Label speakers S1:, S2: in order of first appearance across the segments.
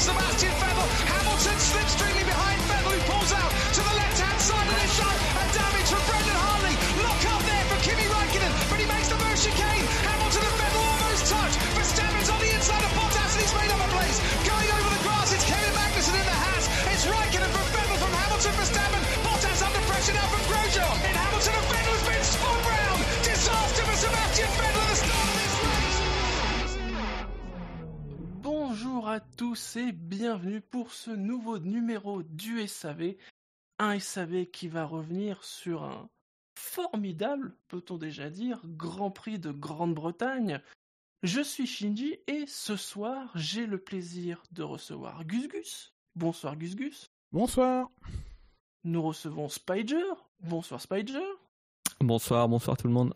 S1: Sebastian Vettel. Hamilton slipstreaming
S2: à tous et bienvenue pour ce nouveau numéro du SAV. Un SAV qui va revenir sur un formidable, peut-on déjà dire, Grand Prix de Grande-Bretagne. Je suis Shinji et ce soir, j'ai le plaisir de recevoir Gus Gus. Bonsoir Gus Gus.
S3: Bonsoir.
S2: Nous recevons Spider. Bonsoir Spider.
S4: Bonsoir, bonsoir tout le monde.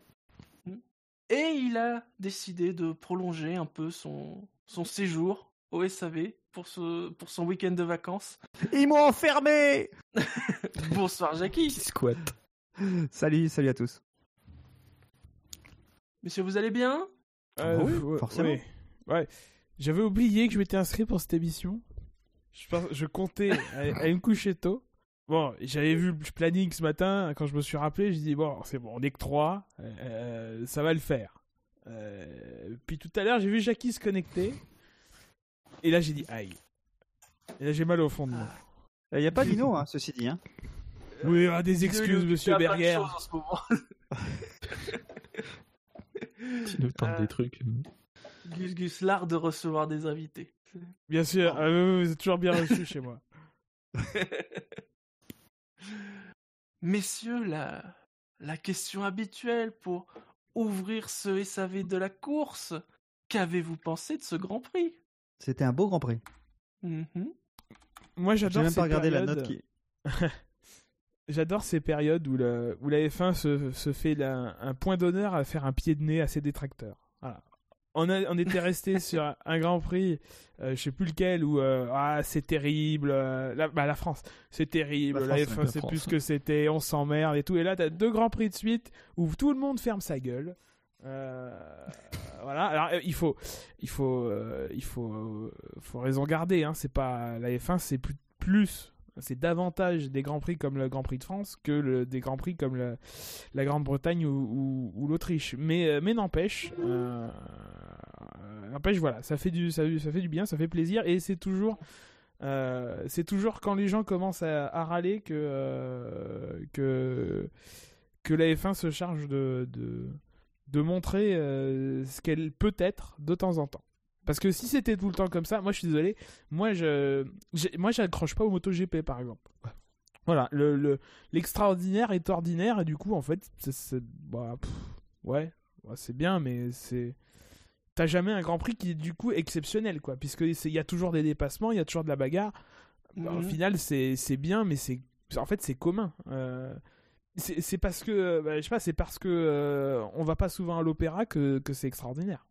S2: Et il a décidé de prolonger un peu son, son séjour au SAV pour, ce, pour son week-end de vacances.
S3: Ils m'ont enfermé
S2: Bonsoir Jackie.
S4: Squat.
S3: Salut, salut à tous.
S2: Monsieur, vous allez bien?
S3: Euh,
S5: oui,
S3: ouais,
S5: forcément.
S3: ouais. Ouais. J'avais oublié que je m'étais inscrit pour cette émission. Je, pense- je comptais à, à me coucher tôt. Bon, j'avais vu le planning ce matin. Quand je me suis rappelé, je dis bon, c'est bon, on est que trois. euh, ça va le faire. Euh, puis tout à l'heure, j'ai vu Jackie se connecter. Et là, j'ai dit aïe. Et là, j'ai mal au fond de moi.
S5: Il n'y a pas Dino, hein, ceci dit. Hein.
S3: Oui, ah, des excuses, monsieur
S2: Il y a plein de
S3: Berger.
S2: choses en ce moment.
S4: Tu nous tentes
S2: Euh,
S4: des trucs.
S2: Gus Gus, l'art de recevoir des invités.
S3: Bien sûr, ah, oui, vous êtes toujours bien reçu chez moi.
S2: Messieurs, la, la question habituelle pour ouvrir ce SAV de la course. Qu'avez-vous pensé de ce Grand Prix?
S5: C'était un beau Grand Prix.
S2: Mhm.
S3: Moi,
S5: J'ai
S3: j'adore
S5: même
S3: ces
S5: pas regardé la
S3: périodes-
S5: note qui.
S3: J'adore ces périodes où, le, où la F1 se, se fait la- un point d'honneur à faire un pied de nez à ses détracteurs. Voilà. On, a, on était resté sur un Grand Prix, euh, je sais plus lequel, où euh, ah, c'est terrible, euh, la, bah, la France, c'est terrible,
S5: La
S3: la,
S5: France,
S3: F1
S4: la
S3: c'est plus ce que c'était, on s'emmerde et tout. Et là, t'as deux Grands Prix de suite où tout le monde ferme sa gueule. Euh, voilà. Alors euh, il faut, il faut, euh, il faut, faut raison garder. Hein. C'est pas la F1, c'est plus, plus, c'est davantage des grands prix comme le Grand Prix de France que des grands prix comme la Grande-Bretagne ou, l'Autriche. Mais, mais n'empêche, n'empêche, voilà, ça fait du, ça, ça fait du bien, ça fait plaisir et c'est toujours. c'est toujours quand les gens commencent à, râler que, que, que la F1 se charge de, de, de montrer euh, ce qu'elle peut être de temps en temps. Parce que si c'était tout le temps comme ça, moi je suis désolé, moi je moi j'accroche pas au MotoGP par exemple. Voilà, le le- l'extraordinaire est ordinaire et du coup en fait c'est bah, pff, ouais, c'est bien mais c'est t'as jamais un Grand Prix qui est du coup exceptionnel quoi puisque il y a toujours des dépassements, il y a toujours de la bagarre. Bah, Au
S2: Mhm.
S3: final c'est c'est bien mais c'est en fait c'est commun. Euh, c'est parce que bah, je sais pas c'est parce que euh, on va pas souvent à l'opéra que c'est extraordinaire.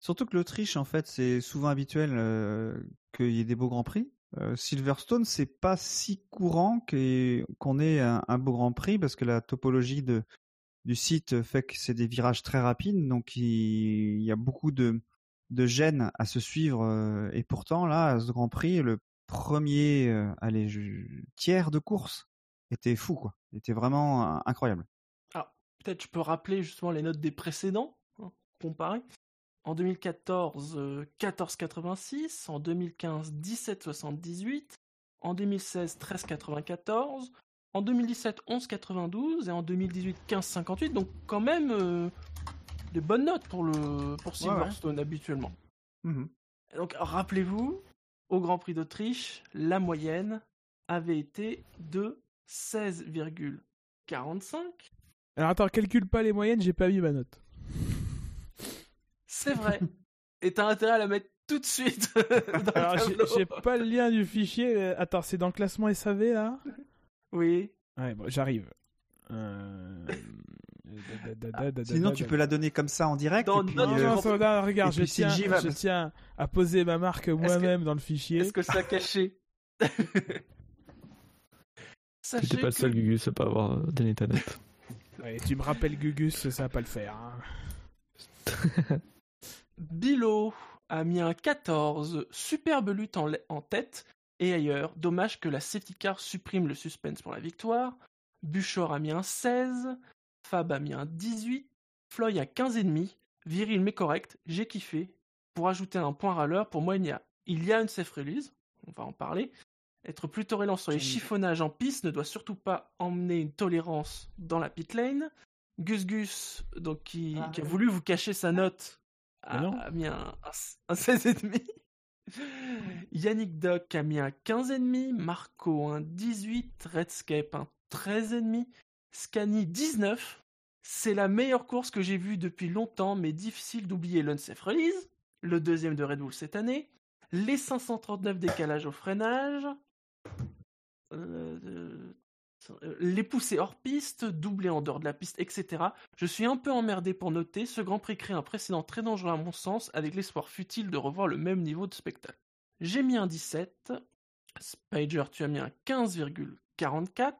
S5: Surtout que l'Autriche, en fait, c'est souvent habituel euh, qu'il y ait des beaux Grands Prix. Euh, Silverstone, c'est pas si courant qu'on ait un, beau Grand Prix parce que la topologie du site fait que c'est des virages très rapides, donc il, y a beaucoup de, de à se suivre. euh, et pourtant, là, à ce Grand Prix, le premier euh, allez, tiers de course était fou, quoi. Il était vraiment euh, incroyable.
S2: Ah, peut-être je peux rappeler justement les notes des précédents, hein, comparer. En 2014, euh, 14,86. En 2015, 17,78. En 2016, 13,94. En 2017, 11,92. Et en 2018, 15,58. Donc quand même euh, des bonnes notes pour, le, pour
S5: Ouais, ouais.
S2: Silverstone habituellement.
S5: Mhm.
S2: Donc rappelez-vous, au Grand Prix d'Autriche, la moyenne avait été de 16,45.
S3: Alors attends, calcule pas les moyennes, j'ai pas mis ma note.
S2: C'est vrai. Et t'as intérêt à la mettre tout de suite. dans le
S3: Alors j'ai- pas le lien du fichier. Attends, c'est dans le classement SAV là?
S2: Oui.
S3: Ouais, bon, j'arrive. Euh...
S5: Sinon, tu peux la donner comme ça en direct.
S2: Dans
S5: et puis,
S2: notre-
S3: Non,
S5: euh,
S3: non, ça regarde,
S5: et
S3: je tiens,
S5: va-
S3: je tiens à poser ma marque moi-même dans le fichier.
S2: Est-ce que ça caché? Sachez
S4: T'étais pas le
S2: que-
S4: seul Gugus à pas avoir euh, donné ta note.
S3: Ouais, tu me rappelles Gugus, ça va pas le faire. hein.
S2: Bilo, a mis un 14. Superbe lutte en, la- en tête et ailleurs. Dommage que la safety car supprime le suspense pour la victoire. Buchor a mis un 16. Fab a mis un 18. Floyd a 15,5. Viril mais correct. J'ai kiffé. Pour ajouter un point râleur, pour moi, il y a, il y a une safe release. On va en parler. Être plus tolérant sur les chiffonnages en piste ne doit surtout pas emmener une tolérance dans la pit lane. Gus Gus, donc qui,
S5: Ah,
S2: qui a voulu vous cacher sa note, a, mis un, un, un 16,5. Yannick Doc a mis un 15,5. Marco un 18. Redscape un 13,5. Scani 19. C'est la meilleure course que j'ai vue depuis longtemps, mais difficile d'oublier l'Unsafe Release, le deuxième de Red Bull cette année, les 539 décalages au freinage, euh, les poussées hors piste, doublées en dehors de la piste, etc. Je suis un peu emmerdé pour noter, ce Grand Prix crée un précédent très dangereux à mon sens, avec l'espoir futile de revoir le même niveau de spectacle. J'ai mis un 17, Spider tu as mis un 15,44,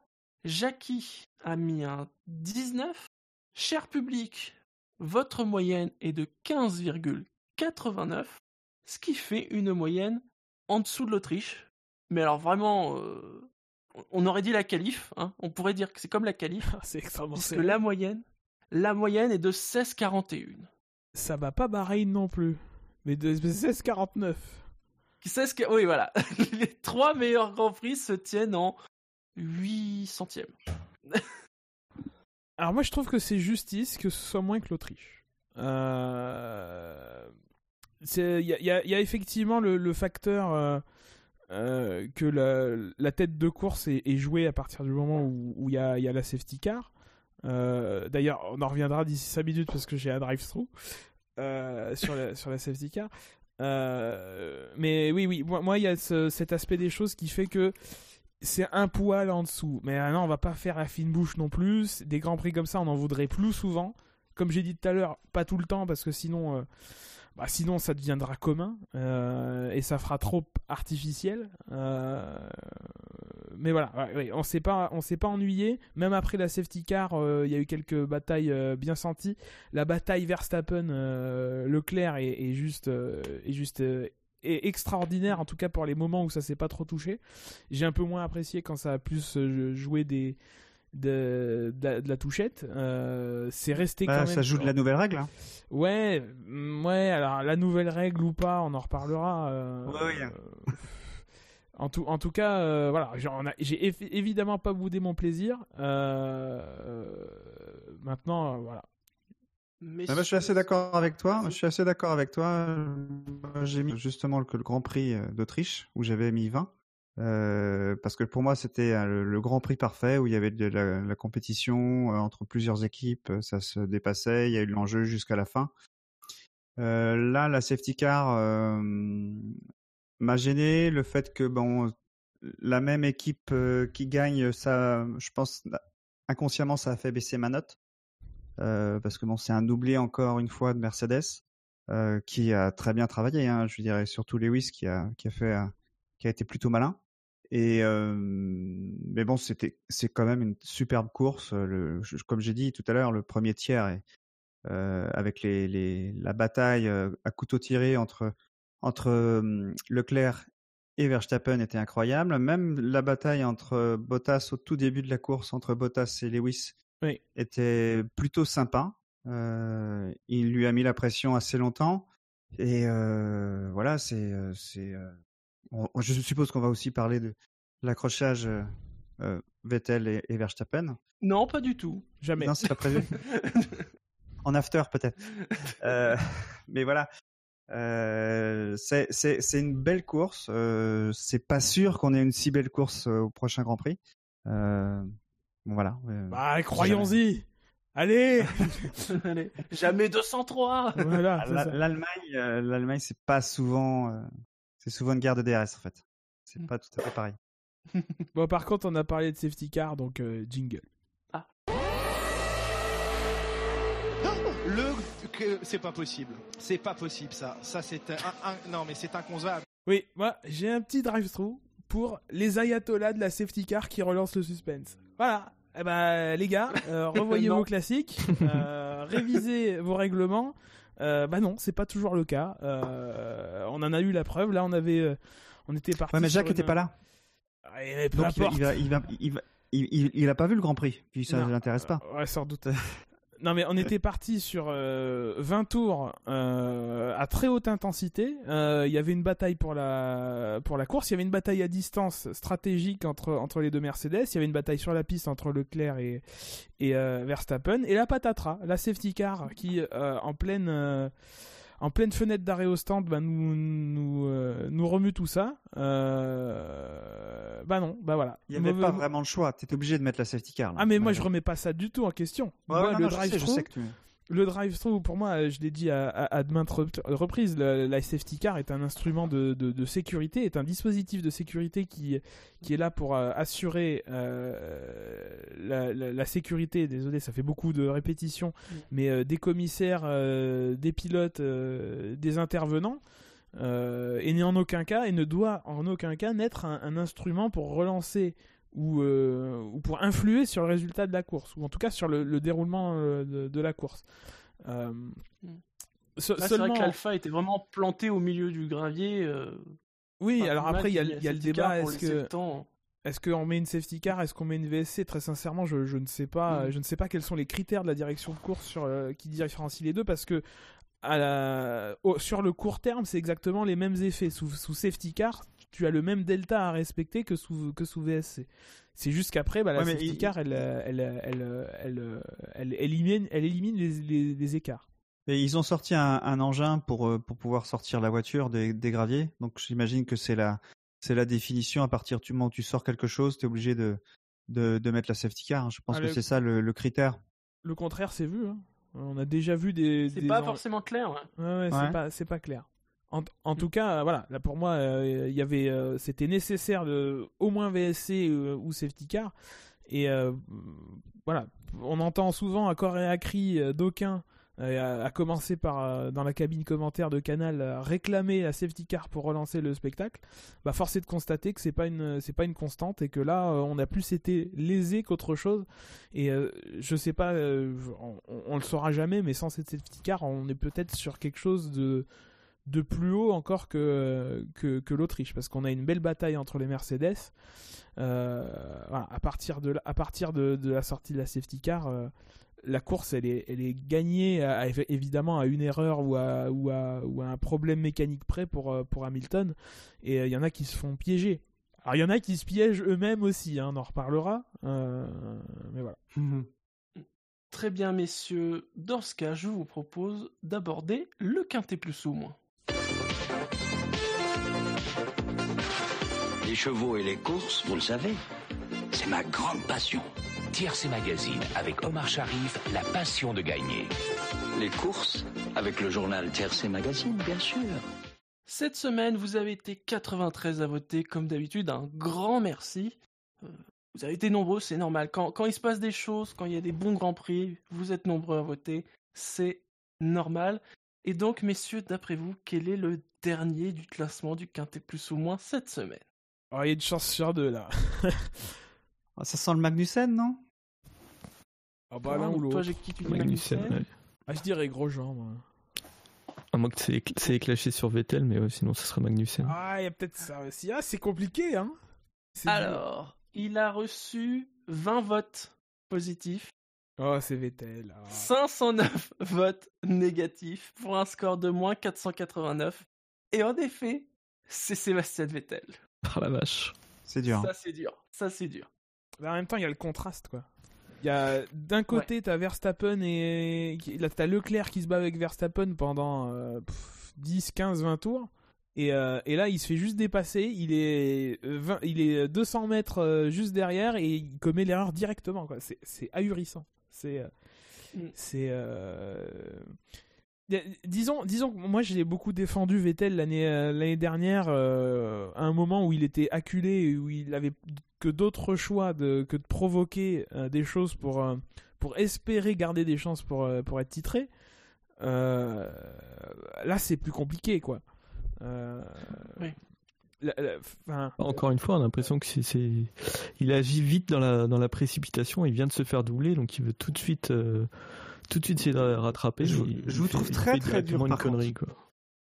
S2: Jackie a mis un 19, cher public, votre moyenne est de 15,89, ce qui fait une moyenne en dessous de l'Autriche. Mais alors vraiment, euh, on aurait dit la qualif, hein, on pourrait dire que c'est comme la qualif,
S3: Ah, c'est extrêmement
S2: la moyenne, la moyenne est de 16,41.
S3: Ça va pas Bahreïn non plus. Mais de 16,49.
S2: 16, oui voilà, les trois meilleurs grands prix se tiennent en 8 centièmes.
S3: Alors moi je trouve que c'est justice que ce soit moins que l'Autriche. Euh, Il y, a- y y effectivement le, le facteur euh, euh, que la, tête de course est, jouée à partir du moment où il y a, la safety car. Euh, D'ailleurs on en reviendra d'ici 5 minutes parce que j'ai un drive-through euh, sur, la, safety car. Mais oui, oui, moi, il y a ce- cet aspect des choses qui fait que c'est un poil en dessous. Mais ah non, on va pas faire la fine bouche non plus. Des grands prix comme ça, on en voudrait plus souvent. Comme j'ai dit tout à l'heure, pas tout le temps parce que sinon, bah, sinon ça deviendra commun euh, et ça fera trop artificiel. Euh, mais voilà, on s'est pas, on s'est pas ennuyé. Même après la safety car, euh, il y a eu quelques batailles bien senties. La bataille Verstappen, Leclerc est, juste, est juste extraordinaire en tout cas pour les moments où ça s'est pas trop touché. J'ai un peu moins apprécié quand ça a plus joué des de, de, la, de la touchette. Euh, c'est resté
S5: Bah,
S3: quand même.
S5: ça joue de la nouvelle règle. hein.
S3: Ouais, mm, ouais. Alors la nouvelle règle ou pas, on en reparlera. euh,
S5: Ouais, ouais.
S3: euh, en tout, en tout cas, euh, voilà, j'en ai- j'ai évidemment pas boudé mon plaisir. Euh, euh, maintenant, euh, voilà.
S5: Ah bah, je suis assez d'accord avec toi. Je suis assez d'accord avec toi. J'ai mis justement que le Grand Prix d'Autriche où j'avais mis 20. Euh, parce que pour moi c'était euh, le, Grand Prix parfait où il y avait de la, compétition euh, entre plusieurs équipes, euh, ça se dépassait, il y a eu l'enjeu jusqu'à la fin. Là, la safety car m'a gêné le fait que bon, la même équipe qui gagne, ça, je pense inconsciemment ça a fait baisser ma note. Parce que bon, c'est un doublé encore une fois de Mercedes qui a très bien travaillé. Hein, je dirais surtout Lewis qui a fait qui a été plutôt malin. Et euh, mais bon, c'était c'est quand même une superbe course. Le, je- comme j'ai dit tout à l'heure, le premier tiers est, euh, avec les, les la bataille à couteau tiré entre entre Leclerc et Verstappen était incroyable. Même la bataille entre Bottas au tout début de la course entre Bottas et Lewis
S3: Oui.
S5: était plutôt sympa. Euh, il lui a mis la pression assez longtemps. Et euh, voilà, c'est. c'est on- je suppose qu'on va aussi parler de l'accrochage euh, euh, Vettel et, et Verstappen.
S2: Non, pas du tout.
S3: Jamais.
S5: Non, c'est pas prévu. en after, peut-être. Euh, mais voilà. Euh, c'est c'est- c'est une belle course. Euh, c'est pas sûr qu'on ait une si belle course euh, au prochain Grand Prix. Euh, bon, voilà. Euh,
S3: Bah, croyons-y. Allez.
S2: Allez, Jamais 203
S3: voilà.
S5: Ah. L'Allemagne, l'Allemagne, c'est pas souvent, c'est souvent une guerre de DRS en fait. C'est pas tout à fait pareil.
S3: Bon, par contre, on a parlé de safety car, donc euh, jingle.
S1: Le que c'est pas possible. C'est pas possible ça. Ça c'est un, un- non mais c'est inconcevable.
S3: Oui, moi, j'ai un petit drive-through pour les ayatollahs de la safety car qui relancent le suspense. Voilà. Eh ben, les gars, euh, revoyez vos classiques, euh, révisez vos règlements. Euh, bah non, c'est pas toujours le cas. Euh, on en a eu la preuve. Là, on avait, euh, on était parti.
S5: Ouais, mais Jacques
S3: sur
S5: était
S3: une-
S5: pas là.
S3: Ah,
S5: Donc il, va-
S3: importe.
S5: il, va, il, va, il, va- il, il- il a pas vu le Grand Prix. Puis ça ne l'intéresse pas.
S3: Ouais, sans doute. Non, mais on était parti sur euh, 20 tours euh, à très haute intensité. Euh, Il y avait une bataille pour la, pour la course. Il y avait une bataille à distance stratégique entre, entre les deux Mercedes. Il y avait une bataille sur la piste entre Leclerc et, et euh, Verstappen. Et la patatras, la safety car qui, euh, en pleine. En pleine fenêtre d'arrêt au stand, bah, nous, nous, euh, nous remue tout ça. Euh, bah non, bah voilà.
S5: Il n'y avait
S3: Mauvais-
S5: pas vraiment le choix. Tu étais obligé de mettre la safety car. là.
S3: Ah mais moi je remets pas ça du tout en question.
S5: Ouais,
S3: Moi,
S5: ouais, non,
S3: le
S5: non, je sais, je
S3: drive-thru,
S5: sais que tu.
S3: Le drive-thru pour moi, euh, je l'ai dit à, à, à de maintes rep- reprises, le- la safety car est un instrument de, de, de sécurité, est un dispositif de sécurité qui, qui est là pour euh, assurer euh, la, la, la sécurité. Désolé, ça fait beaucoup de répétitions, mais euh, des commissaires, des pilotes, des intervenants. et n'est en aucun cas et ne doit en aucun cas n'être un, un instrument pour relancer ou, euh, ou pour influer sur le résultat de la course, ou en tout cas sur le, le déroulement euh, de, de la course. Euh, se-
S2: c'est vrai que l'Alpha était vraiment planté au milieu du gravier. euh,
S3: Oui, alors après, il y a, y le débat,
S2: pour
S3: est-ce que... qu'on met une safety car Est-ce qu'on met une VSC Très sincèrement, je, je ne sais pas.
S2: Mm.
S3: Je ne sais pas quels sont les critères de la direction de course sur, euh, qui différencient les deux parce que à la- au- sur le court terme, c'est exactement les mêmes effets. Sous, sous safety car, tu as le même delta à respecter que sous, que sous VSC. C'est juste qu'après, bah, la
S5: Ouais,
S3: safety
S5: il-
S3: car, elle, elle, elle, elle, elle- elle élimine, elle élimine les, les- les écarts.
S5: Et ils ont sorti un, un engin pour, euh, pour pouvoir sortir la voiture des, des graviers. Donc j'imagine que c'est la, c'est la définition. À partir du moment où tu sors quelque chose, tu es obligé de, de, de mettre la safety car. hein. Je pense
S3: Ah,
S5: que
S3: le-
S5: c'est ça le, le critère.
S3: Le contraire, c'est vu. hein. On a déjà vu des.
S2: C'est
S3: des
S2: pas
S3: en-
S2: forcément clair. ouais.
S3: Ouais, ouais,
S5: Ouais.
S3: c'est pas, c'est pas clair. En, en tout cas, euh, voilà, là pour moi, euh, il y avait, euh, c'était nécessaire de au moins VSC euh, ou safety car. Et euh, voilà, on entend souvent à corps et à cri d'aucuns, à, à commencer par dans la cabine commentaire de Canal, réclamer la safety car pour relancer le spectacle. Bah, force est de constater que c'est pas une, c'est pas une constante et que là, on a plus été lésé qu'autre chose. Et je sais pas, on, on- on le saura jamais, mais sans cette safety car, on est peut-être sur quelque chose de de plus haut encore que, que, l'Autriche, parce qu'on a une belle bataille entre les Mercedes. Euh, à partir, de, la- à partir de, la sortie de la safety car, euh, la course, elle est, elle est gagnée évidemment à une erreur ou à, ou à, ou à un problème mécanique près pour, euh, pour Hamilton. Et il y en a qui se font piéger. Alors il y en a qui se piègent eux-mêmes aussi, hein, on en reparlera. Mais voilà.
S2: Très bien, messieurs. Dans ce cas, je vous propose d'aborder le quintet plus ou moins.
S6: Les chevaux et les courses, vous le savez, c'est ma grande passion.
S7: Tiercé Magazine avec Omar Sharif, la passion de gagner.
S6: Les courses, avec le journal Tiercé Magazine, bien sûr.
S2: Cette semaine, vous avez été 93 à voter, comme d'habitude. Un grand merci. Euh, vous avez été nombreux, c'est normal. Quand, quand il se passe des choses, quand il y a des bons grands prix, vous êtes nombreux à voter. C'est normal. Et donc, messieurs, d'après vous, quel est le dernier du classement du Quintet plus ou moins cette semaine?
S3: Alors, il y a une chance sur deux là.
S5: Ah, Ça sent le Magnussen, non?
S3: Ah bah l'un ou
S2: Toi, j'ai qui tu dis
S4: Magnussen,
S2: Magnussen
S4: ouais.
S3: Ah, je dirais Grosjean, moi.
S4: À moins que c'est écl- c'est éclaché sur Vettel, mais sinon ce serait Magnussen.
S3: Ah, il y a peut-être ça aussi. Ah, c'est compliqué, hein. Dur.
S2: Alors, il a reçu 20 votes positifs,
S3: Oh, c'est Vettel. ah.
S2: 509 votes négatifs pour un score de moins 489. Et en effet, c'est Sébastien Vettel.
S4: Par la vache.
S5: C'est dur. hein.
S2: Ça, c'est dur. Ça, c'est dur.
S3: Mais en même temps, il y a le contraste, quoi. Il y a d'un côté, t'as Verstappen et là t'as Leclerc qui se bat avec Verstappen pendant euh, pff, 10, 15, 20 tours. Et, euh, et là, il se fait juste dépasser. Il est, euh, 20 il est 200 mètres euh, juste derrière et il commet l'erreur directement. quoi. C'est c'est ahurissant. C'est. euh,
S2: Mm.
S3: C'est. Disons, disons que moi j'ai beaucoup défendu Vettel l'année euh, l'année dernière euh, à un moment où il était acculé et où il avait que d'autres choix de, que de provoquer euh, des choses pour, euh, pour espérer garder des chances pour, euh, pour être titré. Euh, là, c'est plus compliqué, quoi. Euh,
S2: Oui.
S3: la- la- enfin,
S4: Encore une fois, on a l'impression que c'est, c'est- il agit vite dans la, dans la précipitation. Il vient de se faire doubler, donc il veut tout de suite, euh, tout de suite essayer de rattraper.
S5: Je-
S4: mais
S5: je vous trouve
S4: fait-
S5: très, très dur,
S4: une
S5: par contre.
S4: connerie, quoi.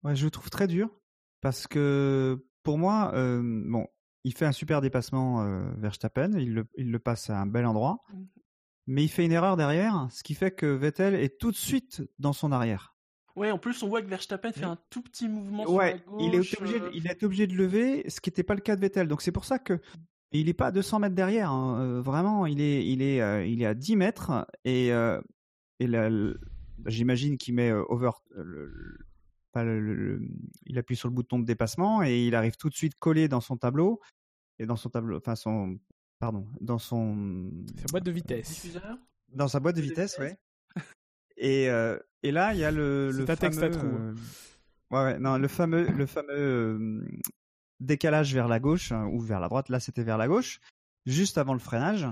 S5: Ouais, je le trouve très dur parce que pour moi, euh, bon, il fait un super dépassement euh, Verstappen, il le, il le passe à un bel endroit,
S2: Mhm.
S5: mais il fait une erreur derrière, ce qui fait que Vettel est tout de suite dans son arrière.
S2: Ouais, en plus, on voit que Verstappen fait un tout petit mouvement sur
S5: Ouais,
S2: la gauche.
S5: il est obligé, de-
S2: euh,
S5: il est obligé de lever, ce qui n'était pas le cas de Vettel. Donc c'est pour ça que il est pas à 200 mètres derrière. hein. Vraiment, il est, il est, euh, il est à 10 mètres et euh, et la- le- j'imagine qu'il met euh, over, euh, le- le- pas le- le- le- il appuie sur le bouton de dépassement et il arrive tout de suite collé dans son tableau et dans son tableau, enfin son, pardon, dans son,
S3: C'est boîte de vitesse.
S2: diffuseur.
S5: dans sa boîte de vitesse, ouais. Et, euh, et là, il y a le, le
S3: ta texte à
S5: fameux,
S3: trous, hein.
S5: euh, ouais, ouais, non, le fameux, le fameux euh, décalage vers la gauche hein, ou vers la droite. Là, c'était vers la gauche, juste avant le freinage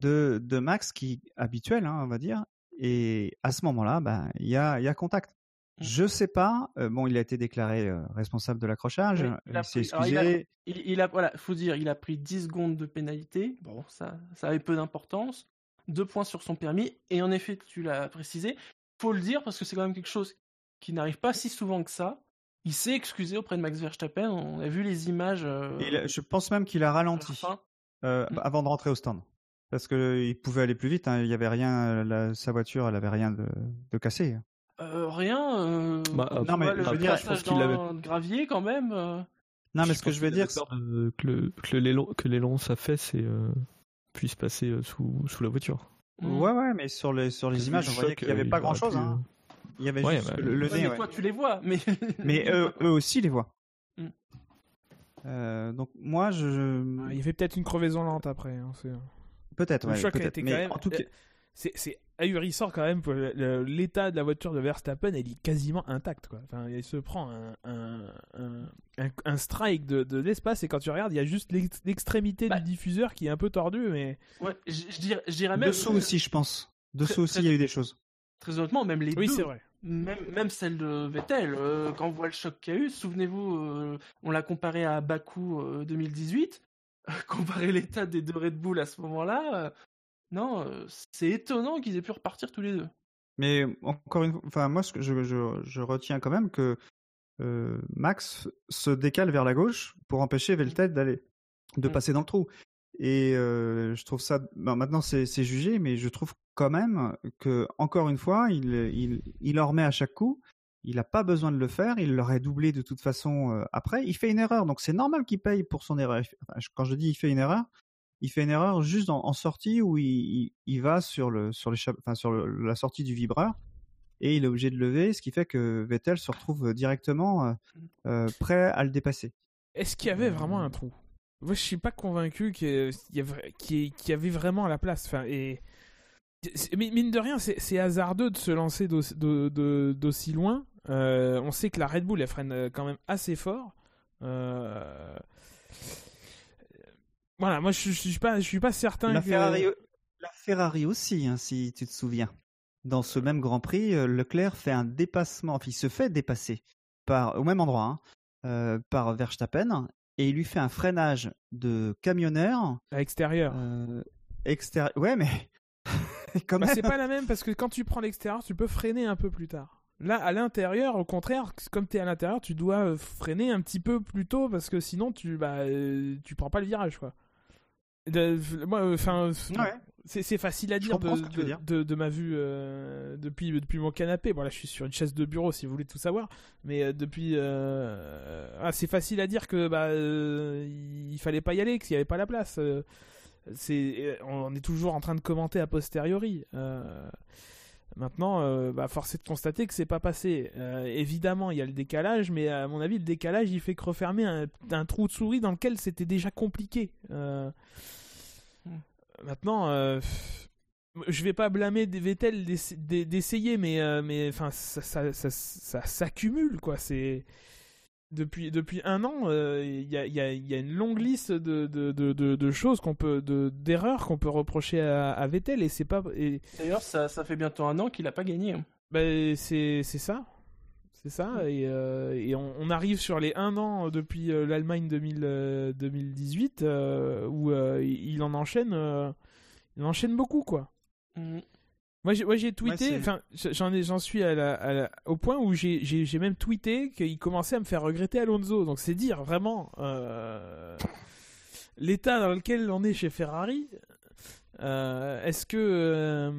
S5: de, de Max, qui habituel, hein, on va dire. Et à ce moment-là, ben, il y a, il y a contact.
S2: Mm.
S5: Je sais pas. euh, bon, il a été déclaré euh, responsable de l'accrochage.
S2: Oui, il
S5: il s'est
S2: il a-
S5: excusé.
S2: Il, il a, voilà, faut dire, il a pris 10 secondes de pénalité. Bon, ça, ça avait peu d'importance. Deux points sur son permis. Et en effet, tu l'as précisé. Faut le dire parce que c'est quand même quelque chose qui n'arrive pas si souvent que ça. Il s'est excusé auprès de Max Verstappen. On a vu les images. euh,
S5: il je pense même qu'il a ralenti. Euh,
S2: Mm.
S5: avant de rentrer au stand. Parce qu'il pouvait aller plus vite, hein, il y avait rien, la- sa voiture, elle avait rien de, de cassé.
S2: Euh, rien. euh,
S4: Bah,
S2: tu
S5: non, mais
S2: vois
S5: je
S2: le
S5: veux dire,
S4: je pense qu'il
S2: le gravier quand même. euh,
S5: Non, mais ce que je veux
S4: avait
S5: dire,
S4: de- que le que l'élan que l'élan ça fait, euh, puisse passer euh, sous sous la voiture.
S2: hmm.
S5: ouais, ouais, mais sur les, sur les images,
S4: le
S5: on voyait qu'il n'y avait
S4: euh,
S5: pas grand chose. Hein. Il y avait
S4: Ouais,
S5: juste
S4: bah,
S5: le, le
S2: Ouais,
S5: nez,
S2: mais
S5: ouais.
S2: toi, tu les vois. Mais,
S5: Mais eux, eux aussi les voient.
S2: Mm.
S5: Euh, donc moi, je,
S3: Ah, Il fait peut-être une crevaison lente après. hein, c'est-
S5: peut-être,
S3: Le
S5: ouais, peut-être.
S3: été
S5: Mais
S3: quand même.
S5: en tout cas,
S3: C'est c'est ahurissant quand même. L'état de la voiture de Verstappen, elle est quasiment intacte. Quoi. Enfin, il se prend un, un, un, un- strike de, de l'espace et quand tu regardes, il y a juste l'ex- l'extrémité
S2: Bah.
S3: du diffuseur qui est un peu tordu. Mais
S2: ouais, je, je dirais, je dirais même.
S5: dessous aussi, je pense. Dessous
S2: Très-
S5: aussi,
S2: très-
S5: il y a eu des choses.
S2: Très honnêtement, même les
S3: oui,
S2: deux.
S3: c'est vrai.
S2: Même, même celle de Vettel, euh, quand on voit le choc qu'il y a eu, souvenez-vous, euh, on l'a comparé à Bakou euh, 2018, comparer l'état des deux Red Bull à ce moment-là, euh, non, euh, c'est étonnant qu'ils aient pu repartir tous les deux.
S5: Mais encore une fois, enfin moi, ce que je, je, je retiens quand même que euh, Max se décale vers la gauche pour empêcher Vettel d'aller, de
S2: Mm.
S5: passer dans le trou. Et euh, je trouve ça, ben, maintenant c'est c'est jugé, mais je trouve quand même que encore une fois, il, il, il en remet à chaque coup. Il n'a pas besoin de le faire, il l'aurait doublé de toute façon euh, après. Il fait une erreur, donc c'est normal qu'il paye pour son erreur. Quand je dis il fait une erreur, il fait une erreur juste en, sortie où il, va sur, le, sur, enfin, sur la sortie du vibreur et il est obligé de lever, ce qui fait que Vettel se retrouve directement euh, euh, prêt à le dépasser.
S3: Est-ce qu'il y avait vraiment un trou? Moi, je suis pas convaincu qu'il y, avait- vraiment la place. Enfin, et mine de rien, c'est hasardeux de se lancer d'aussi loin. Euh, on sait que la Red Bull elle freine euh, quand même assez fort. Euh, Voilà, moi je, je suis pas, je suis pas certain
S5: La
S3: que.
S5: Ferrari, la Ferrari aussi, hein, si tu te souviens. Dans ce même Grand Prix, Leclerc fait un dépassement, enfin il se fait dépasser par, au même endroit hein, euh, par Verstappen et il lui fait un freinage de camionneur
S3: à l'extérieur.
S5: euh, extérieur. Ouais, mais quand
S3: Bah, c'est pas la même parce que quand tu prends l'extérieur, tu peux freiner un peu plus tard. Là, à l'intérieur, au contraire, comme tu es à l'intérieur, tu dois euh, freiner un petit peu plus tôt parce que sinon tu bah euh, tu prends pas le virage quoi. Moi, enfin,
S5: Ouais.
S3: c'est facile à dire de,
S5: dire.
S3: ma vue euh, depuis depuis mon canapé. Bon là, je suis sur une chaise de bureau si vous voulez tout savoir, mais euh, depuis, euh, ah, c'est facile à dire que bah euh, il fallait pas y aller, qu'il y avait pas la place. euh, c'est on est toujours en train de commenter a posteriori. Maintenant, euh, bah, force est de constater que c'est pas passé. Euh, évidemment, il y a le décalage, mais à mon avis, le décalage, il fait que refermer un, un trou de souris dans lequel c'était déjà compliqué. Euh, Maintenant, euh, je vais pas blâmer des Vettel d'essa- d'essayer, mais mais enfin ça, ça, ça, ça s'accumule quoi. C'est depuis depuis un an, euh, il y, a, il y, a, il y a une longue liste de, de, de, choses qu'on peut de d'erreurs qu'on peut reprocher à, à Vettel et c'est pas et
S2: D'ailleurs, ça, ça fait bientôt un an qu'il a pas gagné. hein.
S3: ben, c'est c'est ça. C'est ça, et, euh, et on, on arrive sur les un an depuis euh, l'Allemagne 2000, euh, 2018 euh, où il en enchaîne, il en enchaîne beaucoup quoi.
S2: Mm.
S3: Moi, j'ai, moi, j'ai tweeté, enfin, j'en suis à la- à la- au point où j'ai, j'ai, j'ai même tweeté qu'il commençait à me faire regretter Alonso. Donc, c'est dire vraiment euh, l'état dans lequel on est chez Ferrari. Euh, est-ce que, euh,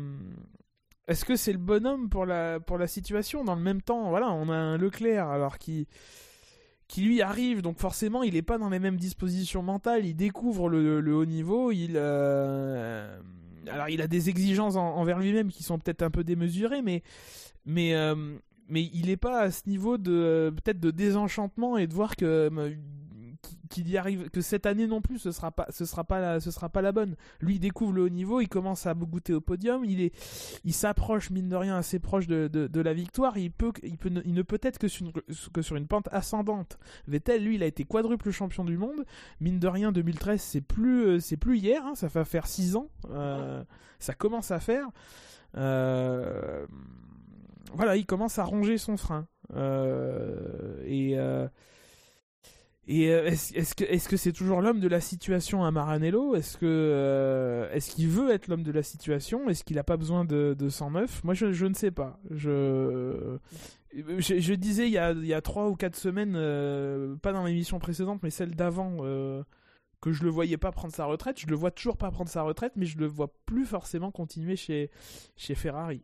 S3: est-ce que c'est le bonhomme pour la, pour la situation? Dans le même temps, voilà, on a un Leclerc alors qui, qui lui arrive, donc forcément, il n'est pas dans les mêmes dispositions mentales. Il découvre le, le haut niveau. Il, alors, il a des exigences en- envers lui-même qui sont peut-être un peu démesurées, mais, mais, euh, il n'est pas à ce niveau de euh, peut-être de désenchantement et de voir que euh, qu'il y arrive que cette année non plus ce sera pas ce sera pas la, ce sera pas la bonne. Lui il découvre le haut niveau il commence à goûter au podium il est il s'approche mine de rien assez proche de, de, la victoire. Il peut il peut il ne peut être que sur une, que sur une pente ascendante. Vettel lui il a été quadruple champion du monde. Mine de rien 2013 c'est plus euh, c'est plus hier hein, ça va faire 6 ans euh, ça commence à faire. Euh, voilà il commence à ronger son frein. Et et euh, est-ce que est-ce que c'est toujours l'homme de la situation à Maranello? Est-ce que euh, qu'il veut être l'homme de la situation? Est-ce qu'il a pas besoin de, de 109 Moi, je, ne sais pas. Je disais il y a trois ou quatre semaines, euh, pas dans l'émission précédente, mais celle d'avant, que je le voyais pas prendre sa retraite. Je le vois toujours pas prendre sa retraite, mais je le vois plus forcément continuer chez chez Ferrari.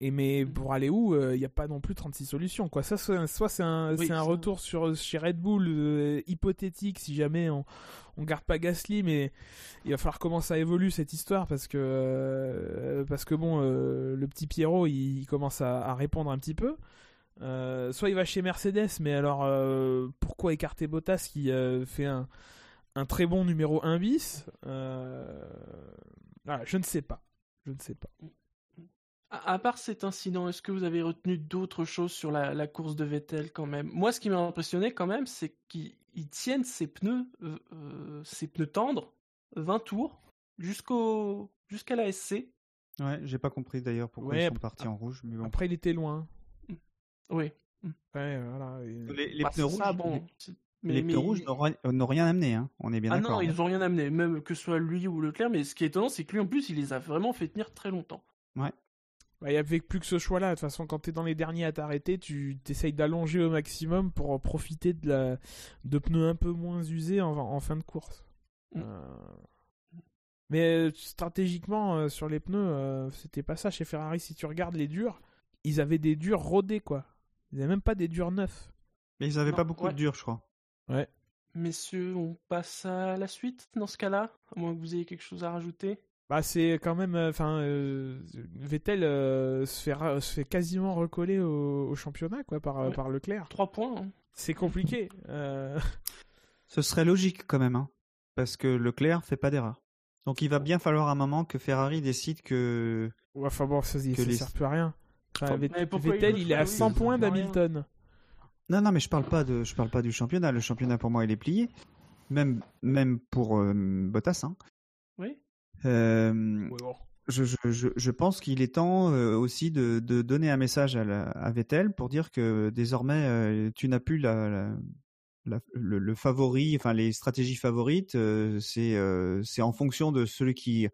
S3: Et mais pour aller où, il n'y a pas non plus 36 solutions. Quoi. Ça, soit c'est un,
S2: Oui,
S3: retour sur, chez Red Bull euh, hypothétique si jamais on, on garde pas Gasly, mais il va falloir comment ça évolue cette histoire parce que, euh, parce que bon, euh, le petit Pierrot il, il commence à, à répondre un petit peu. Euh, soit il va chez Mercedes, mais alors euh, pourquoi écarter Bottas qui euh, fait un, un très bon numéro 1 bis Euh, voilà, Je ne sais pas. Je ne sais pas.
S2: À, à part cet incident, est-ce que vous avez retenu d'autres choses sur la, la course de Vettel quand même? Moi, ce qui m'a impressionné quand même, c'est qu'ils ils tiennent ses pneus, euh, euh, ses pneus tendres, 20 tours, jusqu'au jusqu'à la SC.
S5: Ouais, j'ai pas compris d'ailleurs pourquoi
S3: Ouais,
S5: ils sont partis en rouge. Mais bon.
S3: Après, il était loin.
S2: Oui.
S3: Ouais, voilà. Et-
S5: Les, les
S2: Bah,
S5: pneus
S2: ça,
S5: rouges,
S2: bon.
S5: les-
S2: c'est-
S5: les
S2: mais-
S5: pneus rouges n'ont rien- n'ont amené, hein. on est bien
S2: Ah
S5: d'accord.
S2: non, ils ont rien amené, même que ce soit lui ou Leclerc, mais ce qui est étonnant, c'est que lui en plus, il les a vraiment fait tenir très longtemps.
S3: Bah, il n'y avait plus que ce choix-là. De toute façon, quand tu es dans les derniers à t'arrêter, tu essayes d'allonger au maximum pour profiter de, la... de pneus un peu moins usés en, en fin de course.
S2: Mm.
S3: Euh, Mais euh, stratégiquement, euh, sur les pneus, euh, c'était pas ça chez Ferrari. Si tu regardes les durs, ils avaient des durs rodés, quoi. Ils n'avaient même pas des durs neufs.
S5: Mais ils avaient
S2: Non,
S5: pas beaucoup
S2: ouais.
S5: de dur, je crois.
S2: Messieurs, on passe à la suite dans ce cas-là, à moins que vous ayez quelque chose à rajouter.
S3: Bah, c'est quand même. Enfin, Vettel euh, se, fait ra- se fait quasiment recoller au, au championnat, quoi, par,
S2: Ouais.
S3: par Leclerc.
S2: Trois points. hein.
S3: C'est compliqué. Euh,
S5: Ce serait logique quand même, hein, parce que Leclerc fait pas d'erreur. Donc il va bien falloir un moment que Ferrari décide que
S3: Ouais, Enfin bon, ça, ça
S5: Que les-
S3: sert plus à rien. Enfin, Vettel,
S2: il
S3: est à
S2: ferait, oui,
S3: 100
S2: ça
S3: points d'Hamilton.
S5: non non mais je parle pas de je parle pas du championnat. Le championnat pour moi il est plié, même même pour euh, Bottas. Hein.
S2: Oui.
S5: Euh,
S3: bon.
S5: je, je, je, je pense qu'il est temps euh, aussi de, de donner un message à, la- à Vettel pour dire que désormais euh, tu n'as plus la, la- la- le, le favori, enfin les stratégies favorites, euh, c'est euh, c'est en fonction de celui qui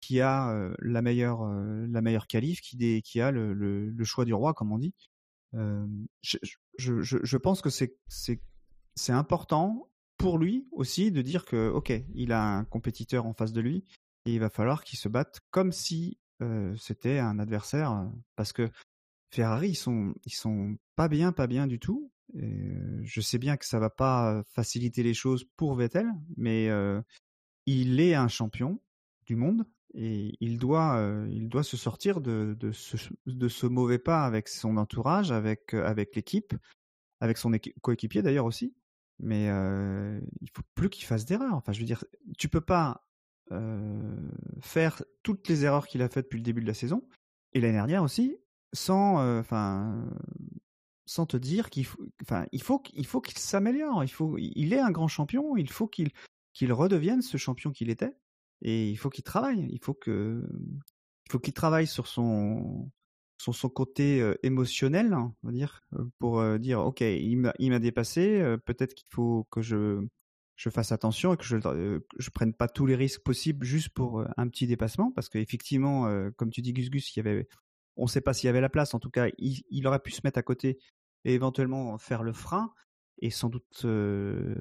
S5: qui a euh, la meilleure la meilleure qualif, qui, dé- qui a le, le, le choix du roi comme on dit. Je, je, je, je pense que c'est c'est c'est important pour lui aussi de dire que ok il a un compétiteur en face de lui il va falloir qu'il se batte comme si euh, c'était un adversaire euh, parce que Ferrari ils sont ils sont pas bien pas bien du tout je sais bien que ça va pas faciliter les choses pour Vettel mais euh, il est un champion du monde et il doit il doit se sortir de de ce mauvais pas avec son entourage avec avec l'équipe avec son équi- coéquipier d'ailleurs aussi mais euh, il faut plus qu'il fasse d'erreurs. Enfin je veux dire tu peux pas faire toutes les erreurs qu'il a faites depuis le début de la saison. Et l'année dernière aussi sans euh, enfin sans te dire qu'il faut enfin il faut qu'il faut qu'il s'améliore. Il faut il est un grand champion. Il faut qu'il qu'il redevienne ce champion qu'il était. Et il faut qu'il travaille. Il faut que il faut qu'il travaille sur son son côté euh, émotionnel on va dire euh, pour euh, dire ok il m'a il m'a dépassé. Euh, peut-être qu'il faut que je je fasse attention et que je euh, que je prenne pas tous les risques possibles juste pour euh, un petit dépassement parce qu'effectivement, euh, comme tu dis Gus Gus, il y avait, on sait pas s'il y avait la place. En tout cas, il, il aurait pu se mettre à côté et éventuellement faire le frein et sans doute euh,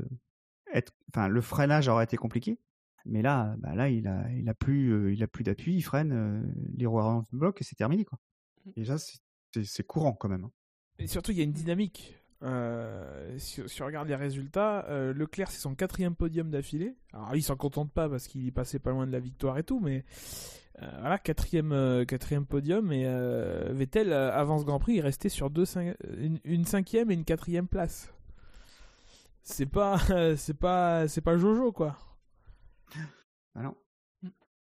S5: être, enfin, le freinage aurait été compliqué. Mais là, bah là, il a, il a plus, euh, il a plus d'appui, il freine, euh, les roues bloc et c'est terminé quoi. Déjà, c'est- c'est c'est courant quand même. hein.
S3: Et surtout, il y a une dynamique. Euh, si, si on regarde les résultats, euh, Leclerc c'est son quatrième podium d'affilée. Alors il s'en contente pas parce qu'il passait pas loin de la victoire et tout, mais euh, voilà quatrième euh, quatrième podium et euh, Vettel euh, avant ce Grand Prix il restait sur deux cin- une, une cinquième et une quatrième place. C'est pas c'est pas c'est pas Jojo quoi.
S5: Ah non.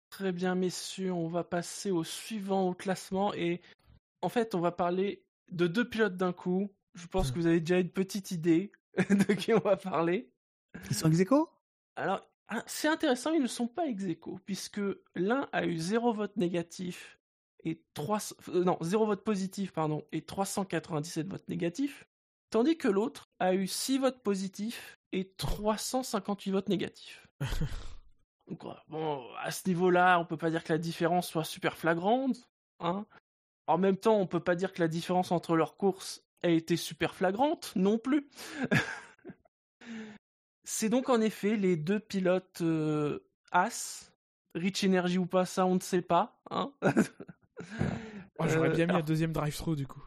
S2: Très bien, messieurs, on va passer au suivant au classement et en fait, on va parler de deux pilotes d'un coup. Je pense que vous avez déjà une petite idée de qui on va parler.
S5: Ils sont ex aequo?
S2: Alors, ah, c'est intéressant, ils ne sont pas ex aequo, puisque l'un a eu 0 vote négatif et 3... euh, non, 0 vote positif, pardon, et 397 votes négatifs, tandis que l'autre a eu 6 votes positifs et 358 votes négatifs. Donc, bon, à ce niveau-là, on peut pas dire que la différence soit super flagrante, hein. En même temps, on peut pas dire que la différence entre leurs courses a été super flagrante non plus. C'est donc en effet les deux pilotes euh, As, Rich Energy ou pas, ça on ne sait pas. Hein
S3: Oh, J'aurais
S2: Euh,
S3: bien mis
S2: alors,
S3: un deuxième drive-through du coup.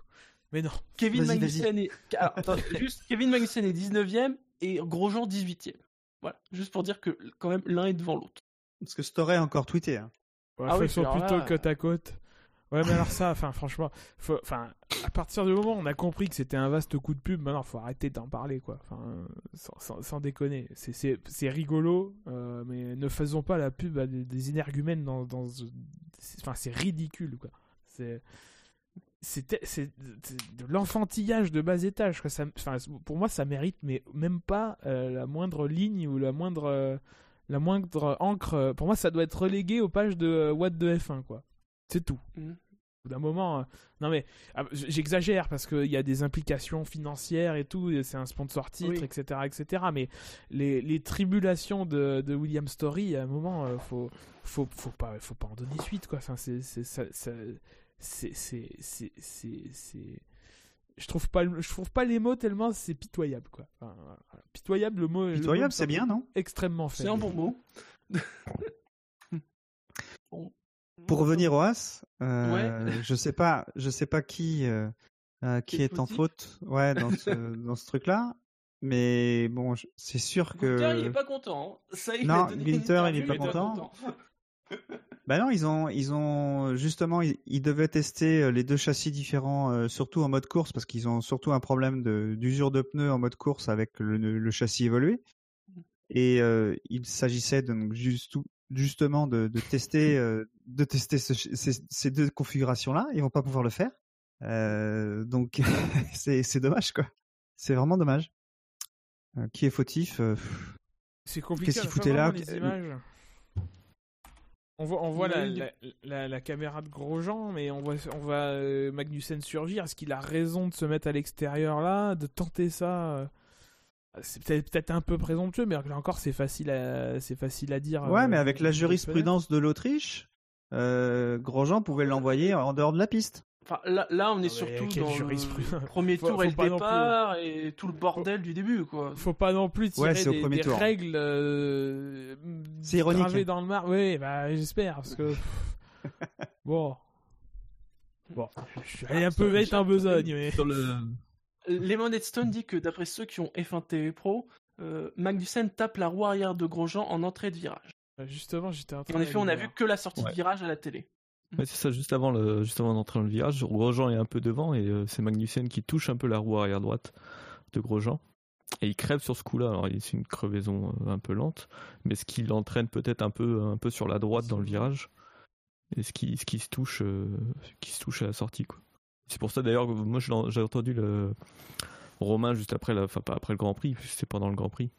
S3: Mais non.
S2: Kevin Magnussen est... alors, attends, juste, Kevin Magnussen est 19ème et Grosjean 18ème. Voilà, juste pour dire que quand même l'un est devant l'autre.
S5: Parce que Storey a encore tweeté. hein.
S3: Ouais,
S2: Ah
S3: faut-
S2: oui,
S3: ils sont
S2: alors
S3: plutôt
S2: là,
S3: côte à côte. Ouais, mais alors ça, enfin, franchement, enfin, à partir du moment où on a compris que c'était un vaste coup de pub, maintenant, faut arrêter d'en parler, quoi. Enfin, sans, sans- sans déconner. C'est- rigolo, euh, mais ne faisons pas la pub des, des énergumènes dans, dans, enfin, c'est ridicule, quoi. C'est, c'est, de l'enfantillage de bas étage, quoi. Ça, enfin, pour moi, ça mérite, mais même pas euh, la moindre ligne ou la moindre, euh, la moindre encre. Pour moi, ça doit être relégué aux pages de What de F1, quoi. C'est tout. Au bout d'un moment, euh, non mais ah, j'exagère parce qu'il y a des implications financières et tout, et c'est un sponsor titre,
S2: Oui.
S3: etc., etc. Mais les, les tribulations de, de William Story, à un moment, euh, faut, faut, faut pas, faut pas en donner suite, quoi. Enfin, c'est, c'est, c'est, c'est, c'est, c'est, c'est- je trouve pas, je trouve pas les mots tellement c'est pitoyable, quoi. Enfin, pitoyable, le mot. le mot
S5: Pitoyable, c'est bien, non?
S3: Extrêmement
S2: C'est
S3: faible.
S2: un bon mot.
S5: Pour revenir au As, euh,
S2: Ouais.
S5: je sais pas, je sais pas qui euh, euh, qui
S2: est
S5: est en faute, ouais, dans ce dans ce truc-là. Mais bon, je- c'est sûr que.
S2: Gunther, il est pas content. hein. Ça, il
S5: Non, Gunther, il est pas content. Bah non, ils ont, ils ont justement, ils, ils devaient tester les deux châssis différents, euh, surtout en mode course, parce qu'ils ont surtout un problème de d'usure de pneus en mode course avec le, le châssis évolué. Et euh, il s'agissait donc juste, justement de, de tester, euh, de tester ce- ces, ces deux configurations-là. Ils vont pas pouvoir le faire, Euh, donc c'est dommage quoi. C'est vraiment dommage. Euh, qui est fautif euh, pff,
S3: C'est compliqué.
S5: Qu'est-ce qu'il foutait là
S3: les images. On voit, on voit la,
S2: Oui.
S3: la, la- la caméra de Grosjean, mais on voit, on voit euh, Magnussen surgir. Est-ce qu'il a raison de se mettre à l'extérieur là, de tenter ça euh, C'est peut-être peut-être un peu présomptueux, mais là encore, c'est facile à, c'est facile à dire.
S5: Ouais,
S3: euh,
S5: mais avec la
S3: de
S5: jurisprudence de l'Autriche, euh, Grosjean pouvait l'envoyer en dehors de la piste.
S2: Enfin, là, là, on est
S3: mais
S2: surtout dans le premier
S3: Faut-
S2: tour et
S3: faut
S2: le
S3: pas non plus.
S2: départ et tout le bordel du début, quoi.
S3: Faut pas non plus tirer
S5: Ouais,
S3: des, règles euh,
S5: C'est ironique,
S3: gravées
S5: hein.
S3: dans le mar. Oui, bah j'espère parce que bon. Bon, je suis allé un peu vite en besogne, mais
S4: Sur le...
S2: Lemon Stone dit que d'après ceux qui ont F1 TV Pro, euh, Magnussen tape la roue arrière de Grosjean en entrée de virage.
S3: justement, j'étais en train
S2: En effet, on a vu que la sortie
S4: Ouais.
S2: de virage à la télé.
S4: Ouais, c'est ça, juste avant, le... juste avant d'entrer dans le virage, Grosjean est un peu devant et euh, c'est Magnussen qui touche un peu la roue arrière droite de Grosjean. Et il crève sur ce coup-là. Alors, il- c'est une crevaison euh, un peu lente, mais ce qui l'entraîne peut-être un peu, un peu sur la droite dans le virage. Et ce qui, ce qui se touche, euh, qui se touche à la sortie, quoi. C'est pour ça d'ailleurs que moi j'ai entendu le Romain juste après, la, enfin pas après le Grand Prix, c'était pendant le Grand Prix,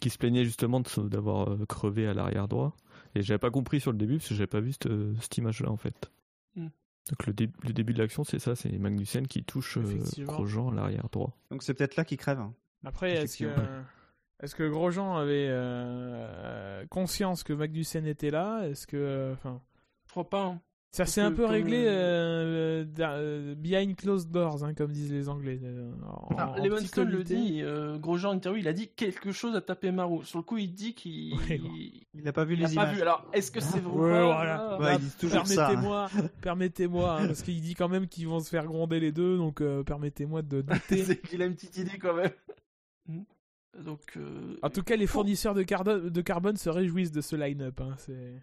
S4: qui se plaignait justement de se- d'avoir euh, crevé à l'arrière droit. Et j'avais pas compris sur le début parce que j'avais pas vu cette, cette image-là en fait.
S2: Hmm.
S4: Donc le, dé- le début de l'action, c'est ça, c'est Magnussen qui touche euh. Grosjean à l'arrière droit.
S5: Donc c'est peut-être là qu'il crève.
S3: Après, est-ce que
S5: Effectivement.
S3: Est-ce que Grosjean avait euh, conscience que Magnussen était là? Est-ce que, euh, enfin,
S2: Je crois pas. hein.
S3: Ça s'est un peu réglé
S2: euh,
S3: euh, euh, behind closed doors, hein, comme disent les Anglais. euh,
S2: Stone le dit, euh, Grosjean interview, il a dit quelque chose à taper Marou. Sur le coup, il dit qu'il
S3: Ouais,
S5: Il n'a pas vu
S2: il a
S5: les
S2: pas
S5: images.
S2: vu. Alors, est-ce que c'est vrai ou
S3: Ouais,
S2: pas
S3: voilà.
S5: Ouais, ça, hein.
S3: Permettez-moi, permettez-moi, hein, parce qu'il dit quand même qu'ils vont se faire gronder les deux, donc euh, permettez-moi de douter.
S2: c'est qu'il a une petite idée quand même. Hmm. Donc, euh,
S3: En tout cas, les
S2: pour-
S3: fournisseurs de carbone se réjouissent de ce line-up. hein, c'est...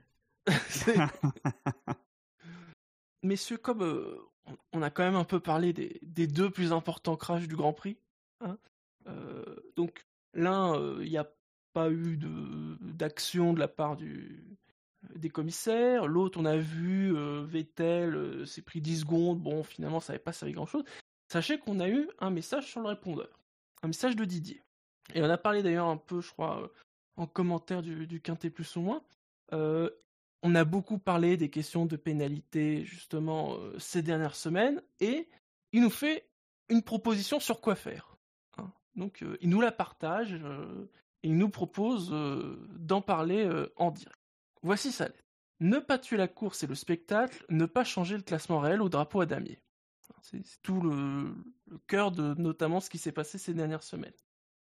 S2: Messieurs, comme euh, on- a quand même un peu parlé des, deux plus importants crashs du Grand Prix, hein, euh, donc l'un, euh, il n'y a pas eu d'action de la part du, des commissaires, l'autre, on a vu euh, Vettel euh, s'est pris 10 secondes, bon, finalement, ça n'avait pas servi grand-chose. Sachez qu'on a eu un message sur le répondeur, un message de Didier. Et on a parlé d'ailleurs un peu, je crois, euh, en commentaire du, du Quintet plus ou moins. On a beaucoup parlé des questions de pénalité justement euh, ces dernières semaines et il nous fait une proposition sur quoi faire. hein. Donc euh, il nous la partage euh, et il nous propose d'en parler en direct. Voici sa lettre. Ne pas tuer la course et le spectacle, ne pas changer le classement réel au drapeau à damier. C'est tout le cœur de notamment ce qui s'est passé ces dernières semaines.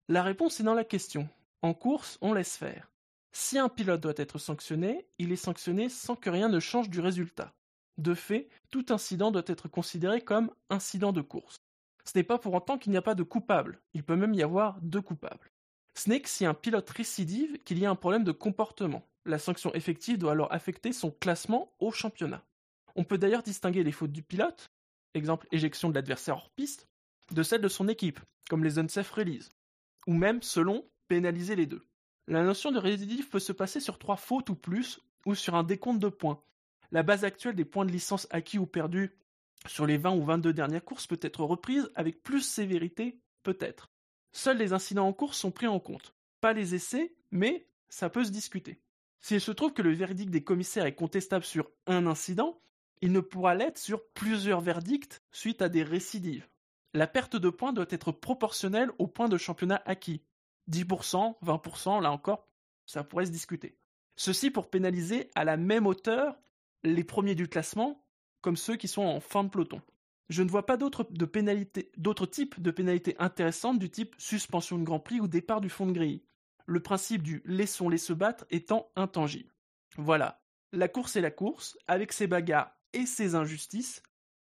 S2: La réponse est dans la question. En course, on laisse faire. Si un pilote doit être sanctionné, il est sanctionné sans que rien ne change du résultat. De fait, tout incident doit être considéré comme incident de course. Ce n'est pas pour autant qu'il n'y a pas de coupable, il peut même y avoir deux coupables. Ce n'est que si un pilote récidive qu'il y a un problème de comportement. La sanction effective doit alors affecter son classement au championnat. On peut d'ailleurs distinguer les fautes du pilote, exemple éjection de l'adversaire hors piste, de celles de son équipe, comme les unsafe release, ou même, selon, pénaliser les deux. La notion de récidive peut se passer sur trois fautes ou plus, ou sur un décompte de points. La base actuelle des points de licence acquis ou perdus sur les 20 ou 22 dernières courses peut être reprise avec plus sévérité, peut-être. Seuls les incidents en course sont pris en compte. Pas les essais, mais ça peut se discuter. S'il se trouve que le verdict des commissaires est contestable sur un incident, il ne pourra l'être sur plusieurs verdicts suite à des récidives. La perte de points doit être proportionnelle aux points de championnat acquis. 10%, 20%, là encore, ça pourrait se discuter. Ceci pour pénaliser à la même hauteur les premiers du classement, comme ceux qui sont en fin de peloton. Je ne vois pas d'autres types de pénalités intéressantes du type suspension de Grand Prix ou départ du fond de grille. Le principe du laissons-les se battre étant intangible. Voilà, la course est la course, avec ses bagarres et ses injustices,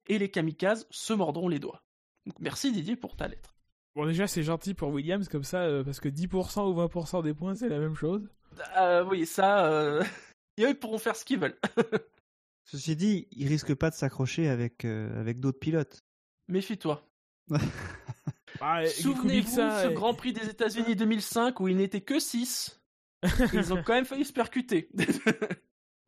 S2: et les kamikazes se mordront les doigts. Merci Didier pour ta lettre.
S3: Bon, déjà, c'est gentil pour Williams, comme ça, euh, parce que 10% ou 20% des points, c'est la même chose.
S2: Euh, oui, ça, euh... et eux, ils pourront faire ce qu'ils veulent.
S5: Ceci dit, il risque pas de s'accrocher avec, euh, avec d'autres pilotes.
S2: Méfie-toi.
S3: Ah,
S2: Souvenez-vous ce Grand Prix des États-Unis 2005 où il n'était que 6. Ils ont quand même failli se percuter.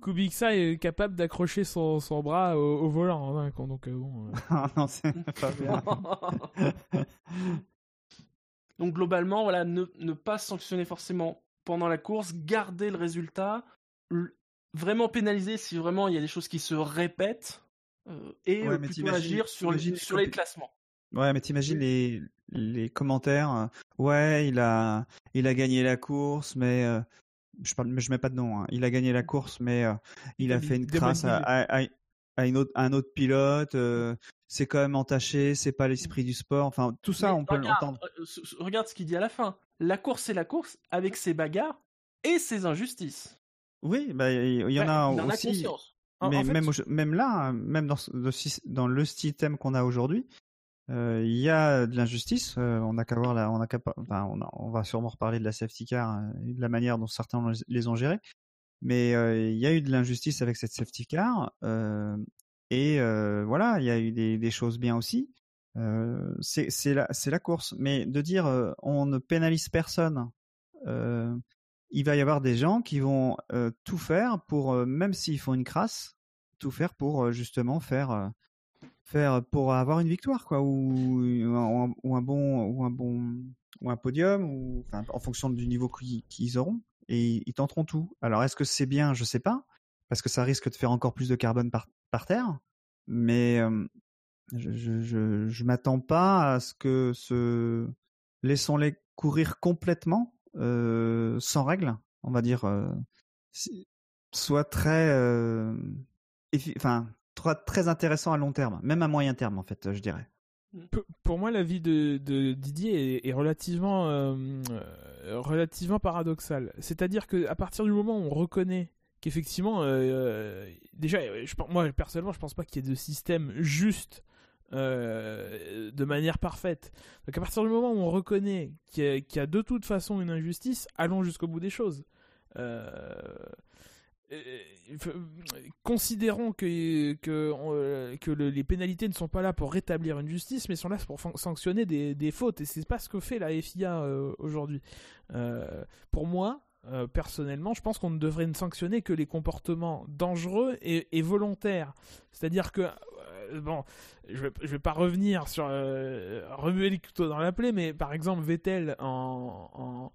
S3: Kubica est capable d'accrocher son, son bras au, au volant, hein, donc euh, bon. euh.
S5: Non, c'est pas bien.
S2: Donc globalement, voilà, ne, ne pas sanctionner forcément pendant la course, garder le résultat, vraiment pénaliser si vraiment il y a des choses qui se répètent, euh, et
S5: Ouais,
S2: euh, plutôt agir sur, les- sur classements.
S5: Ouais, mais t'imagines les, les commentaires. euh, ouais, il a, il a gagné la course, mais euh, je parle, mais je mets pas de nom. hein. Il a gagné la course, mais euh, il a fait une crasse à,
S3: bonnes
S5: à, à- à une autre, à un autre pilote. euh, c'est quand même entaché. C'est pas l'esprit du sport. Enfin, tout ça,
S2: Mais
S5: on peut l'entendre.
S2: euh, regarde ce qu'il dit à la fin. La course, c'est la course, avec ses bagarres et ses injustices.
S5: Oui, bah, il y en
S2: Ouais,
S5: a
S2: il en a
S5: aussi.
S2: conscience.
S3: En-
S5: mais
S3: en fait,
S5: même, même là, même dans, dans le système qu'on a aujourd'hui, euh, il y a de l'injustice. euh, on a qu'à voir la, on a qu'à enfin, on, a- on va sûrement reparler de la safety car et de la manière dont certains les- ont gérés. Mais euh, il y a eu de l'injustice avec cette safety car. Et voilà, il y a eu des, choses bien aussi. C'est la, course. Mais de dire on ne pénalise personne, il va y avoir des gens qui vont tout faire pour, même s'ils font une crasse, tout faire pour justement faire, faire pour avoir une victoire, quoi, ou, un, bon, ou un bon, ou un podium, en fonction du niveau qu'ils auront, et ils tenteront tout. Alors, est-ce que c'est bien? Je sais pas, parce que ça risque de faire encore plus de carbone par, terre, mais je, je, m'attends pas à ce que ce laissons-les courir complètement sans règles, on va dire, soit très, enfin, très, intéressant à long terme, même à moyen terme en fait, je dirais.
S3: Pour moi, l'avis de, de Didier est, est relativement, relativement paradoxal. C'est-à-dire que à partir du moment où on reconnaît qu'effectivement, euh, euh, déjà, moi personnellement, je pense pas qu'il y ait de système juste euh, de manière parfaite. Donc à partir du moment où on reconnaît qu'il y, a- de toute façon une injustice, allons jusqu'au bout des choses. Euh, considérons que, que, que le- les pénalités ne sont pas là pour rétablir une justice, mais sont là pour sanctionner des, des fautes. Et c'est pas ce que fait la FIA aujourd'hui. Pour moi, euh, personnellement, je pense qu'on ne devrait ne sanctionner que les comportements dangereux et, volontaires. C'est-à-dire que, euh, bon, je vais, je vais pas revenir sur euh, remuer les couteaux dans la plaie, mais par exemple, Vettel en. en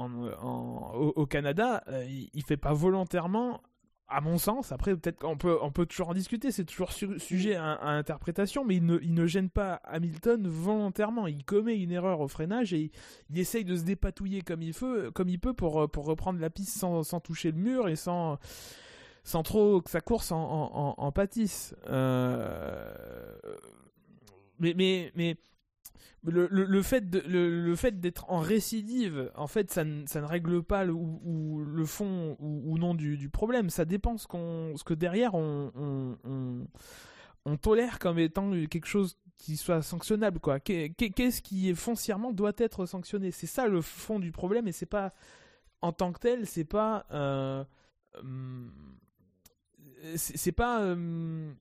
S3: au, au Canada, il fait pas volontairement, à mon sens. Après, peut-être qu'on peut, on peut toujours en discuter, c'est toujours su- sujet à, interprétation, mais il ne, il ne gêne pas Hamilton volontairement. Il commet une erreur au freinage et il, essaye de se dépatouiller comme il, peut, comme il peut pour, pour reprendre la piste sans, sans toucher le mur et sans, sans trop que sa course en- en pâtisse. Euh, Mais, mais, mais le, le, fait le, le fait d'être en récidive, en fait, ça ne, ça ne règle pas le, ou, le fond ou, non du, du problème. Ça dépend ce, qu'on, ce que derrière on, on, tolère comme étant quelque chose qui soit sanctionnable. Quoi. Qu'est- qu'est- Qu'est-ce qui foncièrement doit être sanctionné? C'est ça le fond du problème et c'est pas en tant que tel, c'est pas. euh, hum, c'est pas. hum,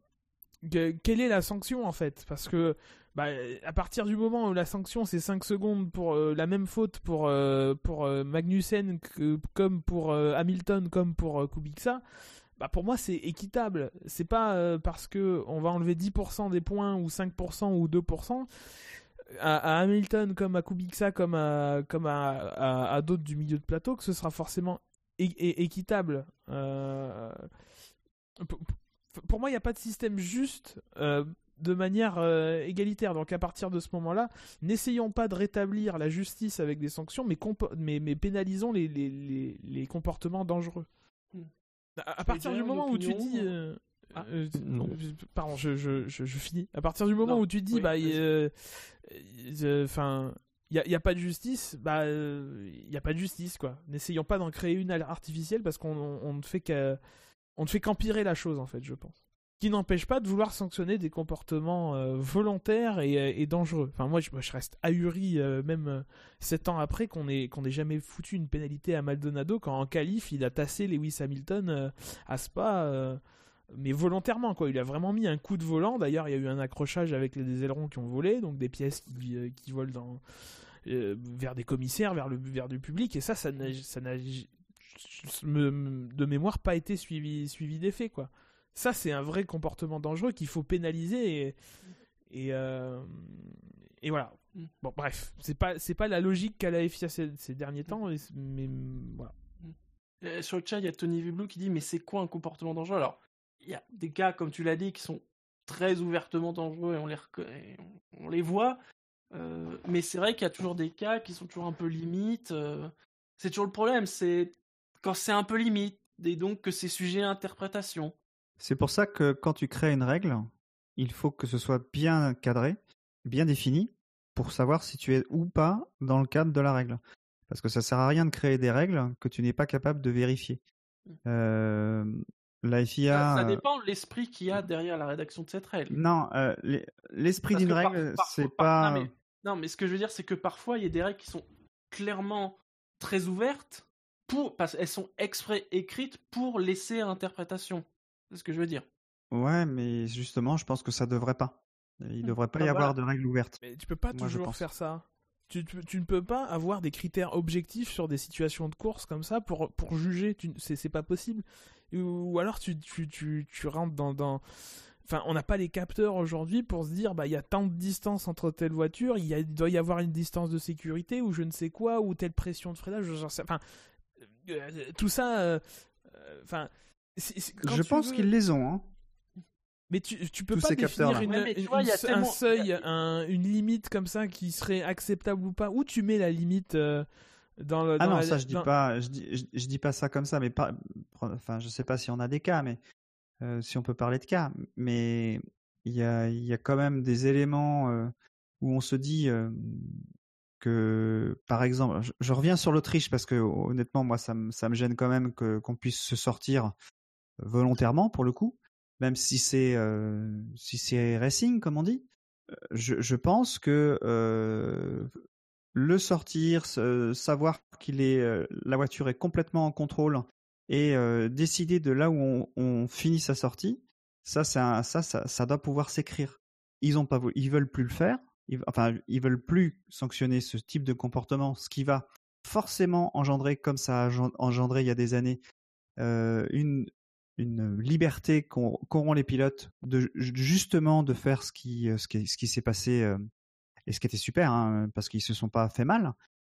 S3: que- quelle est la sanction en fait? Parce que bah, à partir du moment où la sanction c'est 5 secondes pour euh, la même faute pour, euh, pour euh, Magnussen que- comme pour Hamilton comme pour Kubica, bah pour moi c'est équitable. C'est pas parce que on va enlever 10% des points ou 5% ou 2% à, Hamilton comme à Kubica comme à, comme à, à, à d'autres du milieu de plateau que ce sera forcément équitable. Pour moi il n'y a pas de système juste. De manière euh, égalitaire. Donc à partir de ce moment-là, n'essayons pas de rétablir la justice avec des sanctions, mais, compo- mais, mais pénalisons les, les, les, les comportements dangereux.
S2: Hmm.
S3: À, à partir du moment où tu dis... euh,
S2: Ah,
S3: euh,
S4: non.
S3: euh, Pardon, je, je, je, je finis. À partir du moment
S2: Non,
S3: où tu dis,
S2: oui,
S3: bah, euh, euh, enfin, il n'y a, y a pas de justice, bah, il n'y a pas de justice, quoi. N'essayons pas d'en créer une artificielle parce qu'on on, on ne fait qu'à- on ne fait qu'empirer la chose, en fait, je pense qui n'empêche pas de vouloir sanctionner des comportements euh, volontaires et, euh, et dangereux. Enfin, moi, je, reste ahuri, euh, même sept ans après, qu'on ait, qu'on jamais foutu une pénalité à Maldonado quand en qualif, il a tassé Lewis Hamilton à Spa, mais volontairement, quoi. Il a vraiment mis un coup de volant. D'ailleurs, il y a eu un accrochage avec les ailerons qui ont volé, donc des pièces qui, volent vers des commissaires, vers le, vers du public, et ça, ça n'a, n'a de mémoire pas été suivi, suivi des faits, quoi. Ça, c'est un vrai comportement dangereux qu'il faut pénaliser et, et, euh, et voilà.
S2: Mm.
S3: Bon, bref, c'est pas c'est pas la logique qu'a la FIA ces, ces derniers temps, mais voilà.
S2: Euh, Sur le chat, il y a Tony Viblou qui dit Mais c'est quoi un comportement dangereux? Alors, il y a des cas, comme tu l'as dit, qui sont très ouvertement dangereux et on les, et on on les voit. Euh, mais c'est vrai qu'il y a toujours des cas qui sont toujours un peu limites. euh, c'est toujours le problème, c'est quand c'est un peu limite et donc que c'est sujet à interprétation.
S5: C'est pour ça que quand tu crées une règle, il faut que ce soit bien cadré, bien défini, pour savoir si tu es ou pas dans le cadre de la règle. Parce que ça sert à rien de créer des règles que tu n'es pas capable de vérifier. Euh, la FIA.
S2: Ça, ça
S5: euh,
S2: dépend de l'esprit qu'il y a derrière la rédaction de cette règle.
S5: Non, euh, les- l'esprit d'une règle, c'est pas.
S2: Non mais, non, mais ce que je veux dire, c'est que parfois, il y a des règles qui sont clairement très ouvertes, pour, parce qu'elles sont exprès écrites pour laisser à interprétation. C'est ce que je veux dire.
S5: Ouais, mais justement, je pense que ça devrait pas. Il devrait pas
S2: Bah
S5: y avoir
S2: voilà.
S5: de règles ouvertes.
S3: Mais tu peux pas
S5: Moi,
S3: toujours faire ça. Tu, tu, tu ne peux pas avoir des critères objectifs sur des situations de course comme ça pour, pour juger. C'est pas possible. Ou, ou alors tu, rentres dans. dans... Enfin, on n'a pas les capteurs aujourd'hui pour se dire, bah, il y a tant de distance entre telle voiture, il, doit y avoir une distance de sécurité, ou je ne sais quoi, ou telle pression de freinage, enfin, euh, tout ça, euh, euh, enfin, c'est- c'est- quand
S5: Je pense
S3: veux-
S5: qu'ils les ont. Hein.
S3: mais tu, tu peux
S5: Tous
S3: pas définir une,
S2: Ouais, tu vois,
S3: un seuil, un- une limite comme ça qui serait acceptable ou pas. Où tu mets la limite euh, Dans le,
S5: Ah non,
S3: la-
S5: ça je dis
S3: dans-
S5: pas, je dis, je, je dis pas ça comme ça, mais pas, enfin, je sais pas si on a des cas, mais euh, si on peut parler de cas, mais il y a, il y a quand même des éléments euh, où on se dit euh, que, par exemple, je, je reviens sur l'Autriche parce que honnêtement, moi, ça me, ça me gêne quand même que qu'on puisse se sortir volontairement pour le coup, même si c'est, euh, si c'est racing comme on dit. Euh, Je, pense que euh, le sortir, savoir qu'il est, la voiture est complètement en contrôle et décider de là où on, finit sa sortie, ça, un- ça, ça, ça doit pouvoir s'écrire. Ils ont pas, ils veulent plus le faire. Enfin, ils veulent plus sanctionner ce type de comportement, ce qui va forcément engendrer, comme ça a engen- engendré il y a des années, une une liberté qu'ont qu'auront les pilotes de justement de faire ce qui qui s'est passé euh, et ce qui était super hein, parce qu'ils se sont pas fait mal.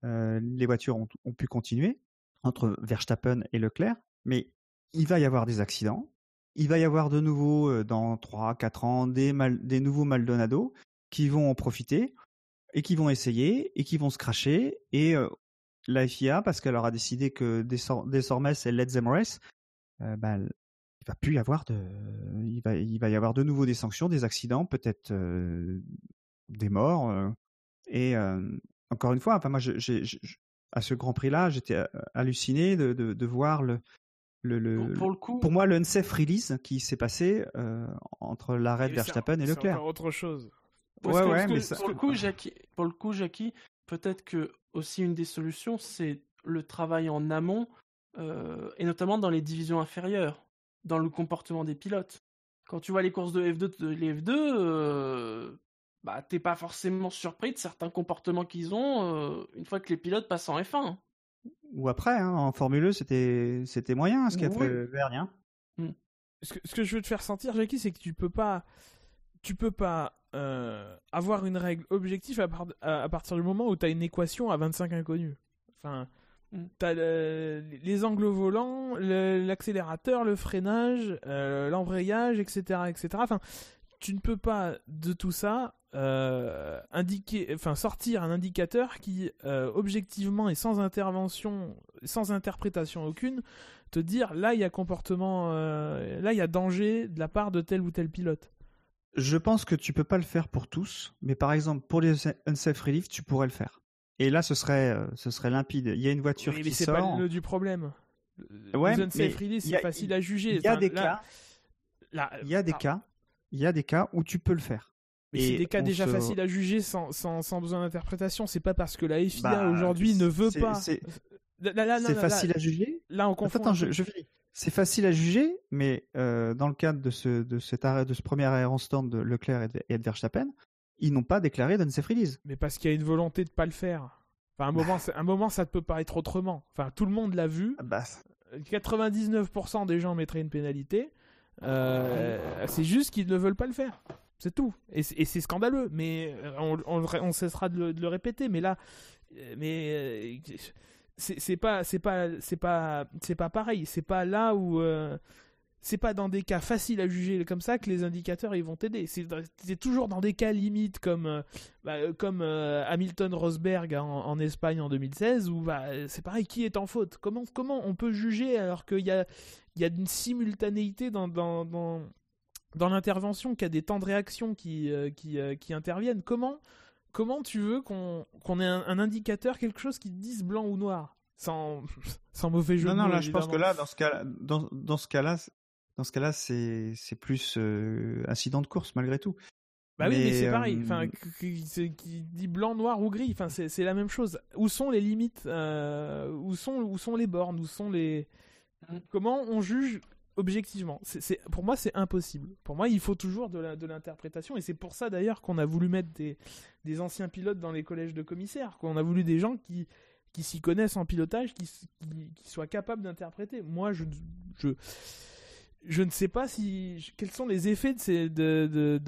S5: Euh, les voitures ont, pu continuer entre Verstappen et Leclerc, mais il va y avoir des accidents. Il va y avoir de nouveau euh, dans 3-4 ans des, nouveaux Maldonado qui vont en profiter et qui vont essayer et qui vont se cracher. Et euh, la FIA, parce qu'elle aura décidé que désor- désormais c'est Let Them Race, euh, va plus y avoir de, il va, il va y avoir de nouveau des sanctions, des accidents, peut-être euh, des morts. euh, et euh, encore une fois, enfin moi, je- j'ai- je- je- à ce Grand Prix-là, j'étais halluciné de, de, de voir le, le, le-
S2: Pour, le coup,
S5: pour moi le unsafe release qui s'est passé entre l'arrêt de Verstappen et Leclerc.
S3: autre chose.
S5: Ouais,
S2: que-
S5: ouais, mais ça-
S2: pour le coup, Jackie, pour le coup, Jackie, peut-être que aussi une des solutions, c'est le travail en amont, euh, et notamment dans les divisions inférieures, dans le comportement des pilotes. Quand tu vois les courses de F2, de les F2, euh, bah t'es pas forcément surpris de certains comportements qu'ils ont euh, une fois que les pilotes passent en F1.
S5: Ou après, hein, en Formule 1, c'était c'était moyen ce qu'a
S2: Oui.
S5: fait Vergne. hein.
S3: ce que, ce que je veux te faire sentir, Jackie, c'est que tu peux pas, tu peux pas euh, avoir une règle objective à, part- à- à partir du moment où tu as une équation à 25 inconnus. Enfin,
S2: Mm.
S3: T'as le- les angles volants, le- l'accélérateur, le freinage, euh, l'embrayage, etc., etc. Enfin, tu ne peux pas de tout ça euh, indiquer, enfin sortir un indicateur qui euh, objectivement et sans intervention, sans interprétation aucune, te dire là il y a comportement, euh, là il y a danger de la part de tel ou tel pilote.
S5: Je pense que tu peux pas le faire pour tous, mais par exemple pour les unsafe relief, tu pourrais le faire. Et là, ce serait euh, ce serait limpide. Il y a une voiture
S3: Oui, mais
S5: qui
S3: c'est
S5: sort.
S3: pas le du problème.
S5: Ouais, mais
S3: c'est facile à juger.
S5: Il y a
S3: Enfin,
S5: des
S3: là-
S5: cas. Il y a des
S3: ah,
S5: cas. Il y a des cas où tu peux le faire.
S3: Mais c'est des cas déjà
S5: se-
S3: faciles à juger sans, sans, sans besoin d'interprétation. C'est pas parce que la FIA
S5: Bah,
S3: aujourd'hui ne veut pas.
S5: c'est- facile
S3: là,
S5: à juger.
S3: Là, on confond.
S5: Attends, je, je. C'est facile à juger, mais euh, dans le cadre de ce, de cet arrêt, de ce premier arrêt en stand de Leclerc et de, et de Verstappen, ils n'ont pas déclaré d'unsafe release.
S3: Mais parce qu'il y a une volonté de pas le faire. Enfin, un moment, un moment, ça peut paraître autrement. Enfin, tout le monde l'a vu.
S5: Ah Bah,
S3: 99% des gens mettraient une pénalité. Euh, c'est juste qu'ils ne veulent pas le faire. C'est tout. Et c'est scandaleux. Mais on, on, le- on cessera de le, de le répéter. Mais là, mais euh, c'est c'est pas, c'est pas, c'est pas, c'est pas pareil. C'est pas là où. euh, c'est pas dans des cas faciles à juger comme ça que les indicateurs ils vont t'aider. C'est toujours dans des cas limites comme euh, bah, euh, comme euh, Hamilton Rosberg en, en Espagne en 2016 où bah, c'est pareil qui est en faute? Comment comment on peut juger alors qu'il y a il y a une simultanéité dans dans dans, dans l'intervention, qu'il y a des temps de réaction qui euh, qui, euh, qui interviennent? Comment comment tu veux qu'on qu'on ait un, un indicateur quelque chose qui te dise blanc ou noir? Sans sans mauvais jeu
S5: non, non, là, je pense que là, dans ce cas, dans, dans ce cas-là, dans ce cas-là, c'est, c'est plus euh, incident de course malgré tout.
S3: Bah oui, mais c'est pareil.
S5: euh,
S3: Enfin, qui, dit blanc, noir ou gris. Enfin, c'est c'est la même chose. Où sont les limites euh, Où sont où sont les bornes Où sont les Comment on juge objectivement? C'est c'est- pour moi c'est impossible. Pour moi, il faut toujours de la- de l'interprétation et c'est pour ça d'ailleurs qu'on a voulu mettre des des anciens pilotes dans les collèges de commissaires. Qu'on a voulu des gens qui qui s'y connaissent en pilotage, qui, qui soient capables d'interpréter. Moi, je, je, je ne sais pas si quels sont les effets de ces, de,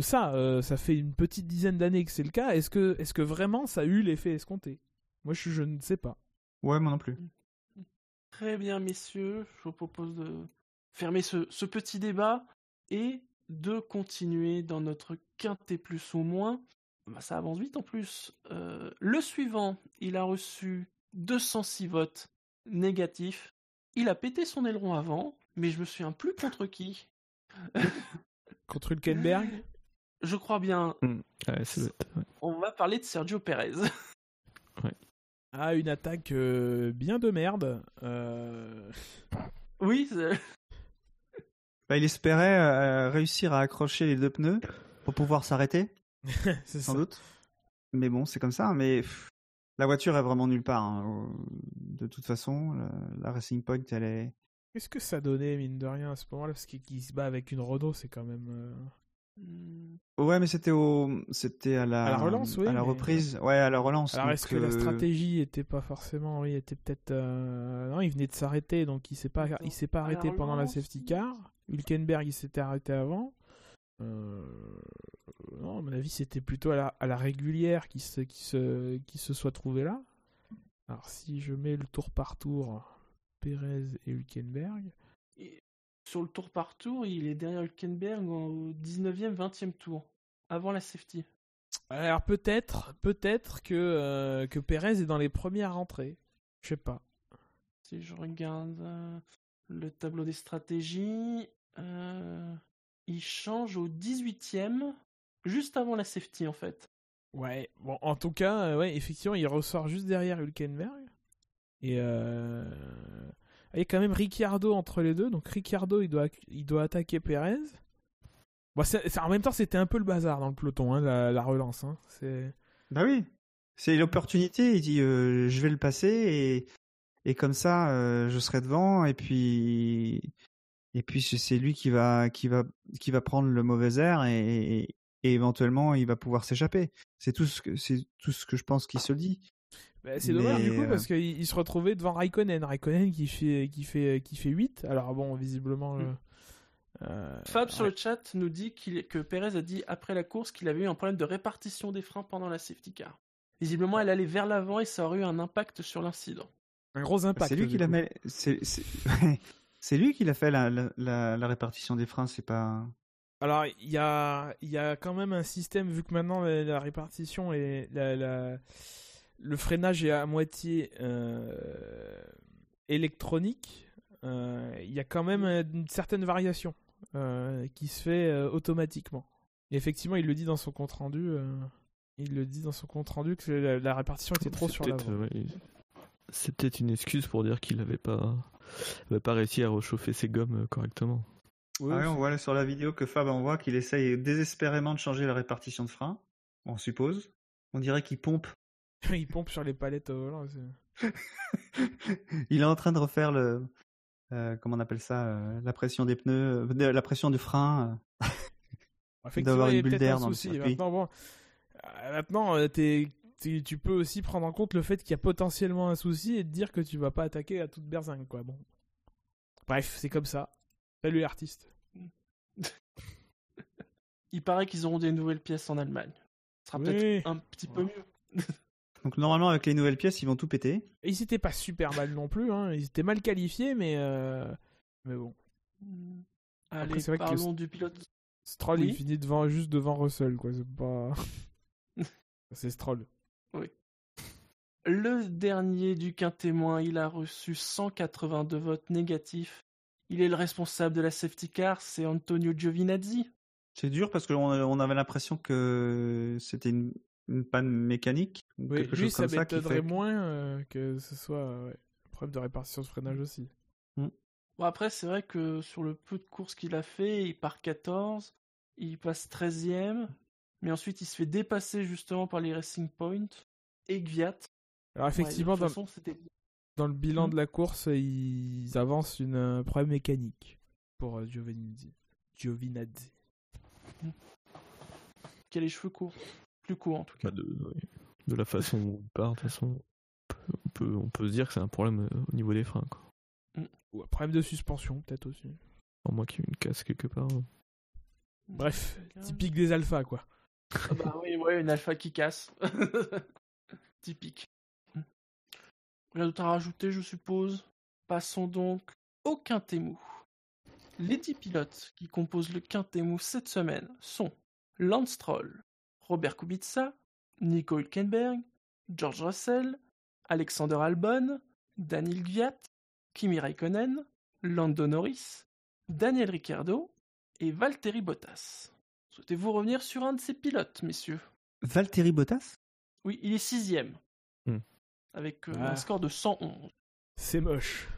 S3: ça. Ça fait une petite dizaine d'années que c'est le cas. Est-ce que vraiment ça a eu l'effet escompté? Moi, je, je, ne sais pas.
S5: Ouais, moi non plus.
S2: Très bien, messieurs, je vous propose de fermer ce, petit débat et de continuer dans notre quintet plus ou moins. Bah, ça avance vite en plus. Euh, le suivant, il a reçu 206 votes négatifs il a pété son aileron avant, mais je me souviens plus contre qui.
S3: Contre Hülkenberg
S2: Je crois bien.
S4: Ouais, ça doit être- ouais.
S2: On va parler de Sergio Perez.
S3: Ah, une attaque euh, bien de merde. Euh,
S2: oui, c'est-
S5: Bah, il espérait euh, réussir à accrocher les deux pneus pour pouvoir s'arrêter,
S3: c'est
S5: sans
S3: ça.
S5: doute. Mais bon, c'est comme ça. Mais pff, la voiture est vraiment nulle part. hein. De toute façon, la, la Racing Point, elle est.
S3: Qu'est-ce que ça donnait, mine de rien, à ce moment-là? Parce qu'il se bat avec une Renault, c'est quand même. euh,
S5: Ouais, mais c'était au, c'était à la,
S3: À la relance, oui,
S5: à la
S3: mais-
S5: reprise. Ouais, à la relance.
S3: Alors, est-ce que la
S5: euh,
S3: stratégie était pas forcément. Oui, était peut-être. euh, Non, il venait de s'arrêter, donc il s'est pas, il s'est pas
S2: la
S3: arrêté pendant la safety car. Hülkenberg, il s'était arrêté avant. Euh, Non, à mon avis, c'était plutôt à la, à la régulière qui se, qui, se, qui se soit trouvé là. Alors, si je mets le tour par tour, Perez et Hülkenberg.
S2: et sur le tour par tour, il est derrière Hülkenberg au 19e, 20e tour, avant la safety.
S3: Alors, peut-être, peut-être que, euh, que Perez est dans les premières rentrées. Je sais pas.
S2: Si je regarde euh, le tableau des stratégies, euh, il change au 18e, juste avant la safety en fait.
S3: Ouais, bon, en tout cas, euh, ouais, effectivement, il ressort juste derrière Hülkenberg. Et euh... il y a quand même Ricciardo entre les deux, donc Ricciardo, il doit, il doit attaquer Perez. Bon, en même temps, c'était un peu le bazar dans le peloton, hein, la, la relance. Hein.
S5: Bah oui. C'est l'opportunité. Il dit, euh, je vais le passer et et comme ça, euh, je serai devant et puis et puis c'est- lui qui va qui va qui va prendre le mauvais air et, et, et éventuellement il va pouvoir s'échapper. C'est tout ce que c'est tout ce que je pense qu'il se dit.
S3: Bah, c'est dommage
S5: Mais,
S3: du coup
S5: euh,
S3: parce qu'il il se retrouvait devant Raikkonen. Raikkonen qui fait, qui fait, qui fait 8. Alors bon, visiblement.
S2: Mm.
S3: euh, euh,
S2: Fab sur
S3: ouais.
S2: le chat nous dit que Perez a dit après la course qu'il avait eu un problème de répartition des freins pendant la safety car. Visiblement, elle allait vers l'avant et ça aurait eu un impact sur l'incident.
S3: Un gros impact.
S5: C'est lui qui l'a
S3: coup.
S5: c'est lui qui l'a fait la, la, la, la répartition des freins. C'est pas
S3: Alors, il y a, y a quand même un système, vu que maintenant la, répartition et le freinage est à moitié euh, électronique, euh, il y a quand même euh, une certaine variation euh, qui se fait automatiquement. Et effectivement, il le dit dans son compte rendu. il le dit dans son compte rendu que la, répartition était trop sur l'avant.
S4: ouais, C'est peut-être une excuse pour dire qu'il n'avait pas, avait pas réussi à réchauffer ses gommes euh, correctement.
S3: Ouais,
S5: Ah oui, on voit sur la vidéo que Fab envoie qu'il essaye désespérément de changer la répartition de freins. On suppose. On dirait qu'il pompe.
S3: il pompe sur les palettes au volant.
S5: Il est en train de refaire le. euh, comment on appelle ça euh, La pression des pneus, euh, la pression du frein. euh.
S3: Effectivement,
S5: d'avoir une bulle d'air dans le
S3: souci.
S5: circuit.
S3: Maintenant, bon, euh, maintenant euh, tu peux aussi prendre en compte le fait qu'il y a potentiellement un souci et te dire que tu vas pas attaquer à toute berzingue, quoi. Bon. Bref, c'est comme ça. Salut l'artiste.
S2: Il paraît qu'ils auront des nouvelles pièces en Allemagne. Ce sera
S3: Oui.
S2: peut-être un petit peu mieux.
S5: Donc normalement avec les nouvelles pièces, ils vont tout péter.
S3: Et ils étaient pas super mal non plus, hein. Ils étaient mal qualifiés, mais euh, mais bon.
S2: Allez,
S3: c'est vrai que
S2: du pilote.
S3: Stroll,
S2: Oui.
S3: il finit devant, juste devant Russell, quoi. C'est pas. c'est Stroll.
S2: Le dernier du quintémoin, il a reçu 182 votes négatifs. Il est le responsable de la safety car, c'est Antonio Giovinazzi.
S5: C'est dur parce qu'on on avait l'impression que c'était une, une panne mécanique ou
S3: Oui,
S5: quelque
S3: lui,
S5: chose
S3: ça
S5: comme ça qui
S3: m'étonnerait
S5: fait.
S3: moins euh, que ce soit euh, ouais, un problème de répartition de freinage aussi.
S2: Bon, après, c'est vrai que sur le peu de courses qu'il a fait, il part 14, il passe 13e, mais ensuite il se fait dépasser justement par les Racing Point et Gviat.
S3: Alors effectivement, dans,
S2: façon,
S3: le bilan
S2: Hmm.
S3: de la course, ils avancent une euh, problème mécanique pour euh, Giovinazzi. Giovinazzi.
S2: qu'il a les cheveux courts. Plus courts en tout cas.
S4: Bah, de, la façon dont il part, de toute façon, on peut, on peut se dire que c'est un problème euh, au niveau des freins. Quoi.
S3: Ou un problème de suspension, peut-être aussi.
S4: À moins qu'il y ait une casse quelque part.
S3: Bref, typique des alphas, quoi.
S2: Ah bah oui, ouais, une alpha qui casse. Typique. Rien d'autre à rajouter, je suppose. Passons donc au Quintet-Mou. Les 10 pilotes qui composent le Quintet-Mou cette semaine sont Lance Stroll, Robert Kubica, Nico Hülkenberg, George Russell, Alexander Albon, Daniel Gviat, Kimi Raikkonen, Lando Norris, Daniel Ricciardo et Valtteri Bottas. Souhaitez-vous revenir sur un de ces pilotes, messieurs?
S5: Valtteri Bottas?
S2: Oui, il est sixième.
S4: Hmm.
S2: Avec euh,
S3: Ah.
S2: un score de 111.
S3: C'est moche.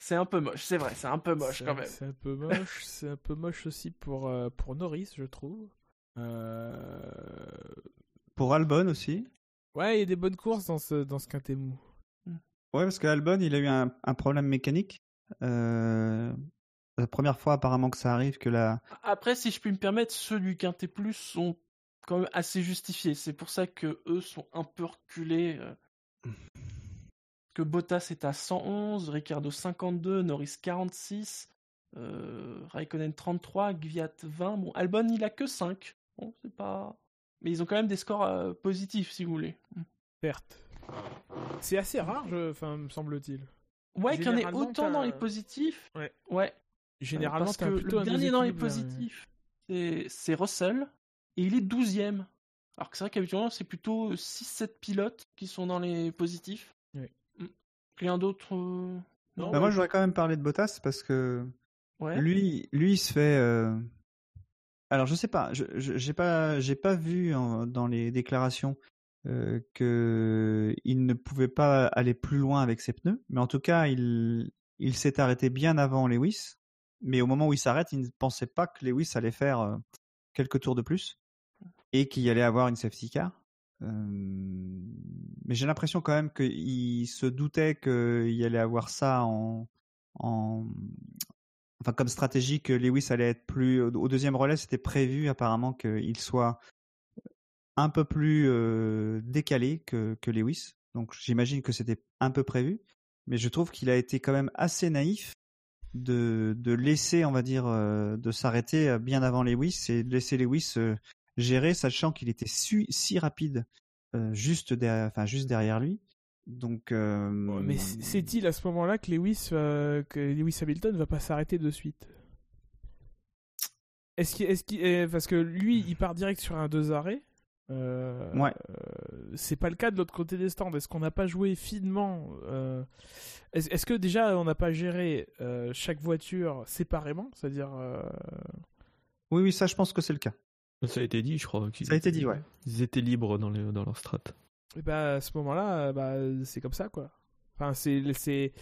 S2: C'est un peu moche, c'est vrai, c'est un peu moche quand même.
S3: C'est un peu moche. c'est un peu moche aussi pour, euh, pour Norris, je trouve. Euh,
S5: Pour Albon aussi.
S3: Ouais, il y a des bonnes courses dans ce, dans ce quintet mou.
S5: Ouais, parce qu'Albon, il a eu un, un problème mécanique. Euh, la première fois apparemment que ça arrive que la...
S2: Après, si je puis me permettre, ceux du Quintet Plus sont quand même assez justifiés. C'est pour ça que eux sont un peu reculés. euh. Que Bottas est à 111, Ricardo 52, Norris 46, euh, Raikkonen 33, Gviat 20. Bon, Albon il a que 5. Bon, c'est pas. Mais ils ont quand même des scores euh, positifs, si vous voulez.
S3: Certes. C'est assez rare, je... enfin, me semble-t-il.
S2: Ouais, qu'il y en ait autant dans les positifs.
S3: Ouais.
S2: Ouais.
S3: Généralement,
S2: parce que le dernier dans les
S3: ouais.
S2: positifs, c'est- c'est Russell, et il est 12ème. Alors que c'est vrai qu'habituellement, c'est plutôt 6-7 pilotes qui sont dans les positifs.
S3: Oui.
S2: Mm. Rien d'autre euh, Non,
S5: Bah, moi, je voudrais quand même parler de Bottas parce que
S2: ouais.
S5: lui, lui, il se fait. euh, Alors, je sais pas. Je je- j'ai pas, j'ai pas vu en- dans les déclarations euh, que il ne pouvait pas aller plus loin avec ses pneus. Mais en tout cas, il, il s'est arrêté bien avant Lewis. Mais au moment où il s'arrête, il ne pensait pas que Lewis allait faire euh, quelques tours de plus et qu'il allait avoir une safety car. Euh, mais j'ai l'impression quand même qu'il se doutait qu'il allait avoir ça en, en, enfin comme stratégie que Lewis allait être plus au deuxième relais, c'était prévu apparemment qu'il soit un peu plus euh, décalé que, que Lewis. Donc j'imagine que c'était un peu prévu, mais je trouve qu'il a été quand même assez naïf de, de laisser, on va dire, euh, de s'arrêter euh, bien avant Lewis et de laisser Lewis euh, gérer, sachant qu'il était su- si rapide juste, derrière, enfin, juste derrière lui. Donc, euh,
S3: Mais c- c'est-il à ce moment-là que Lewis, euh, que Lewis Hamilton va pas s'arrêter de suite? Est-ce qu'il, est-ce qu'il, euh, parce que lui, il part direct sur un deux arrêts. Euh,
S5: Ouais.
S3: euh, c'est pas le cas de l'autre côté des stands. Est-ce qu'on n'a pas joué finement euh, est-ce, est-ce que déjà on n'a pas géré euh, chaque voiture séparément, c'est-à-dire euh,
S5: Oui, oui, ça, je pense que c'est le cas.
S4: Ça a été dit, je crois. qu'ils
S5: Ça a été dit, ouais.
S4: Ils étaient libres dans, les, dans leur strat.
S3: Et bah, à ce moment-là, bah, c'est comme ça, quoi. Enfin, c'est, c'est,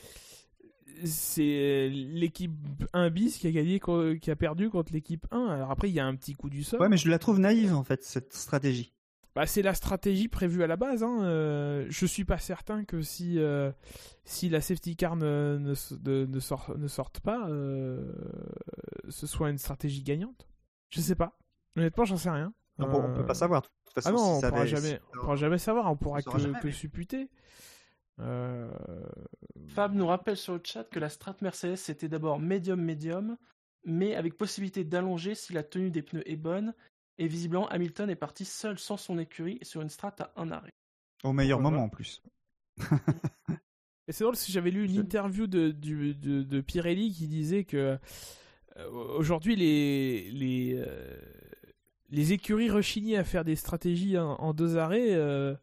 S3: c'est l'équipe 1 bis qui a gagné, qui a perdu contre l'équipe 1. Alors après, il y a un petit coup du sort.
S5: Ouais, mais je la trouve naïve, en fait, cette stratégie.
S3: Bah, c'est la stratégie prévue à la base. Hein. Euh, je suis pas certain que si, euh, si la safety car ne, ne, s- de- ne, sort, ne sorte pas, euh, ce soit une stratégie gagnante. Je sais pas. Honnêtement, j'en sais rien.
S5: On, peut- on peut
S3: Euh,
S5: pas savoir. De toute façon,
S3: Ah non,
S5: si
S3: on
S5: ça
S3: pourra
S5: avait-
S3: jamais, on pourra jamais savoir. On pourra
S5: on
S3: que,
S5: jamais,
S3: que
S5: mais-
S3: supputer. Euh,
S2: Fab nous rappelle sur le chat que la strat Mercedes c'était d'abord médium-médium, mais avec possibilité d'allonger si la tenue des pneus est bonne. Et visiblement, Hamilton est parti seul sans son écurie sur une strat à un arrêt.
S5: Au meilleur moment, en plus.
S3: Et c'est drôle si j'avais lu une interview de, du- de, de Pirelli qui disait que euh, aujourd'hui les, les, euh, les écuries rechignaient à faire des stratégies en, en deux arrêts euh,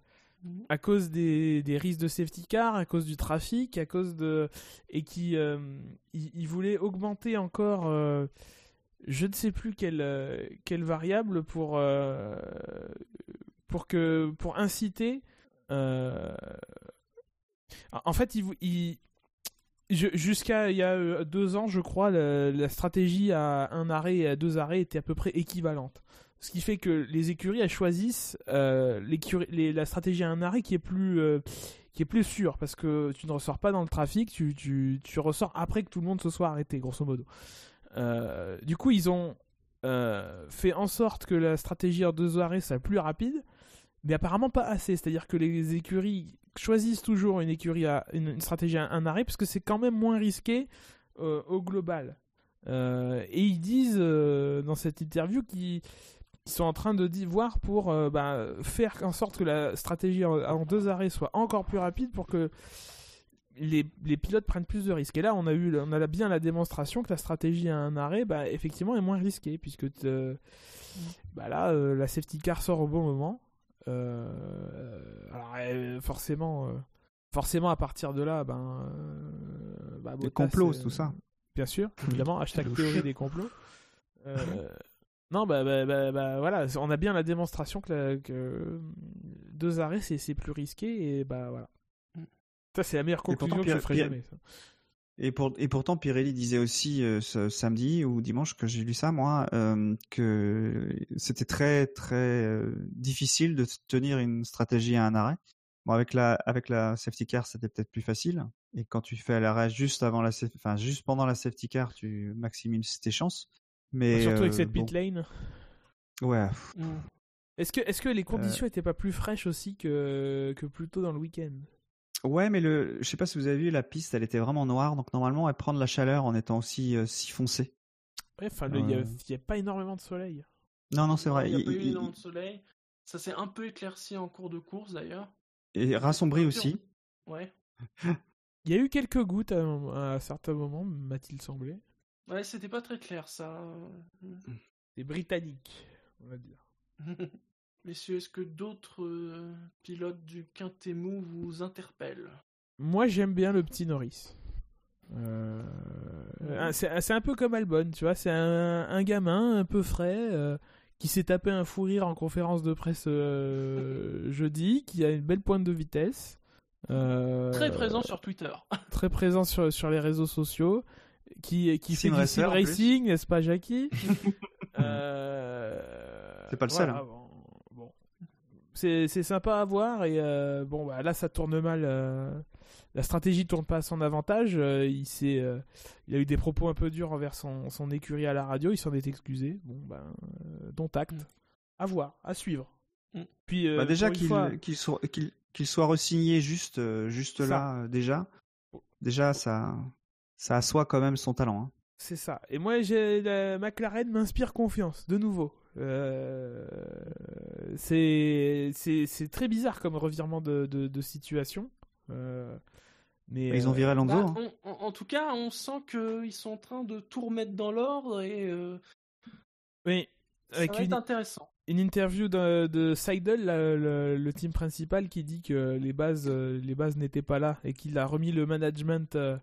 S3: à cause des, des risques de safety car, à cause du trafic, à cause de. et qui euh, ils, ils voulaient augmenter encore. Je ne sais plus quelle, euh, quelle variable pour, euh, pour, que, pour inciter. euh, en fait, jusqu'à il y a deux ans, je crois, la, stratégie à un arrêt et à deux arrêts était à peu près équivalente. Ce qui fait que les écuries choisissent la stratégie à un arrêt qui est plus qui est plus sûre parce que tu ne ressors pas dans le trafic, tu, tu, tu ressors après que tout le monde se soit arrêté, grosso modo. Euh, du coup, ils ont euh, fait en sorte que la stratégie en deux arrêts soit plus rapide, mais apparemment pas assez. C'est-à-dire que les écuries choisissent toujours une écurie à une, stratégie à un arrêt parce que c'est quand même moins risqué euh, au global. Et ils disent dans cette interview qu'ils ils sont en train de voir pour bah, faire en sorte que la stratégie en, en deux arrêts soit encore plus rapide pour que les, les pilotes prennent plus de risques. Et là, on a eu, on a bien la démonstration que la stratégie à un arrêt, bah, effectivement, est moins risquée, puisque euh, bah là, euh, la safety car sort au bon moment. Euh, alors, euh, forcément, euh, forcément, à partir de là, ben, euh, bah,
S5: Des
S3: Bottas,
S5: complots,
S3: euh,
S5: tout ça.
S3: Bien sûr, évidemment, hashtag théorie des complots. Euh, non, bah, bah, bah, bah, voilà, on a bien la démonstration que, la- que deux arrêts, c'est c'est plus risqué, et bah voilà. Ça, c'est la meilleure
S5: pourtant,
S3: conclusion que je ferai jamais. ça.
S5: Et, pour, et pourtant, Pirelli disait aussi euh, ce samedi ou dimanche que j'ai lu ça, moi, euh, que c'était très très euh, difficile de tenir une stratégie à un arrêt. Bon, avec la avec la safety car, c'était peut-être plus facile. Et quand tu fais l'arrêt juste avant la, enfin juste pendant la safety car, tu maximises tes chances. Mais
S3: Surtout avec cette
S5: bon,
S3: pit lane.
S5: ouais,
S2: Mm.
S3: Est-ce que, est-ce que les conditions étaient pas plus fraîches aussi que, que plus tôt dans le week-end?
S5: Ouais, mais le, je sais pas si vous avez vu la piste, elle était vraiment noire, donc normalement elle prend de la chaleur en étant aussi euh, si foncée.
S3: Ouais, enfin, il y a-
S5: Euh.
S3: y a pas énormément de soleil.
S5: Non, non, c'est vrai.
S2: Il n'y a
S5: Il-
S2: pas eu énormément de soleil. Ça s'est un peu éclairci en cours de course d'ailleurs.
S5: et rassombri aussi.
S2: Ouais.
S3: Il y a eu quelques gouttes à, un- à certains moments, m'a-t-il semblé.
S2: Ouais, c'était pas très clair ça.
S3: C'est britannique, on va dire.
S2: Messieurs, est-ce que d'autres euh, pilotes du Quintet Mou vous interpellent?
S3: Moi, j'aime bien le petit Norris. Euh, c'est un peu comme Albon, tu vois. C'est un, un gamin un peu frais euh, qui s'est tapé un fou rire en conférence de presse euh, jeudi, qui a une belle pointe de vitesse. Euh,
S2: Très présent sur Twitter.
S3: très présent sur, sur les réseaux sociaux, qui, qui fait du sim racing, n'est-ce pas, Jackie? Euh,
S5: C'est pas le seul, hein.
S3: bon. C'est c'est sympa à voir, et euh, bon, bah, là, ça tourne mal. euh, la stratégie tourne pas à son avantage. euh, il, s'est, euh, il a eu des propos un peu durs envers son, son écurie à la radio, il s'en est excusé. Bon, ben, euh, dont acte.
S2: Mm.
S3: À voir, à suivre.
S2: Mm.
S3: Puis, euh,
S5: Bah, déjà qu'il
S3: fois-
S5: soit qu'il qu'il soit resigné juste juste
S3: Ça.
S5: là euh, déjà déjà ça ça assoit quand même son talent hein.
S3: C'est ça. Et moi, j'ai la McLaren m'inspire confiance, de nouveau. Euh, c'est c'est c'est très bizarre comme revirement de, de, de situation. Euh, mais
S5: ils ont
S3: euh,
S5: viré Alonso
S2: Bah,
S5: hein.
S2: on- en, en tout cas, on sent qu'ils sont en train de tout remettre dans l'ordre et euh,
S3: oui,
S2: ça
S3: avec
S2: va être intéressant.
S3: une interview de, de Seidel, la- le, le team principal, qui dit que les bases euh, les bases n'étaient pas là et qu'il a remis le management euh,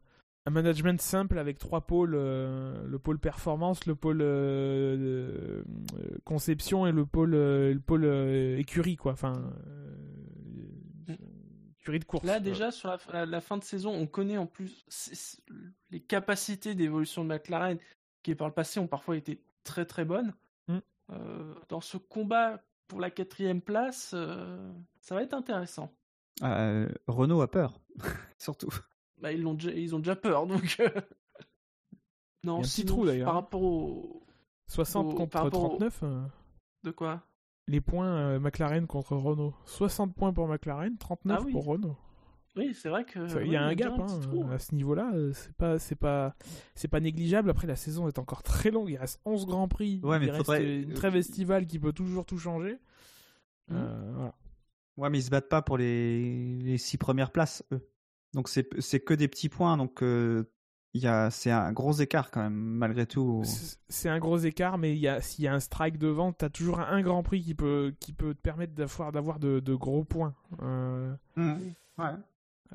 S3: un management simple avec trois pôles euh, le pôle performance, le pôle euh, euh, conception et le pôle euh, le pôle euh, écurie quoi. Enfin euh, écurie de course.
S2: Là, déjà, sur la, la- la fin de saison, on connaît en plus les capacités d'évolution de McLaren qui, par le passé, ont parfois été très très bonnes.
S3: Mm.
S2: Euh, dans ce combat pour la quatrième place, euh, ça va être intéressant.
S5: Euh, Renault a peur surtout
S2: Bah, ils, l'ont déjà, ils ont déjà peur, donc. euh,
S3: Il y a
S2: non,
S3: un petit trou, d'ailleurs.
S2: Par rapport au.
S3: 60
S2: au-
S3: contre
S2: par rapport au-
S3: 39. euh,
S2: De quoi?
S3: Les points euh, McLaren contre Renault. 60 points pour McLaren, 39
S2: Ah oui.
S3: pour Renault.
S2: Oui, c'est vrai que.
S3: Il y a un gap hein,
S2: trou.
S3: à ce niveau-là. C'est pas, c'est pas, c'est pas négligeable. Après, la saison est encore très longue. Il reste 11 grands prix.
S5: Ouais, mais
S3: il reste
S5: faudrait-
S3: une trêve estivale qui peut toujours tout changer.
S2: Mm.
S3: Euh, voilà.
S5: ouais mais ils se battent pas pour les les six premières places eux donc c'est c'est que des petits points donc euh, il y a c'est un gros écart quand même malgré tout
S3: C'est un gros écart, mais il y a, s'il y a un strike devant, t'as toujours un, grand prix qui peut, qui peut te permettre d'avoir, d'avoir de, de gros points. Euh,
S5: Mhm. ouais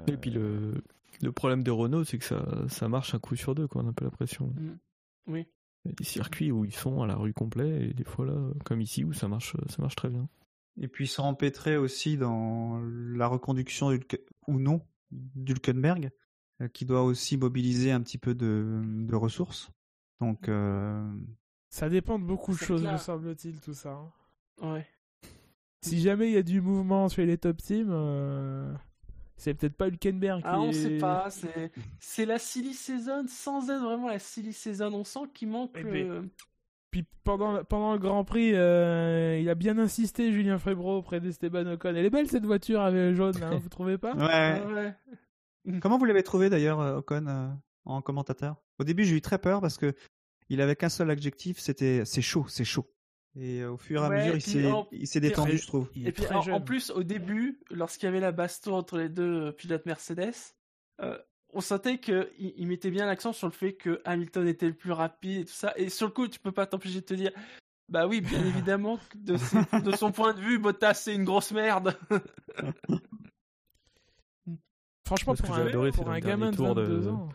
S4: Et puis le, le problème de Renault, c'est que ça, ça marche un coup sur deux, quoi, on a un peu l'impression.
S2: Oui.
S4: Il y a des circuits où ils sont à la rue complet, et des fois là, comme ici, où ça marche, ça marche très bien.
S5: Et puis ils sont empêtrés aussi dans la reconduction ou non d'Hulkenberg, euh, qui doit aussi mobiliser un petit peu de, de ressources. Donc, euh,
S3: ça dépend de beaucoup de choses,
S2: clair.
S3: me semble-t-il, tout ça. hein.
S2: Ouais.
S3: Si jamais il y a du mouvement chez les top teams, euh, c'est peut-être pas Hülkenberg qui
S2: Ah, on
S3: est-
S2: sait pas. C'est, c'est la silly season sans être vraiment la silly season. On sent qu'il manque.
S3: Eh ben, Puis pendant, pendant le Grand Prix, euh, il a bien insisté, Julien Febro, auprès d'Esteban Ocon. Elle est belle cette voiture avec jaune, hein, vous trouvez pas?
S5: Ouais.
S2: ouais.
S5: Comment vous l'avez trouvé d'ailleurs, euh, Ocon, euh, en commentateur? Au début, j'ai eu très peur parce que il avait qu'un seul adjectif, c'était c'est chaud, c'est chaud. Et au fur et à
S2: Ouais,
S5: mesure, il s'est, détendu, je trouve.
S2: Et puis en, plus, au début, lorsqu'il y avait la baston entre les deux pilotes Mercedes, euh, on sentait qu'il il mettait bien l'accent sur le fait que Hamilton était le plus rapide et tout ça. Et sur le coup, tu peux pas t'empêcher de te dire, bah oui, bien évidemment, de, ses- de son point de vue, Bottas c'est une grosse merde.
S3: Franchement,
S4: Moi,
S3: pour un,
S4: adoré,
S3: pour gamin de
S4: dernier tour de-
S3: 22 ans.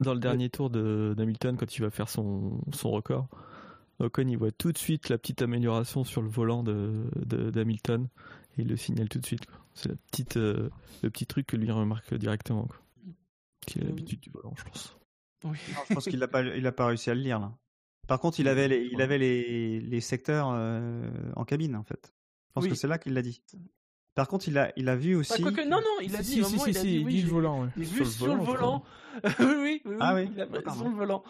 S4: Dans le dernier tour de d'Hamilton, quand il va faire son, son record, Ocon il voit tout de suite la petite amélioration sur le volant de de- d'Hamilton et il le signale tout de suite. quoi. C'est la petite, euh, le petit truc que lui remarque directement. Quoi. Qui a
S2: Oui.
S4: l'habitude du volant, je pense.
S2: Oui.
S5: Non, je pense qu'il n'a pas, il a pas réussi à le lire là. Par contre, il avait les, il avait les, les secteurs euh, en cabine en fait. Je pense
S2: Oui.
S5: que c'est là qu'il l'a dit. Par contre, il a, il a vu
S2: Bah,
S5: aussi.
S2: non, non, il a
S3: si,
S2: dit,
S3: si,
S2: vraiment,
S3: si,
S2: il a
S3: si,
S2: dit,
S3: il
S2: oui,
S3: dit le volant. ouais.
S2: j'ai
S4: Sur
S2: vu
S4: le
S2: sur le volant. oui, oui, oui,
S5: Ah oui,
S2: il a
S5: d'accord.
S2: sur le volant.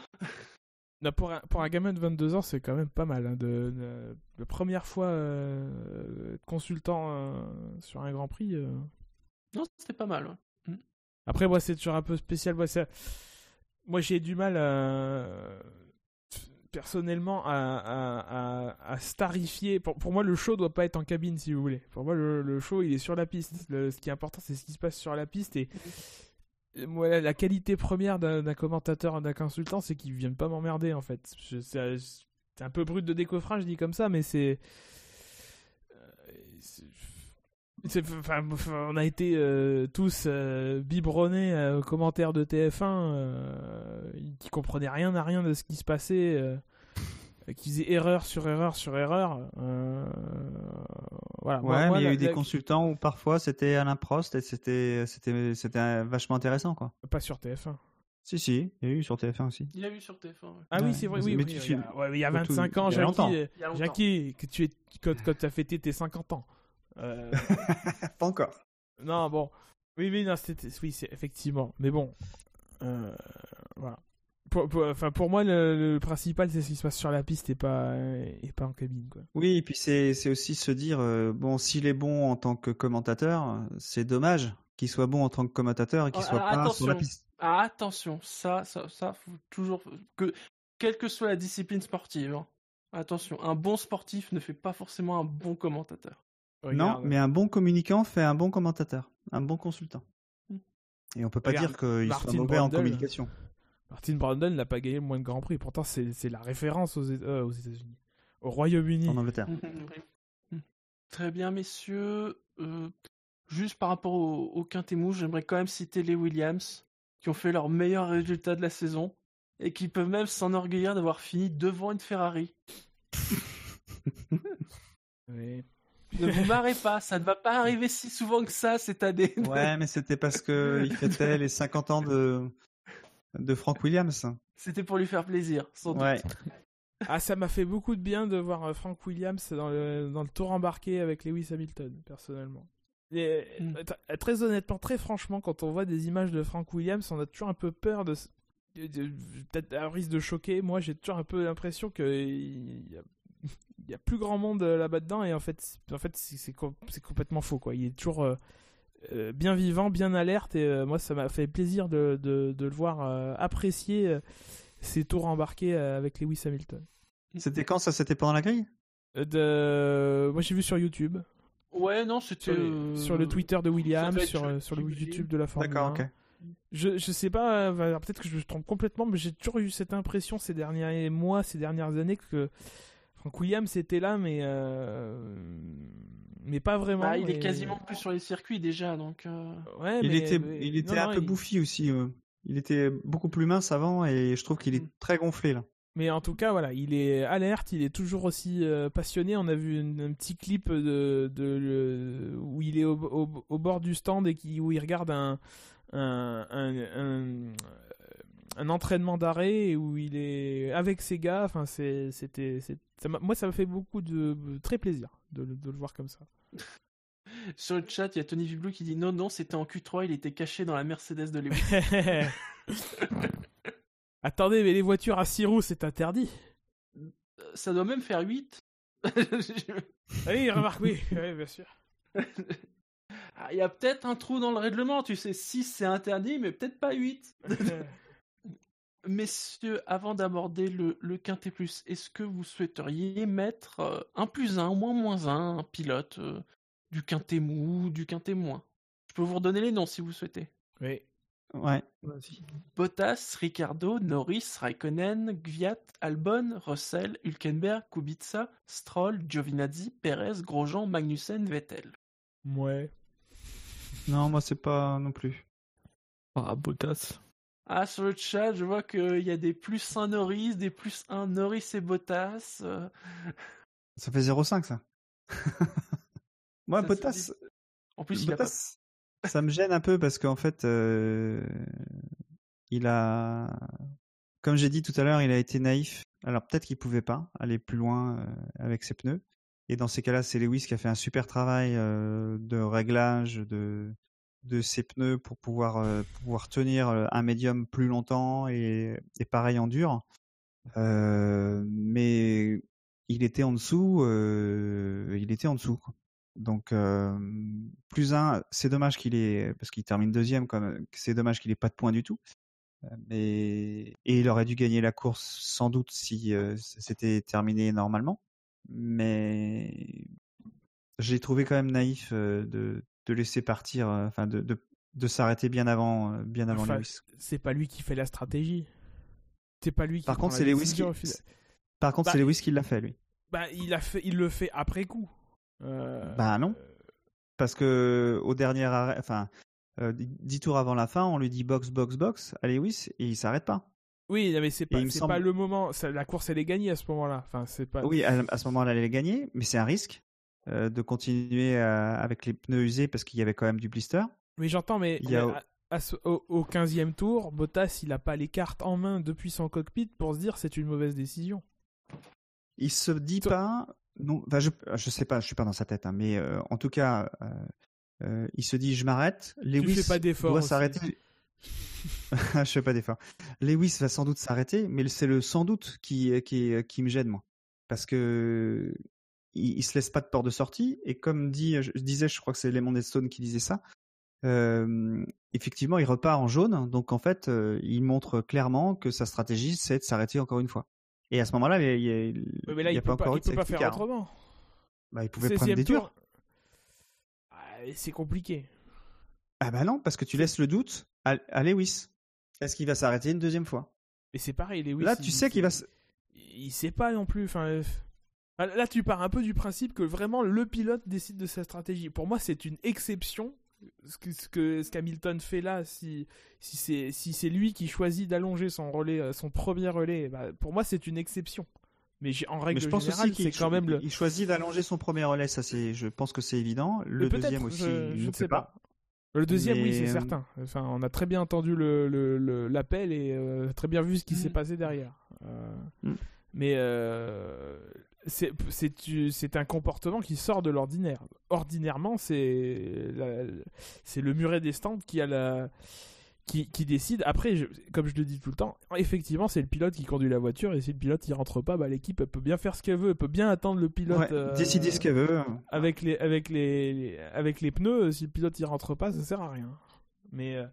S3: Non, pour, un, pour un gamin de 22 ans, c'est quand même pas mal. hein, de, de- la première fois euh, consultant euh, sur un Grand Prix. euh.
S2: Non, c'était pas mal. ouais.
S3: Après, moi, c'est toujours un peu spécial. Moi, ça- moi j'ai du mal euh, personnellement à, à, à- à starifier. Pour, pour moi, le show doit pas être en cabine, si vous voulez. Pour moi, le, le show, il est sur la piste. Le- ce qui est important, c'est ce qui se passe sur la piste. Et la, qualité première d'un commentateur, d'un consultant, c'est qu'ils viennent pas m'emmerder, en fait. C'est un peu brut de décoffrage, dit comme ça, mais c'est. euh, on a été euh, tous euh, biberonnés aux commentaires de TF1 euh, qui comprenaient rien à rien de ce qui se passait, qui faisaient erreur sur erreur sur erreur. euh, voilà.
S5: Ouais,
S3: moi,
S5: mais il y a
S3: la-
S5: eu des
S3: la-
S5: consultants où parfois c'était Alain Prost et c'était, c'était, c'était vachement intéressant quoi.
S3: Pas sur TF1.
S5: Si, si, il y a eu sur TF1 aussi.
S2: Il a vu sur TF1. ouais.
S3: Ah
S5: Ouais,
S3: oui, c'est vrai,
S5: mais-
S3: oui,
S5: mais
S3: oui,
S5: tu
S3: il y a, ouais, mais il y a
S5: tout-
S3: 25 ans,
S5: il y a longtemps.
S3: Jackie, euh,
S2: y.
S3: Jackie, que tu es, quand, quand tu as fêté tes 50 ans. Euh,
S5: Pas encore.
S3: non, bon. Oui, oui, non, c'était, oui, c'est effectivement. Mais bon, euh, voilà. Pour, pour- enfin, pour moi, le, le principal, c'est ce qui se passe sur la piste et pas, et pas en cabine, quoi.
S5: Oui, et puis c'est, c'est aussi se dire euh, bon, s'il est bon en tant que commentateur, c'est dommage qu'il soit bon en tant que commentateur et qu'il
S2: Oh,
S5: soit pas sur la
S2: attention.
S5: piste.
S2: Ah, attention, ça, ça, ça, faut toujours que, quelle que soit la discipline sportive, hein, attention, un bon sportif ne fait pas forcément un bon commentateur.
S5: Non, mais un bon communicant fait un bon commentateur, un bon consultant.
S2: Hmm.
S5: Et on peut pas
S3: Regarde,
S5: dire qu'il soit mauvais en communication.
S3: Martin Brandon n'a pas gagné le moins de Grand Prix. Pourtant, c'est, la référence aux, euh, aux États-Unis. Au Royaume-Uni.
S5: En Angleterre.
S2: Oui. Très bien, messieurs. Euh, juste par rapport au, au Quintet Mouche, j'aimerais quand même citer les Williams, qui ont fait leur meilleur résultat de la saison et qui peuvent même s'enorgueillir d'avoir fini devant une Ferrari.
S3: Oui.
S2: Ne vous marrez pas, ça ne va pas arriver si souvent que ça cette année.
S5: Ouais, mais c'était parce que il fêtait les 50 ans de, de Frank Williams.
S2: C'était pour lui faire plaisir, sans doute.
S5: Ouais.
S3: Ah, ça m'a fait beaucoup de bien de voir euh, Frank Williams dans le, dans le tour embarqué avec Lewis Hamilton, personnellement. Et,
S2: Mm.
S3: euh, très honnêtement, très franchement, quand on voit des images de Frank Williams, on a toujours un peu peur de. de- de- Peut-être à risque de choquer. Moi, j'ai toujours un peu l'impression qu'il y a, il y a plus grand monde euh, là-bas dedans, et en fait, c'est- en fait c'est c'est com- c'est complètement faux. Quoi. Il est toujours. euh, euh, bien vivant, bien alerte, et euh, moi ça m'a fait plaisir de, de, de le voir euh, apprécier euh, ses tours embarqués euh, avec Lewis Hamilton.
S5: C'était quand ça? C'était pendant la grille?
S3: De... Moi j'ai vu sur YouTube,
S2: Ouais, non, c'était.
S3: sur, le Twitter de Williams, sur,
S2: sur
S3: le
S2: YouTube
S3: de la Formule
S5: D'accord,
S3: 1.
S5: ok.
S3: Je, je sais pas, peut-être que je me trompe complètement, mais j'ai toujours eu cette impression ces derniers mois, ces dernières années que Frank Williams était là, mais euh, mais pas vraiment.
S2: bah, il est quasiment plus sur les circuits déjà, donc. euh,
S3: Ouais,
S5: Il
S3: mais-
S5: était,
S3: mais-
S5: il était
S3: non,
S5: un
S3: non,
S5: peu
S3: il-
S5: bouffi aussi. euh. Il était beaucoup plus mince avant et je trouve qu'il est
S2: Mm.
S5: très gonflé là.
S3: Mais en tout cas, voilà, il est alerte, il est toujours aussi euh, passionné. On a vu une- un petit clip de, de le- où il est au, au- au bord du stand et qui, où il regarde un, un, un, un- entraînement d'arrêt où il est avec ses gars. Enfin, c'était, moi, ça m'a fait beaucoup de très plaisir de, le- de le voir comme ça.
S2: Sur le chat, il y a Tony Viblou qui dit non, non, c'était en Q3, il était caché dans la Mercedes de Lewis.
S3: Attendez, mais les voitures à 6 roues, c'est interdit.
S2: Ça doit même faire 8.
S3: Ah Oui, remarque, oui, oui, bien sûr.
S2: Ah, Il y a peut-être un trou dans le règlement, tu sais, 6 c'est interdit, mais peut-être pas 8. Messieurs, avant d'aborder le, le Quintet Plus, est-ce que vous souhaiteriez mettre euh, un plus un, moins moins un, un pilote euh, du Quintet mou, du Quintet moins? Je peux vous redonner les noms si vous souhaitez.
S3: Oui.
S5: Ouais.
S4: Vas-y.
S2: Bottas, Ricardo, Norris, Raikkonen, Gviat, Albon, Russell, Hülkenberg, Kubica, Stroll, Giovinazzi, Perez, Grosjean, Magnussen, Vettel.
S3: Ouais.
S5: Non, moi, c'est pas non plus.
S4: Ah, Bottas.
S2: Ah, sur le chat, je vois qu'il y a des plus 1 Norris, des plus 1 Norris et Bottas. euh,
S5: Ça fait 0,5, ça. moi,
S2: Ça
S5: Bottas,
S2: dit- En plus, il a pas...
S5: Bottas, ça me gêne un peu parce qu'en fait, euh, il a, comme j'ai dit tout à l'heure, il a été naïf. Alors peut-être qu'il pouvait pas aller plus loin euh, avec ses pneus. Et dans ces cas-là, c'est Lewis qui a fait un super travail euh, de réglage de de ses pneus pour pouvoir euh, pouvoir tenir euh, un médium plus longtemps et, et pareil en dur. Euh, mais il était en dessous, il était en dessous. Donc plus un, c'est dommage qu'il ait parce qu'il termine deuxième c'est dommage qu'il ait pas de points du tout. Mais et il aurait dû gagner la course sans doute si s'était terminé normalement. Mais j'ai trouvé quand même naïf de de laisser partir, euh, enfin de de, de s'arrêter bien avant euh, bien avant
S3: Enfin,
S5: Lewis.
S3: C'est pas lui qui fait la stratégie. C'est pas lui qui
S5: Par
S3: prend
S5: contre, c'est Lewis qui par contre
S3: Bah,
S5: c'est Lewis qui l'a fait lui.
S3: Bah, il, a fait, il le fait après coup. Euh,
S5: Bah non. Parce que au dernier arrêt, enfin, euh, dix tours avant la fin, on lui dit box, box, box à Lewis et il s'arrête pas.
S3: Oui, mais c'est pas,
S5: semble-
S3: pas le moment. la course, elle est gagnée à ce moment-là. Enfin, c'est pas.
S5: Oui, à, à ce moment-là, elle allait gagner, mais c'est un risque euh, de continuer à- avec les pneus usés parce qu'il y avait quand même du blister.
S3: Oui, j'entends, mais
S5: Il y a-
S3: mais à- à ce- au, au 15e tour, Bottas, il a pas les cartes en main depuis son cockpit pour se dire c'est une mauvaise décision.
S5: Il se dit
S3: Toi-
S5: pas, non, enfin, je, je sais pas, je suis pas dans sa tête, hein, mais euh, en tout cas, euh, euh, il se dit je m'arrête. Lewis
S3: fais pas d'efforts
S5: doit s'arrêter. je fais pas d'effort. Lewis va sans doute s'arrêter, mais c'est le sans doute qui, qui, qui me gêne moi, parce que il, il se laisse pas de porte de sortie et comme dit, je, je disais, je crois que c'est Lemon Stone qui disait ça. euh, effectivement, il repart en jaune, donc en fait, euh, il montre clairement que sa stratégie, c'est de s'arrêter encore une fois. Et à ce moment-là, il y a, il
S3: Oui, mais là,
S5: il
S3: il,
S5: a
S3: peut pas,
S5: encore eu
S3: il
S5: de
S3: peut pas
S5: safety
S3: faire
S5: car.
S3: autrement.
S5: Bah, il pouvait prendre
S3: 16e
S5: des
S3: tour.
S5: durs.
S3: Ah, c'est compliqué.
S5: Ah bah non, parce que tu laisses le doute à, à Lewis. Est-ce qu'il va s'arrêter une deuxième fois?
S3: Mais c'est pareil, Lewis.
S5: Là, tu sais qu'il va.
S3: il sait pas non plus. Enfin, euh, là, tu pars un peu du principe que vraiment le pilote décide de sa stratégie. Pour moi, c'est une exception. Ce que ce que ce qu'Hamilton fait là, si si c'est si c'est lui qui choisit d'allonger son relais, euh, son premier relais, bah, pour moi c'est une exception. Mais en
S5: Mais
S3: règle
S5: je pense
S3: générale, c'est quand même le.
S5: il choisit d'allonger son premier relais. Ça, c'est. Je pense que c'est évident. Le deuxième aussi,
S3: je,
S5: ne
S3: sais pas.
S5: pas.
S3: Le deuxième, oui, c'est
S5: euh,
S3: certain. Enfin, on a très bien entendu le l'appel et euh, très bien vu ce qui s'est
S2: Mm.
S3: passé derrière. Euh,
S5: Mm.
S3: Mais euh, c'est un comportement qui sort de l'ordinaire. Ordinairement, c'est le muret des stands qui a la qui, qui décide. Après, je- comme je le dis tout le temps, effectivement, c'est le pilote qui conduit la voiture et si le pilote il rentre pas, bah, l'équipe elle peut bien faire ce qu'elle veut, elle peut bien attendre le pilote.
S5: Ouais,
S3: euh,
S5: Décider ce qu'elle veut.
S3: avec les avec les, les- avec les pneus si le pilote il rentre pas ça sert à rien mais euh,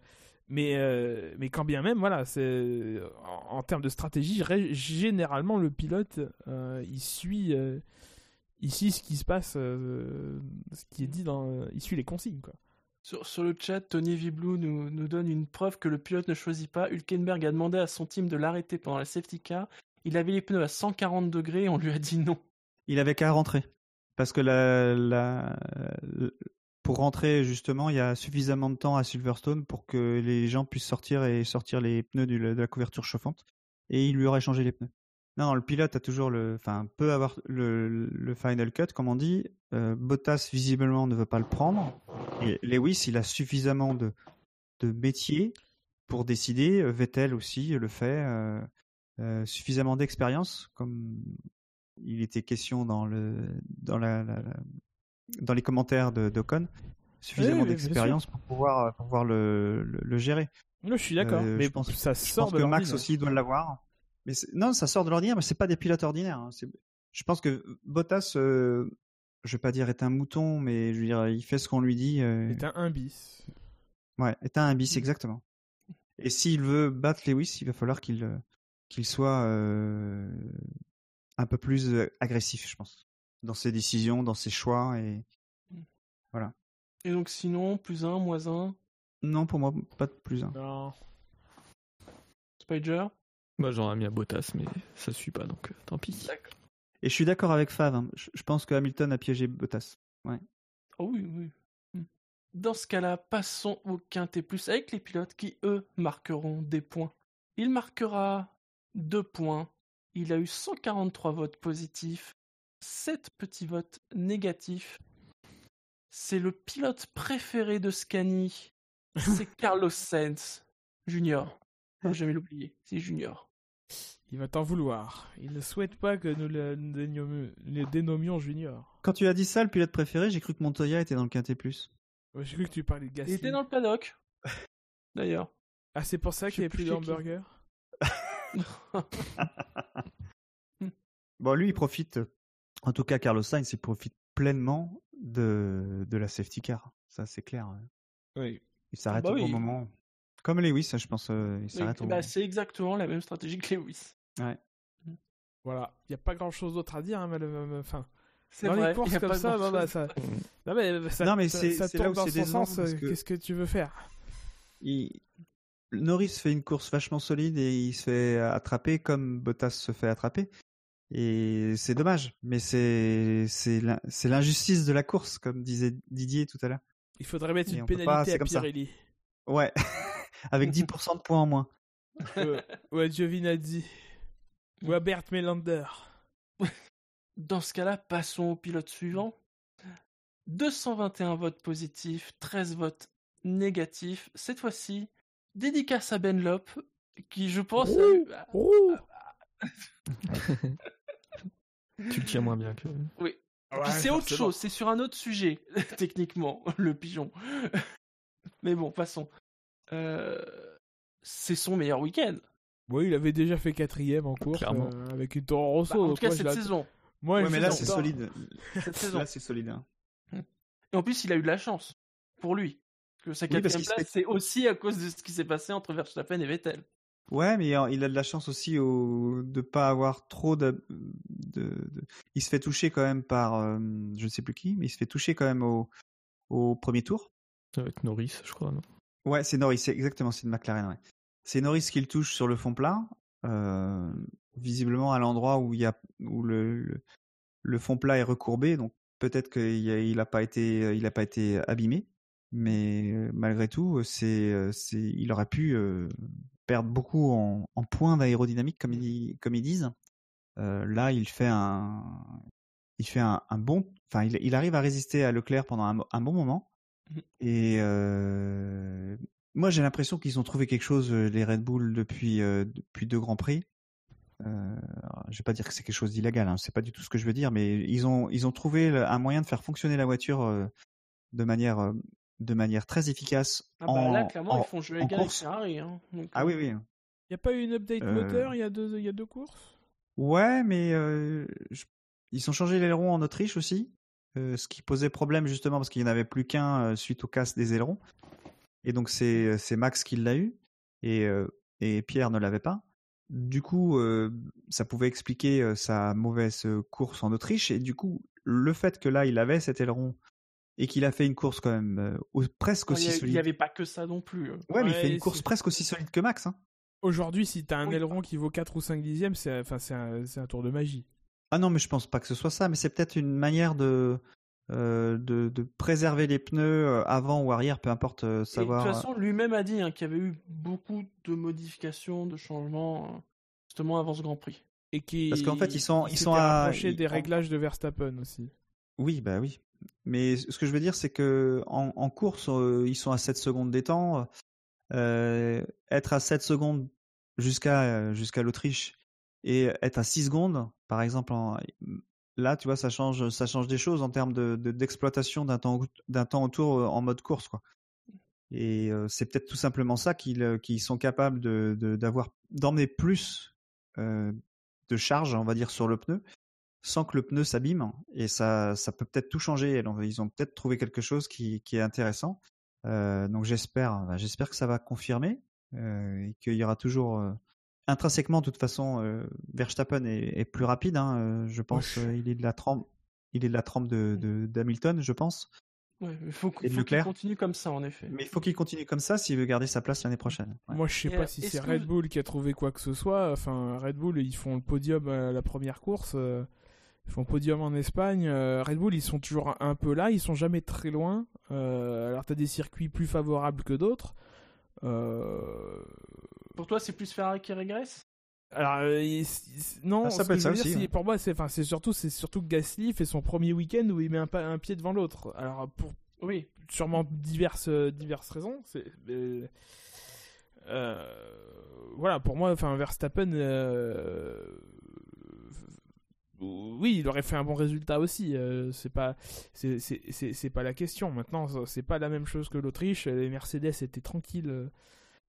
S3: mais euh, mais quand bien même voilà c'est en, en termes de stratégie généralement le pilote euh, il suit euh, il suit ce qui se passe euh, ce qui est dit dans il suit les consignes quoi
S2: Sur, sur le chat, Tony Viblou nous, nous donne une preuve que le pilote ne choisit pas. Hülkenberg a demandé à son team de l'arrêter pendant la safety car. Il avait les pneus à 140 degrés et on lui a dit non.
S5: Il avait qu'à rentrer. Parce que la, la, pour rentrer, justement, il y a suffisamment de temps à Silverstone pour que les gens puissent sortir et sortir les pneus de la couverture chauffante. Et il lui aurait changé les pneus. Non, le pilote a toujours le, enfin, peut avoir le, final cut, comme on dit. Euh, Bottas, visiblement, ne veut pas le prendre. Lewis, il a suffisamment de, de métier pour décider. Vettel aussi le fait. euh, euh, suffisamment d'expérience, comme il était question dans le dans la- dans les commentaires de d'Ocon, suffisamment
S3: Oui,
S5: d'expérience pour pouvoir pour pouvoir le, le, le gérer.
S3: Je suis d'accord
S5: Euh,
S3: mais
S5: je pense-
S3: ça
S5: Je
S3: sort
S5: pense
S3: de
S5: que Max aussi doit l'avoir. Mais non, ça sort de l'ordinaire, mais c'est pas des pilotes ordinaires. hein. Je pense que Bottas, euh, je vais pas dire est un mouton, mais je veux dire, il fait ce qu'on lui dit. euh,
S3: c'est un 1 bis
S5: Ouais, est un bis exactement. Et s'il veut battre Lewis, il va falloir qu'il euh, qu'il soit euh, un peu plus euh, agressif, je pense, dans ses décisions, dans ses choix et
S2: Et donc sinon, plus un, moins un?
S5: Non, pour moi, pas de plus.
S3: Non.
S2: Spider?
S4: Moi j'aurais mis à Bottas, mais ça suit pas donc euh, tant pis.
S5: Et je suis d'accord avec Fav. hein. Je, je pense que Hamilton a piégé Bottas.
S2: Oh oui, oui. Hmm. Dans ce cas-là, passons au quintet plus avec les pilotes qui, eux, marqueront des points. Il marquera deux points. Il a eu 143 votes positifs, 7 petits votes négatifs. C'est le pilote préféré de Scani. C'est Carlos Sainz Junior. Faut jamais l'oublier, c'est Junior.
S3: Il va t'en vouloir. Il ne souhaite pas que nous le, dénommions- le dénommions Junior.
S5: Quand tu as dit ça, le pilote préféré, j'ai cru que Montoya était dans le quintet plus.
S3: Ouais, J'ai cru que tu parlais de
S2: Il
S3: Gasly.
S2: était dans le paddock. D'ailleurs.
S3: Ah, c'est pour ça qu'il n'y avait plus d'hamburger
S5: Bon, lui, il profite. En tout cas, Carlos Sainz, il profite pleinement de, de la safety car. Ça, c'est clair.
S3: Oui.
S5: Il s'arrête
S2: bah
S5: au bon
S2: oui.
S5: moment. Comme Lewis, je pense. euh, il
S2: Oui,
S5: s'arrête au
S2: bah,
S5: bon
S2: c'est exactement la même stratégie que Lewis.
S3: Voilà. Il n'y a pas grand chose d'autre à dire, hein, mais le- enfin,
S2: C'est
S3: dans
S2: vrai,
S3: les courses
S2: il y a
S3: comme
S2: pas
S3: ça, non, bah,
S2: grand-chose.
S3: ça... non, mais ça,
S5: Non, mais
S3: ça-
S5: c'est-
S3: ça
S5: c'est là
S3: tombe
S5: où
S3: dans
S5: c'est
S3: son sens. euh,
S5: que-
S3: Qu'est-ce que tu veux faire?
S5: Il- Norris fait une course vachement solide et il se fait attraper comme Bottas se fait attraper. Et c'est dommage, mais c'est c'est l'in- c'est l'injustice de la course, comme disait Didier tout à l'heure.
S3: Il faudrait mettre
S5: Et
S3: une
S5: pas,
S3: pénalité à
S5: comme ça.
S3: Pirelli.
S5: Ouais, avec 10% de points en moins.
S3: Euh, ou à Giovinazzi. Ou à Bert Melander.
S2: Dans ce cas-là, passons au pilote suivant. 221 votes positifs, 13 votes négatifs. Cette fois-ci, dédicace à Ben Lop, qui je pense... a eu-
S3: Ouh
S4: Tu le tiens moins bien que.
S2: Oui.
S3: Ouais,
S2: c'est autre chose, c'est sur un autre sujet, techniquement, le pigeon. Mais bon, passons. Euh, C'est son meilleur week-end.
S3: Oui, il avait déjà fait quatrième en course euh, avec une Toro Rosso.
S2: Bah, en tout cas,
S3: moi,
S2: cette saison.
S3: Moi,
S5: Ouais,
S3: je
S5: mais là, c'est solide.
S2: Cette saison.
S5: Là, c'est solide. hein.
S2: Et en plus, il a eu de la chance. Pour lui. Que sa quatrième place, c'est aussi à cause de ce qui s'est passé entre Verstappen et Vettel.
S5: Ouais, mais il a de la chance aussi au... de pas avoir trop de... de... de- Il se fait toucher quand même par, euh, je ne sais plus qui, mais il se fait toucher quand même au, au premier tour.
S4: Ça va être Norris, je crois, non?
S5: Ouais, c'est Norris, c'est exactement, c'est une McLaren. Ouais. C'est Norris qui le touche sur le fond plat, euh, visiblement à l'endroit où il y a où le, le, le fond plat est recourbé, donc peut-être qu'il a, il a pas été il a pas été abîmé, mais euh, malgré tout, c'est euh, c'est il aurait pu euh, perdre beaucoup en, en points d'aérodynamique comme ils comme ils disent. Euh, là, il fait un il fait un, un bon, enfin il, il arrive à résister à Leclerc pendant un, un bon moment.
S2: Mhm.
S5: Et euh, moi, j'ai l'impression qu'ils ont trouvé quelque chose, euh, les Red Bull, depuis, euh, depuis deux Grands Prix. Euh, je vais pas dire que c'est quelque chose d'illégal, hein, c'est pas du tout ce que je veux dire, mais ils ont, ils ont trouvé un moyen de faire fonctionner la voiture de manière, de manière très efficace.
S2: Ah bah
S5: en-
S2: là, clairement,
S5: en-
S2: ils font avec
S5: course.
S2: Ferrari. Hein. Donc,
S5: Ah
S2: euh,
S5: oui, oui.
S3: Il n'y a pas eu une update
S5: Euh,
S3: moteur il y, a deux, il y a deux courses?
S5: Ouais, mais euh, je- ils ont changé l'aileron en Autriche aussi, euh, ce qui posait problème justement parce qu'il n'y en avait plus qu'un euh, suite au casse des ailerons. Et donc c'est c'est Max qui l'a eu et, euh, et Pierre ne l'avait pas. Du coup, euh, ça pouvait expliquer euh, sa mauvaise course en Autriche et du coup, le fait que là il avait cet aileron et qu'il a fait une course quand même euh, au- presque aussi
S2: a- il
S5: solide.
S2: n'y avait pas que ça non plus. euh.
S5: Ouais, mais il fait
S3: Ouais,
S5: une course presque aussi solide que Max. Hein.
S3: Aujourd'hui, si t'as un
S2: Oui.
S3: aileron qui vaut 4 ou 5 dixièmes, c'est enfin, c'est un, c'est un tour de magie.
S5: Ah non, mais je pense pas que ce soit ça, mais c'est peut-être une manière de, euh, de, de préserver les pneus euh, avant ou arrière, peu importe euh,
S2: Et de
S5: savoir.
S2: toute façon, lui-même a dit hein, qu'il y avait eu beaucoup de modifications, de changements, justement avant ce Grand Prix.
S3: Et qui,
S5: Parce qu'en fait, ils sont- ils sont à-
S3: des réglages de Verstappen aussi.
S5: Oui, bah oui. Mais ce que je veux dire, c'est que en, course, euh, ils sont à 7 secondes des temps. Euh, être à 7 secondes jusqu'à euh, jusqu'à l'Autriche et être à 6 secondes, par exemple, là, tu vois, ça change, ça change des choses en termes de, de- d'exploitation d'un temps, d'un temps autour en mode course. Et c'est peut-être tout simplement ça qu'ils sont capables d'avoir, d'emmener plus de charge, on va dire, sur le pneu, sans que le pneu s'abîme. Et ça, ça peut peut-être tout changer. Ils ont peut-être trouvé quelque chose qui, qui est intéressant. Euh, donc j'espère, bah, j'espère que ça va confirmer euh, et qu'il y aura toujours euh, intrinsèquement, de toute façon, euh, Verstappen est, est plus rapide. hein, je pense,
S3: Oui.
S5: il est de la trempe, il est de la trempe de, de- d'Hamilton, je pense.
S2: Ouais, il faut, qu'il continue comme ça, en effet.
S5: Mais il faut qu'il continue comme ça s'il veut garder sa place l'année prochaine. Ouais.
S3: Moi, je sais
S2: Et,
S3: pas
S2: euh,
S3: si c'est Red
S2: vous-
S3: Bull qui a trouvé quoi que ce soit. Enfin, Red Bull, ils font le podium à la première course. Ils font podium en Espagne. Euh, Red Bull, ils sont toujours un- peu là. Ils sont jamais très loin. Euh, alors, t'as des circuits plus favorables que d'autres. Euh,
S2: Pour toi, c'est plus Ferrari qui régresse?
S3: Alors, il- il- non,
S5: ça
S3: ce
S5: peut
S3: que
S5: être
S3: je veux
S5: ça
S3: dire,
S5: aussi,
S3: c'est-
S5: hein.
S3: pour moi, c'est enfin, c'est surtout, c'est surtout que Gasly fait son premier week-end où il met un, un pied devant l'autre. Alors, pour
S2: Oui.
S3: sûrement diverses, diverses raisons. C'est, euh, euh, voilà, pour moi, enfin, Verstappen, euh, oui, il aurait fait un bon résultat aussi. euh, c'est pas, c'est, pas la question. Maintenant, c'est pas la même chose que l'Autriche. Les Mercedes étaient tranquilles, euh,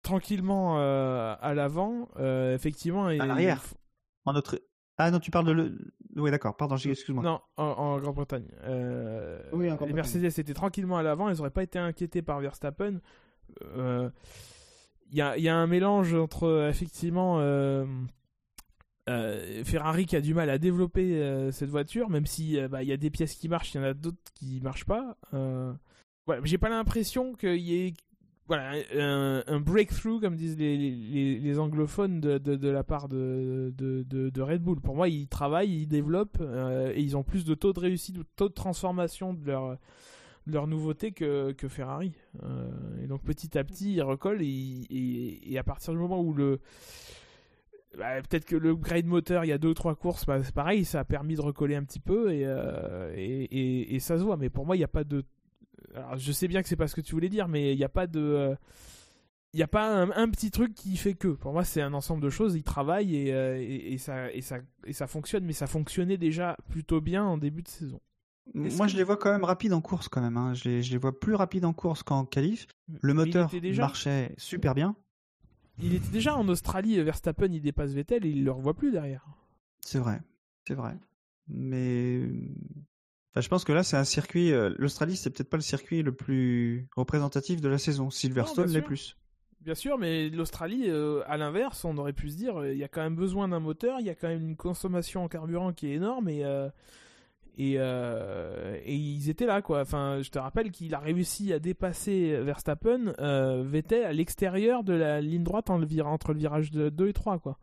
S3: tranquillement euh, à l'avant. Euh, effectivement,
S5: À l'arrière. En autre... Ah non, tu parles de le. Oui, d'accord. Pardon, excuse-moi.
S3: Non, en, en Grande-Bretagne. Euh,
S5: Oui,
S3: les. Mercedes étaient tranquillement à l'avant, ils n'auraient pas été inquiétés par Verstappen. Euh, Il y, a, y a un mélange entre, euh, effectivement, euh, Ferrari qui a du mal à développer euh, cette voiture, même si euh, bah, il y a des pièces qui marchent, il y en a d'autres qui marchent pas. Voilà, j'ai pas l'impression qu'il y ait un, breakthrough, comme disent les, anglophones, de, la part de, Red Bull. Pour moi, ils travaillent, ils développent, et ils ont plus de taux de réussite, de taux de transformation de leur, nouveauté que, Ferrari. Et donc petit à petit, ils recollent, et à partir du moment où le... bah, Peut-être que le grade moteur, il y a deux ou trois courses, bah, c'est pareil, ça a permis de recoller un petit peu, et, euh, et, et, et ça se voit. Mais pour moi, il n'y a pas de alors, je sais bien que c'est pas ce que tu voulais dire, mais il n'y a pas de. Il n'y a pas un, un petit truc qui fait que. Pour moi, c'est un ensemble de choses. Ils travaillent et, euh, et, ça, et, ça, et ça fonctionne, mais ça fonctionnait déjà plutôt bien en début de saison.
S5: Moi,
S2: que-
S5: je les vois quand même rapides en course, quand même. hein. Je, les, je les vois plus rapides en course qu'en qualif. Le moteur
S3: déjà-
S5: marchait super bien.
S3: Il était déjà en Australie, Verstappen, il dépasse Vettel et il ne le revoit plus derrière.
S5: C'est vrai, c'est vrai. Mais enfin, je pense que là, c'est un circuit. euh, L'Australie, c'est peut-être pas le circuit le plus représentatif de la saison. Silverstone l'est plus.
S3: Bien sûr, mais l'Australie, euh, à l'inverse, on aurait pu se dire, euh, il y a quand même besoin d'un moteur, il y a quand même une consommation en carburant qui est énorme et euh, et, euh, et ils étaient là quoi. Enfin, je te rappelle qu'il a réussi à dépasser Verstappen, euh, Vettel à l'extérieur de la ligne droite en le vira- entre le virage de 2 et 3 quoi.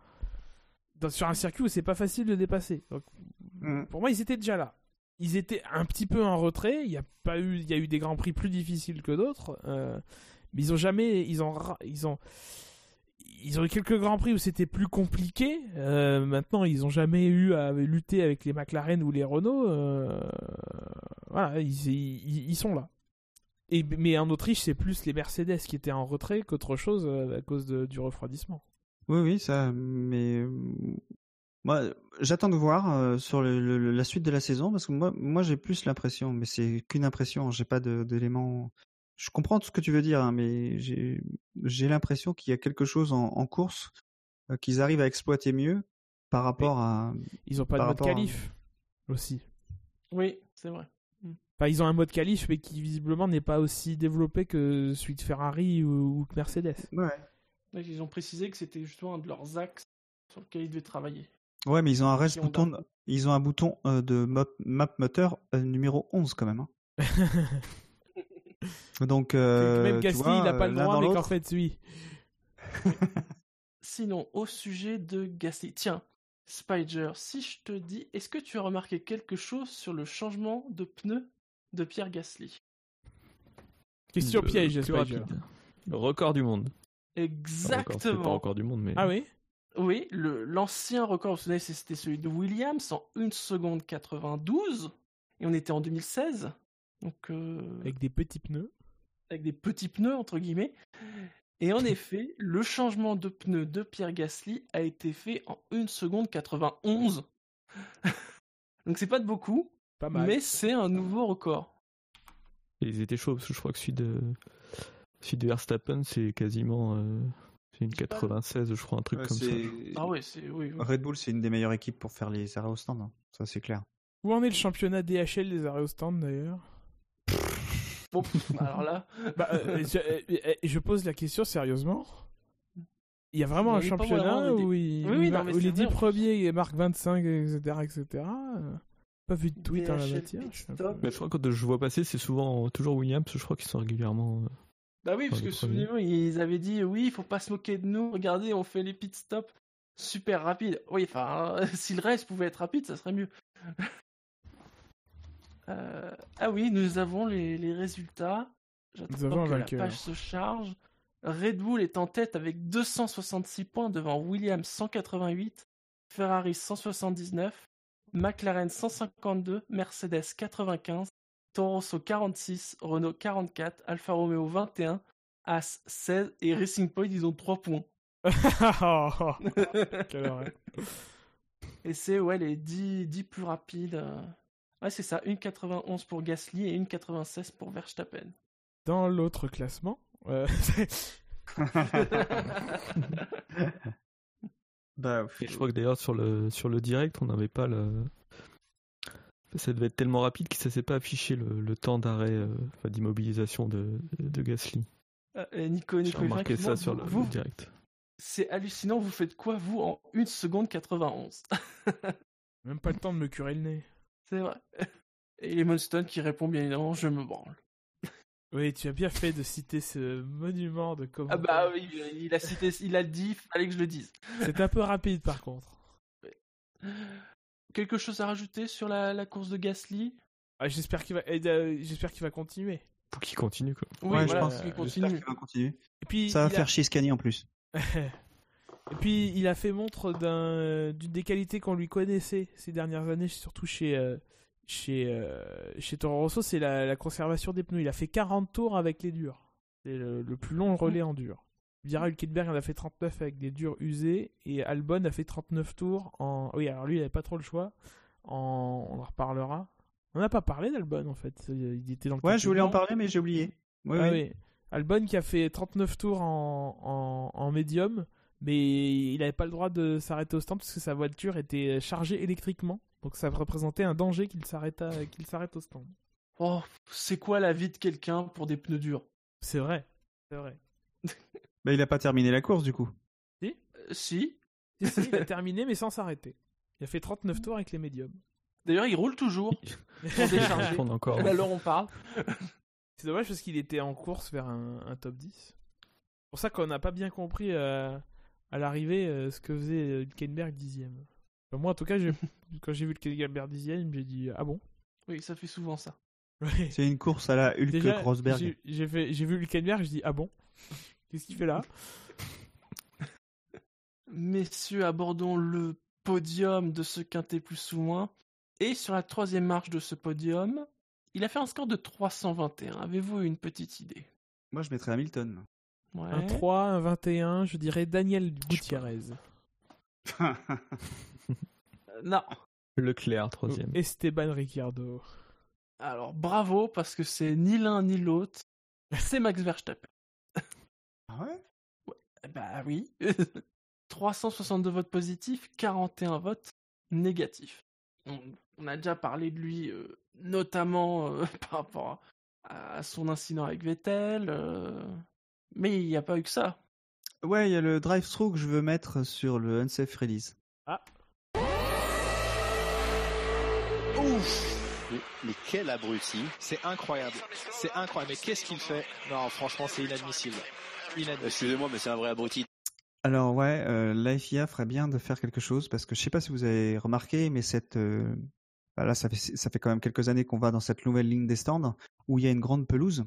S3: Dans- sur un circuit où c'est pas facile de dépasser. Donc,
S5: Mm.
S3: pour moi, ils étaient déjà là. Ils étaient un petit peu en retrait. Il y a pas eu, il y a eu des grands prix plus difficiles que d'autres. euh, mais ils ont jamais, ils ont, ils ont, ils ont eu quelques grands prix où c'était plus compliqué. Euh, maintenant, ils ont jamais eu à lutter avec les McLaren ou les Renault. euh, voilà, ils, sont là. Et, mais en Autriche, c'est plus les Mercedes qui étaient en retrait qu'autre chose euh, à cause du refroidissement.
S5: Oui, oui, ça. Mais moi, j'attends de voir sur la suite de la saison parce que moi, moi, j'ai plus l'impression, mais c'est qu'une impression. J'ai pas d'éléments. Je comprends tout ce que tu veux dire, hein, mais j'ai j'ai l'impression qu'il y a quelque chose en, en course euh, qu'ils arrivent à exploiter mieux par rapport à.
S3: Ils ont pas de mode
S5: à-
S3: qualif aussi.
S2: Oui, c'est vrai.
S3: Enfin, ils ont un mode qualif, mais qui visiblement n'est pas aussi développé que celui de Ferrari ou, ou que Mercedes.
S5: Ouais.
S2: Ils ont précisé que c'était justement un de leurs axes sur lequel ils devaient travailler.
S5: Ouais, mais ils ont un reste bouton.
S2: d'un-
S5: Ils ont un bouton euh, de map, map moteur euh, numéro 11 quand même. hein. Donc, euh,
S3: Même
S5: tu
S3: Gasly,
S5: vois,
S3: il n'a pas
S5: euh,
S3: le
S5: l'un
S3: droit,
S5: dans
S3: mais qu'en fait, oui.
S2: Sinon, au sujet de Gasly, tiens, Spider, si je te dis, est-ce que tu as remarqué quelque chose sur le changement de pneus de Pierre Gasly?
S3: Question
S4: Le
S3: piège, Spider.
S4: rapide. Le record du monde. Record, C'est pas
S2: Exactement.
S4: record du monde, mais.
S3: Ah oui?
S2: Oui, le- l'ancien record, vous vous souvenez, c'était celui de Williams en 1 seconde 92. Et on était en 2016. Donc, euh,
S3: Avec des petits pneus.
S2: Avec des petits pneus, entre guillemets. Et en effet, le changement de pneus de Pierre Gasly a été fait en 1 seconde 91. Donc c'est pas de beaucoup,
S3: Pas mal.
S2: mais c'est un nouveau record.
S4: Et Ils étaient chauds parce que je crois que celui de, celui de Verstappen, c'est quasiment. euh, C'est une 96, je crois, un truc
S5: Ouais,
S4: comme ça.
S2: Ah ouais, c'est oui. oui.
S5: Red Bull, c'est une des meilleures équipes pour faire les arrêts au stand. hein. Ça, c'est clair.
S3: Où en est le championnat DHL des arrêts au stand d'ailleurs?
S2: Bon, alors là,
S3: bah, euh, je, euh, je pose la question sérieusement. Il y a vraiment
S2: Il
S3: un
S2: y
S3: championnat où, il-
S2: Oui,
S3: où
S2: oui,
S3: il
S2: non,
S3: mar-
S2: mais
S3: où
S2: c'est
S3: les 10
S2: vrai, en plus.
S3: premiers marquent 25, etc. etc. Pas vu de tweet en la
S2: VHL
S3: matière.
S4: Mais je crois que quand je vois passer, c'est souvent toujours Williams. Je crois qu'ils sont régulièrement. euh,
S2: Bah oui, parce que souvenez-vous, ils avaient dit oui, il faut pas se moquer de nous. Regardez, on fait les pit stops super rapides. Oui, enfin, si le reste pouvait être rapide, ça serait mieux. Euh, Ah oui, nous avons les, les résultats. J'attends que la page se charge. Red Bull est en tête avec 266 points devant Williams 188, Ferrari 179, McLaren 152, Mercedes 95, Toro Rosso 46, Renault 44, Alfa Romeo 21, As 16 et Racing Point ils ont 3 points.
S3: Quelle horreur.
S2: et c'est ouais les 10, 10 plus rapides. Ouais c'est ça, 1,91 pour Gasly et 1,96 pour Verstappen.
S3: Dans l'autre classement, euh,
S5: Bah,
S4: Et je crois que d'ailleurs sur le sur le direct, on n'avait pas le. Ça devait être tellement rapide que ça s'est pas affiché le, le temps d'arrêt, euh, enfin, d'immobilisation de, de Gasly.
S2: Euh, et Nico,
S4: J'ai
S2: Nico
S4: remarqué ça sur le,
S2: vous,
S4: le direct.
S2: C'est hallucinant, vous faites quoi vous en 1 seconde 91
S3: même pas le temps de me curer le nez.
S2: C'est vrai. Et Stone qui répond bien évidemment je me branle.
S3: Oui, tu as bien fait de citer ce monument de
S2: Ah
S3: commentaires.
S2: bah oui, il a cité, il a dit, fallait que je le dise.
S3: C'est un peu rapide par contre.
S2: Quelque chose à rajouter sur la, la course de Gasly?
S3: Ah, j'espère qu'il va, eh, euh, j'espère qu'il va continuer.
S4: Faut qu'il continue quoi.
S2: Oui,
S5: Ouais, je pense
S2: qu'il
S3: euh,
S2: continue.
S5: Qu'il va continuer.
S3: Et puis
S5: Ça va
S3: a-
S5: faire chier Scani en plus.
S3: Et puis il a fait montre d'un, d'une des qualités qu'on lui connaissait ces dernières années, surtout chez euh, chez euh, chez Toro Rosso, c'est la, la conservation des pneus. Il a fait 40 tours avec les durs. C'est le, le plus long relais en dur. Vira Hülkenberg en a fait 39 avec des durs usés et Albon a fait 39 tours en. Oui, alors lui il avait pas trop le choix. En... On en reparlera. On n'a pas parlé d'Albon en fait. Il était dans le
S5: Ouais, je voulais en parler, mais j'ai oublié. Oui,
S3: Ah
S5: oui.
S3: oui. Albon qui a fait 39 tours en, en, en médium, mais il n'avait pas le droit de s'arrêter au stand parce que sa voiture était chargée électriquement. Donc ça représentait un danger qu'il s'arrête à- qu'il s'arrête au stand.
S2: Oh, c'est quoi la vie de quelqu'un pour des pneus durs?
S3: C'est vrai. C'est vrai.
S5: Bah, il a pas terminé la course du coup.
S2: Euh, Si.
S3: Si, si, il a terminé mais sans s'arrêter. Il a fait 39 tours avec les médiums.
S2: D'ailleurs, il roule toujours pour
S4: Il
S2: décharger.
S4: tourne encore.
S2: Et alors on parle.
S3: C'est dommage parce qu'il était en course vers un, un top 10. C'est pour ça qu'on n'a pas bien compris euh, à l'arrivée euh, ce que faisait euh, Hülkenberg dixième. Enfin, moi en tout cas, quand j'ai vu Hülkenberg dixième, j'ai dit ah bon?
S2: Oui, ça fait souvent ça.
S3: Ouais.
S5: C'est une course à la Hulk Rosberg.
S3: j'ai vu Hülkenberg, je dis ah bon? Qu'est-ce qu'il fait là?
S2: Messieurs, abordons le podium de ce quintet plus ou moins. Et sur la troisième marche de ce podium, il a fait un score de 321. Avez-vous une petite idée?
S5: Moi, je mettrais Hamilton.
S2: Ouais.
S3: Un 3, un 21, je dirais Daniel Gutiérrez.
S2: Euh, Non.
S4: Leclerc troisième.
S3: Esteban Ricciardo.
S2: Alors bravo parce que c'est ni l'un ni l'autre. C'est Max Verstappen.
S5: Ah ouais?
S2: Bah oui. 362 votes positifs, 41 votes négatifs. On, on a déjà parlé de lui, euh, notamment euh, par rapport à, à son incident avec Vettel. euh, mais il n'y a pas eu que ça.
S5: Ouais, il y a le drive-thru que je veux mettre sur le unsafe release.
S8: Ouf mais, mais quel abruti C'est incroyable. C'est incroyable. Mais qu'est-ce qu'il fait? Non, franchement, c'est inadmissible. Inadmissible.
S6: Excusez-moi, mais c'est un vrai abruti.
S5: Alors ouais, euh, la FIA ferait bien de faire quelque chose parce que je sais pas si vous avez remarqué, mais cette euh, bah là ça fait ça fait quand même quelques années qu'on va dans cette nouvelle ligne des stands où il y a une grande pelouse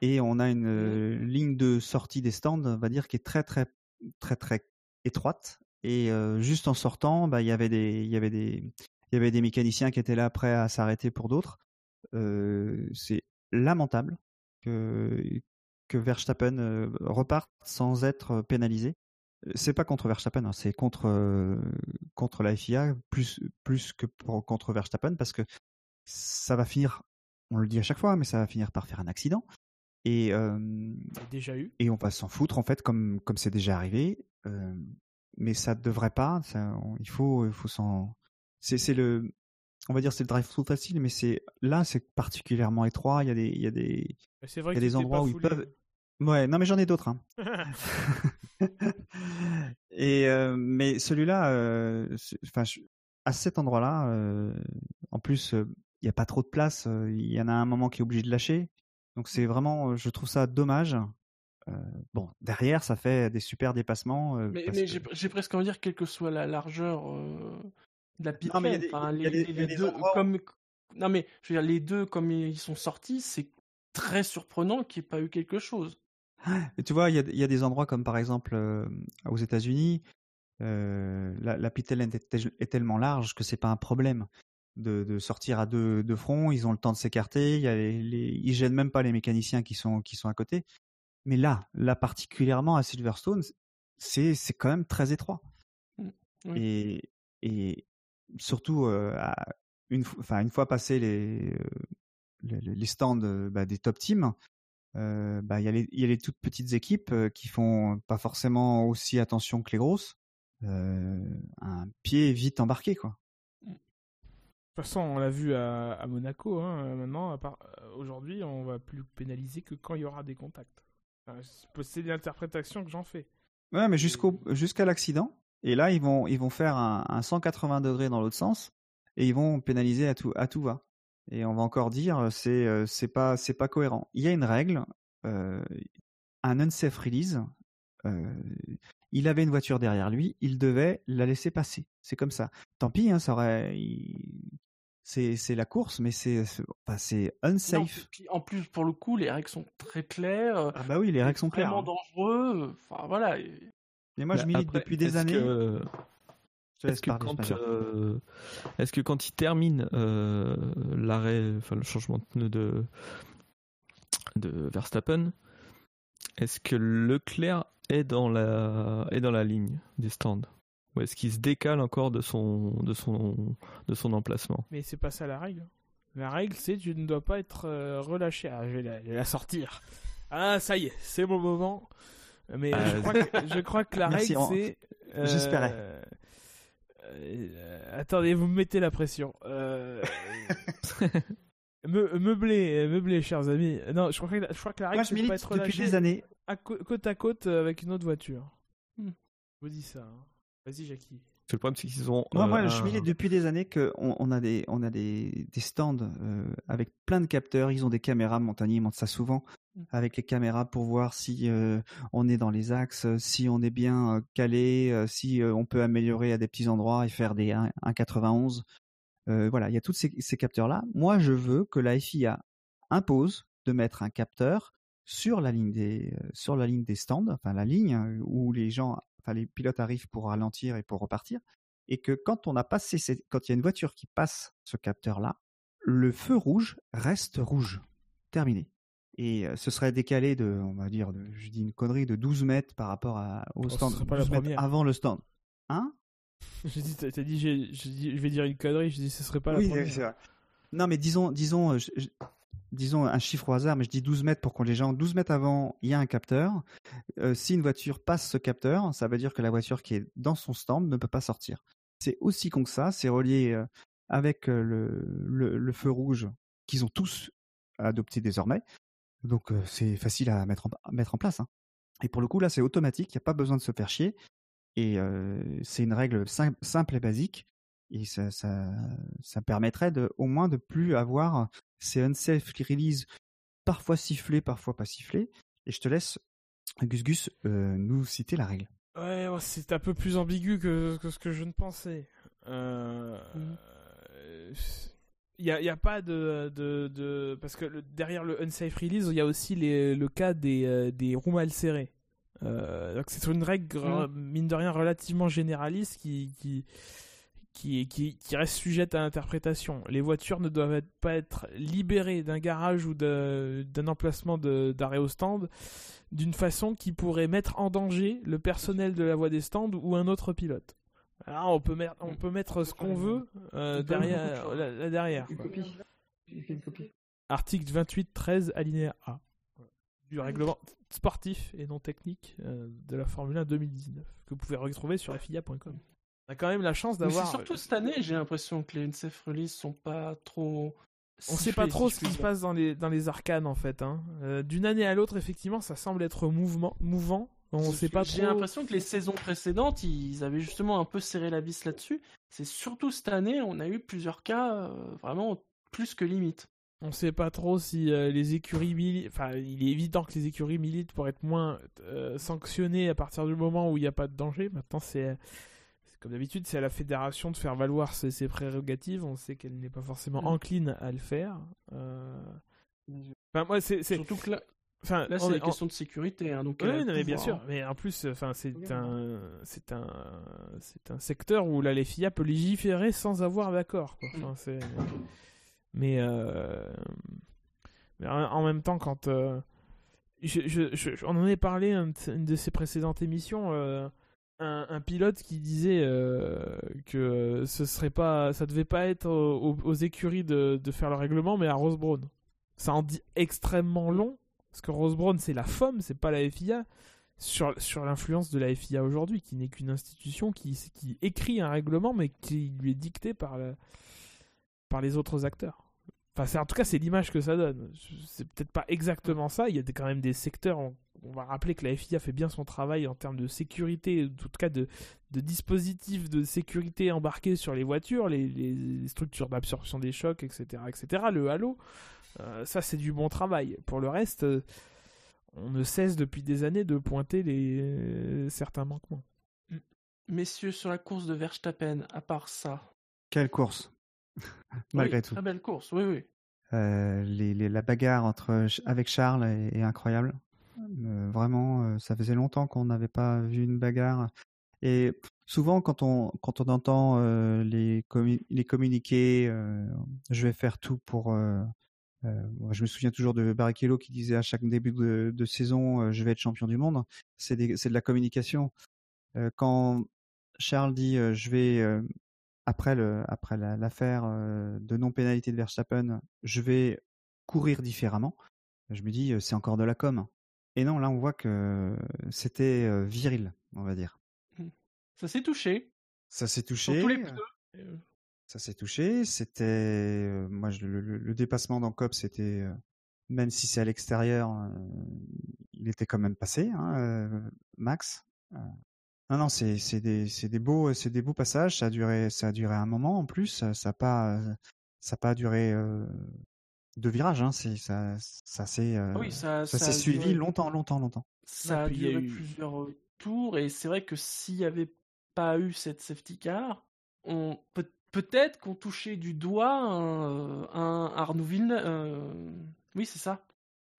S5: et on a une euh, ligne de sortie des stands, on va dire qui est très très très très étroite et euh, juste en sortant, bah il y avait des il y avait des il y avait des mécaniciens qui étaient là prêts à s'arrêter pour d'autres. Euh, c'est lamentable que que Verstappen reparte sans être pénalisé. C'est pas contre Verstappen, hein, c'est contre euh, contre la FIA plus plus que pour, contre Verstappen parce que ça va finir, on le dit à chaque fois, mais ça va finir par faire un accident et euh,
S3: déjà eu.
S5: et on va s'en foutre en fait comme comme c'est déjà arrivé. euh, mais ça devrait pas. Ça, on- il faut il faut s'en. C'est c'est le on va dire c'est le drive-thru facile, mais c'est là c'est particulièrement étroit. Il y a des il y a des
S3: vrai
S5: Il y a des endroits où ils peuvent- ouais non mais j'en ai d'autres. Hein. Et euh, mais celui-là, enfin, à cet endroit-là, en plus, il n'y a pas trop de place. Il y en a un moment qui est obligé de lâcher. Donc c'est vraiment, je trouve ça dommage. Euh, bon, derrière, ça fait des super dépassements. euh,
S2: Mais,
S5: parce
S2: mais
S5: que-
S2: j'ai presque envie de dire, quelle que soit la largeur euh, de la
S5: des-
S2: enfin, les, deux,
S5: endroits
S2: comme, non mais, je veux dire, les deux, comme ils sont sortis, c'est très surprenant qu'il n'y ait pas eu quelque chose.
S5: Et tu vois, il y a, il y a des endroits comme par exemple aux États-Unis, la, la lane est, est tellement large que c'est pas un problème de, de sortir à deux, deux fronts. Ils ont le temps de s'écarter. Il y a les, les- ils gênent même pas les mécaniciens qui sont qui sont à côté. Mais là, là particulièrement à Silverstone, c'est c'est quand même très étroit.
S2: Mm, oui.
S5: Et et surtout euh, à une fois, enfin une fois passé les euh, les, les stands euh, bah, des top teams, euh, bah, il y, a les- il y a les toutes petites équipes qui font pas forcément aussi attention que les grosses. Euh, un pied vite embarqué, quoi.
S3: De toute façon, on l'a vu à, à Monaco. Hein. Maintenant, euh, aujourd'hui, on va plus pénaliser que quand il y aura des contacts. Enfin, c'est- l'interprétation que j'en fais.
S5: Ouais, mais jusqu'au jusqu'à l'accident. Et là, ils vont ils vont faire un, un 180 degrés dans l'autre sens et ils vont pénaliser à tout à tout va. Et on va encore dire euh, c'est euh, c'est pas c'est pas cohérent. Il y a une règle, euh, un unsafe release. euh, il avait une voiture derrière lui, il devait la laisser passer. C'est comme ça. Tant pis, hein, ça aurait. il- C'est c'est la course, mais c'est enfin,
S2: Non,
S5: unsafe.
S2: en plus, pour le coup, les règles sont très claires.
S5: Ah bah oui, les règles sont claires.
S2: Vraiment
S5: hein.
S2: dangereux. Enfin, voilà. et-
S5: Mais moi, je
S4: Bah,
S5: milite
S4: après,
S5: depuis des années.
S4: que-
S5: laisse
S4: Est-ce que, quand, euh, est-ce que quand il termine euh, l'arrêt, enfin le changement de pneu de, de Verstappen, est-ce que Leclerc est dans la, est dans la ligne des stands? Ou est-ce qu'il se décale encore de son, de son, de son emplacement
S3: Mais c'est pas ça la règle. La règle, c'est tu ne dois pas être euh, relâché. Ah, je vais la, je vais la sortir. Ah, ça y est, c'est mon moment. Mais
S4: Ah,
S3: je, crois que, je crois que la
S5: Merci,
S3: règle,
S5: on-
S3: c'est. euh,
S5: j'espérais.
S3: euh, euh, attendez, vous me mettez la pression. Euh, me, meublé, meublé, chers amis. Non, je crois que la, je crois que la règle,
S5: Moi, je
S3: pas être
S5: depuis
S3: relâché
S5: des années.
S3: à cô- côte à côte avec une autre voiture.
S2: Hmm.
S3: Je vous dis ça. hein. Vas-y, Jackie.
S4: C'est le problème, c'est qu'ils ont.
S5: Moi,
S4: euh,
S5: moi je
S4: un-
S5: milite depuis des années qu'on on a des, on a des, des stands euh, avec plein de capteurs. Ils ont des caméras. Montagnier ils montrent ça souvent avec les caméras pour voir si euh, on est dans les axes, euh, si on est bien euh, calé, euh, si euh, on peut améliorer à des petits endroits et faire des 1, 1,91. Euh, voilà, il y a tous ces, ces capteurs-là. Moi, je veux que la FIA impose de mettre un capteur sur la ligne des, euh, sur la ligne des stands, enfin la ligne euh, où les gens, enfin les pilotes arrivent pour ralentir et pour repartir et que quand on a passé, ces- quand il y a une voiture qui passe ce capteur-là, le feu rouge reste rouge. Terminé. Et euh, ce serait décalé de, on va dire, de, je dis une connerie, de 12 mètres par rapport à, au
S3: Oh,
S5: stand.
S3: serait pas la
S5: 12 mètres
S3: première.
S5: avant le stand. Hein?
S3: J'ai dit, t'as dit, je vais dire une connerie. Je dis, ce serait pas la
S5: Oui,
S3: première.
S5: Non, mais disons, disons, euh, je- je- disons un chiffre au hasard, mais je dis 12 mètres pour qu'on les gens, 12 mètres avant, il y a un capteur. Euh, si une voiture passe ce capteur, ça veut dire que la voiture qui est dans son stand ne peut pas sortir. C'est aussi con que ça, c'est relié euh, avec euh, le, feu rouge qu'ils ont tous adopté désormais. Donc c'est facile à mettre en, place. hein. Et pour le coup, là, c'est automatique, il n'y a pas besoin de se faire chier. Et c'est une règle sim- simple et basique. Et ça, ça, permettrait au moins de plus avoir ces unsafe release parfois sifflés, parfois pas sifflés. Et je te laisse, Gus Gus, euh, nous citer la règle.
S3: Ouais, c'est un peu plus ambigu que, que ce que je ne pensais. Euh. Il n'y a, il y a pas de, de, de- Parce que le- derrière le unsafe release, il y a aussi les- le cas des, euh, des roues mal serrées. Euh, donc c'est une règle,
S2: Mhm.
S3: mine de rien, relativement généraliste qui, qui, qui, qui, qui reste sujette à interprétation. Les voitures ne doivent être- pas être libérées d'un garage ou d'un emplacement d'arrêt au stand d'une façon qui pourrait mettre en danger le personnel de la voie des stands ou un autre pilote. Alors on peut mettre, on peut mettre ce qu'on veut euh, derrière, là, là derrière. Article 28 13 alinéa A du règlement sportif et non technique euh, de la Formule 1 2019 que vous pouvez retrouver sur FIA.com. On a quand même la chance
S2: Mais c'est
S3: d'avoir.
S2: surtout cette année, j'ai l'impression que les unsafe release sont pas trop.
S3: On sait pas trop ce qui se passe dans les, dans les arcanes en fait. hein. Euh, D'une année à l'autre, effectivement, ça semble être mouvement, mouvant. On sait pas
S2: J'ai
S3: trop.
S2: l'impression que les saisons précédentes, ils avaient justement un peu serré la vis là-dessus. C'est surtout cette année, on a eu plusieurs cas euh, vraiment plus que limite.
S3: On sait pas trop si euh, les écuries militent. Enfin, il est évident que les écuries militent pour être moins euh, sanctionnées à partir du moment où il n'y a pas de danger. Maintenant, c'est. Comme d'habitude, c'est à la fédération de faire valoir ses, ses prérogatives. On sait qu'elle n'est pas forcément
S2: Mm.
S3: encline à le faire. Euh, Enfin, moi, c'est.
S2: Surtout que là,
S3: Enfin,
S2: là c'est
S3: est-
S2: une question de sécurité. Hein, donc
S3: Oui,
S2: a
S3: non, mais bien sûr.
S2: hein.
S3: Mais en plus, enfin, c'est
S2: Oui,
S3: un, c'est un, c'est un secteur où la FIA peut légiférer sans avoir d'accord. quoi. Enfin, c'est- Mais, euh, mais en même temps, quand euh, je, je- je- on en avait parlé une de- une de ses précédentes émissions, euh, un, un pilote qui disait euh, que ce serait pas, ça devait pas être aux, écuries de, de faire le règlement, mais à Rose Brown. Ça en dit extrêmement long parce que Rose Brown, c'est la FOM, c'est pas la FIA. Sur, sur l'influence de la FIA aujourd'hui, qui n'est qu'une institution qui, qui écrit un règlement, mais qui lui est dicté par, le- par les autres acteurs. Enfin, en tout cas, c'est l'image que ça donne. C'est peut-être pas exactement ça. Il y a des- quand même des secteurs. On, on va rappeler que la FIA fait bien son travail en termes de sécurité, en tout cas de, de dispositifs de sécurité embarqués sur les voitures, les, les structures d'absorption des chocs, etc., etc. Le halo, euh, ça c'est du bon travail. Pour le reste, euh, on ne cesse depuis des années de pointer les euh, certains manquements.
S2: Messieurs, sur la course de Verstappen, à part ça.
S5: Quelle course Malgré
S2: Oui,
S5: tout.
S2: Très belle course, oui, oui.
S5: Euh, les, les- la bagarre entre avec Charles est, est incroyable. Euh, vraiment, euh, ça faisait longtemps qu'on n'avait pas vu une bagarre. Et souvent, quand on quand on entend euh, les les communiqués, euh, je vais faire tout pour. je me souviens toujours de Barrichello qui disait à chaque début de, saison, je vais être champion du monde. C'est de la communication. Quand Charles dit, je vais après le après la- l'affaire de non pénalité de Verstappen, je vais courir différemment. Je me dis, c'est encore de la com. Et non, là, on voit que c'était viril, on va dire.
S2: Ça s'est touché.
S5: Ça s'est
S2: Sur
S5: touché.
S2: tous les pneus.
S5: Ça s'est touché. C'était, moi, je- le, dépassement dans COP, c'était, même si c'est à l'extérieur, euh, il était quand même passé, hein, Max. Non, non, c'est c'est des, c'est des beaux, c'est des beaux passages. Ça a duré, ça a duré un moment en plus. Ça n'a pas, ça a pas duré euh, deux virages. Hein, c'est ça, ça s'est, euh,
S2: oui, ça,
S5: ça
S2: ça
S5: suivi
S2: duré-
S5: longtemps, longtemps, longtemps.
S2: Ça a
S3: Ouais, puis il y a
S2: duré
S3: eu-
S2: plusieurs euh, tours et c'est vrai que s'il n'y avait pas eu cette safety car, on peut peut-être qu'on touchait du doigt un, un Arnaud Villeneuve. euh, Oui, c'est ça.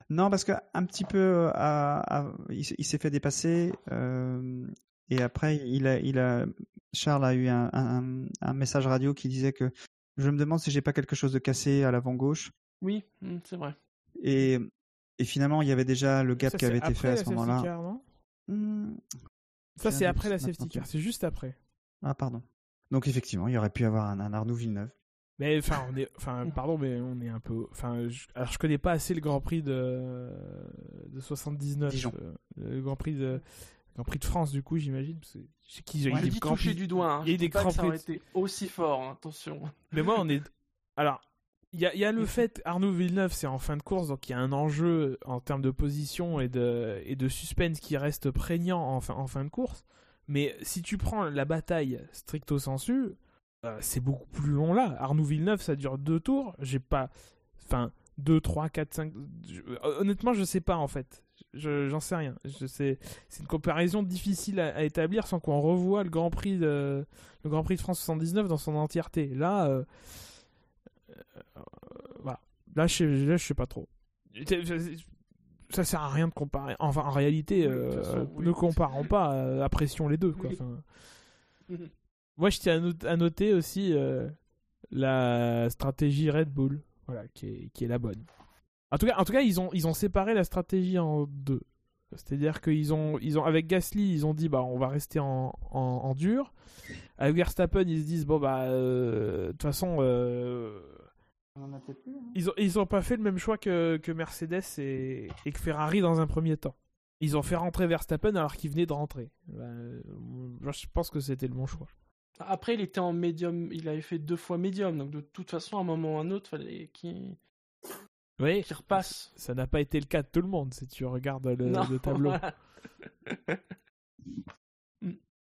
S5: Non, parce que un petit peu, à- à- il, s'est fait dépasser euh, et après il a, il a, Charles a eu un, un- un message radio qui disait que je me demande si j'ai pas quelque chose de cassé à l'avant gauche
S2: Oui, mm, c'est vrai.
S5: et, et finalement il y avait déjà le gap
S3: Ça,
S5: qui avait
S3: c'est
S5: été fait
S3: après
S5: à
S3: la
S5: ce
S3: safety
S5: moment-là.
S3: car, non?
S5: Hmm,
S3: Ça, c'est après la safety car. C'est juste après.
S5: Ah pardon. Donc effectivement il y aurait pu avoir un, un Arnaud Villeneuve.
S3: Mais enfin, on est, enfin, pardon, mais on est un peu, enfin, je, alors je connais pas assez le Grand Prix de de 79,
S5: Dijon.
S3: euh, le Grand Prix de le Grand Prix de France du coup, j'imagine. sais qui, il
S2: dis
S3: Grands
S2: toucher
S3: Prix-
S2: du doigt. hein.
S3: Il y a des Grands
S2: que ça
S3: Prix.
S2: aurait été aussi fort, hein, attention.
S3: Mais moi, on est, alors, il y a, il y a le fait, Arnaud Villeneuve, c'est en fin de course, donc il y a un enjeu en termes de position et de et de suspense qui reste prégnant en fin, en fin de course. Mais si tu prends la bataille stricto sensu, euh, c'est beaucoup plus long là. Arnaud Villeneuve, ça dure deux tours. J'ai pas. Enfin, 2, 3, 4, 5. Honnêtement, je sais pas en fait. Je- J'en sais rien. Je sais, c'est une comparaison difficile à, à établir sans qu'on revoie le Grand Prix de le Grand Prix de France 79 dans son entièreté. Là, euh, voilà. Là, je là, je sais pas trop. Ça sert à rien de comparer. Enfin, en réalité, euh,
S2: façon, oui.
S3: ne comparons pas. euh, apprécions les deux. Quoi.
S2: Oui.
S3: Enfin,
S2: Mhm.
S3: moi, je tiens à, not- à noter aussi euh, la stratégie Red Bull, voilà, qui est, qui est la bonne. En tout cas, en tout cas, ils ont ils ont séparé la stratégie en deux. C'est-à-dire qu'ils ont ils ont avec Gasly, ils ont dit bah on va rester en, en, en dur. Avec Verstappen, ils se disent bon bah euh, de toute façon euh, ils ont ils ont pas fait le même choix que, que Mercedes et, et que Ferrari dans un premier temps. Ils ont fait rentrer Verstappen alors qu'il venait de rentrer. Moi, je pense que c'était le bon choix.
S2: Après, il était en médium. Il avait fait deux fois médium. Donc, de toute façon, à un moment ou à un autre, fallait qu'il
S3: Oui,
S2: qu'il repasse.
S3: ça n'a pas été le cas de tout le monde si tu regardes le,
S2: Non,
S3: le tableau.
S2: voilà.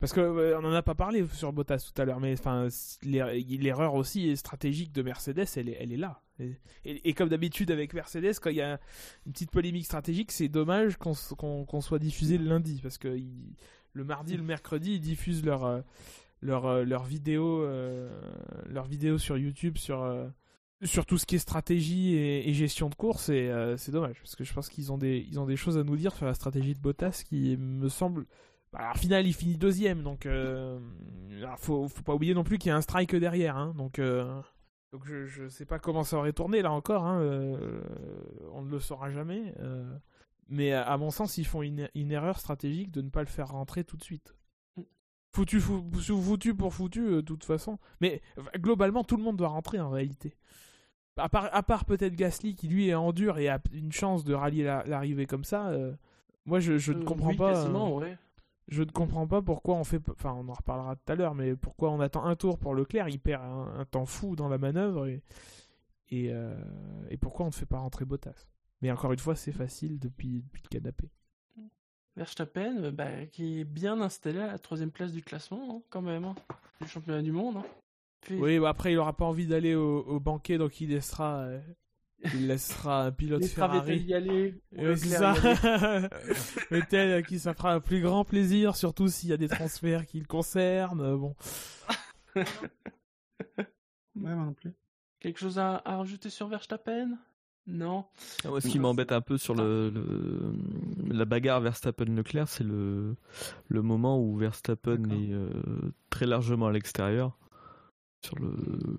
S3: Parce que euh, on en a pas parlé sur Bottas tout à l'heure, mais enfin l'er- l'erreur aussi stratégique de Mercedes, elle est, elle est là. Et, et- et comme d'habitude avec Mercedes, quand il y a une petite polémique stratégique, c'est dommage qu'on soit diffusé le lundi, parce que le mardi, le mercredi, ils diffusent leur euh, leur euh, leur vidéo euh, leur vidéo sur YouTube sur euh, sur tout ce qui est stratégie et, gestion de course, euh, c'est dommage, parce que je pense qu'ils ont des choses à nous dire sur la stratégie de Bottas qui me semble bah, Alors, final, il finit deuxième, donc euh, alors, faut, pas oublier non plus qu'il y a un strike derrière. Hein, donc, euh, je, je sais pas comment ça aurait tourné là encore. Hein, euh, on ne le saura jamais. mais à, mon sens, ils font une, erreur stratégique de ne pas le faire rentrer tout de suite. Foutu, fou- foutu pour foutu, de toute façon. Mais globalement, tout le monde doit rentrer en réalité. À part, à part peut-être Gasly qui lui est en dur et a une chance de rallier la- l'arrivée comme ça. euh, moi, je, je ne
S2: Euh,
S3: comprends
S2: oui,
S3: pas. euh,
S2: ouais.
S3: je ne comprends pas pourquoi on fait. Enfin, on en reparlera tout à l'heure, mais pourquoi on attend un tour pour Leclerc? Il perd un, un temps fou dans la manœuvre et, et, et pourquoi on ne fait pas rentrer Bottas? Mais encore une fois, c'est facile depuis, depuis le canapé.
S2: Verstappen, bah, qui est bien installé à la troisième place du classement, hein, quand même, hein, du championnat du monde. hein.
S3: Oui, bah après, il aura pas envie d'aller au, au banquet, donc il laissera, euh, il laissera un pilote
S2: Les
S3: Ferrari.
S2: Y aller,
S3: Oui, c'est ça. Vettel, à qui ça fera un plus grand plaisir, surtout s'il y a des transferts qui le concernent. euh, Bon.
S5: Ouais, moi non plus.
S2: Quelque chose à, à rajouter sur Verstappen? Non
S4: Ah, moi, ce qui m'embête un peu sur le, le- la bagarre Verstappen-Leclerc, c'est le, le moment où Verstappen est euh, très largement à l'extérieur. Sur le,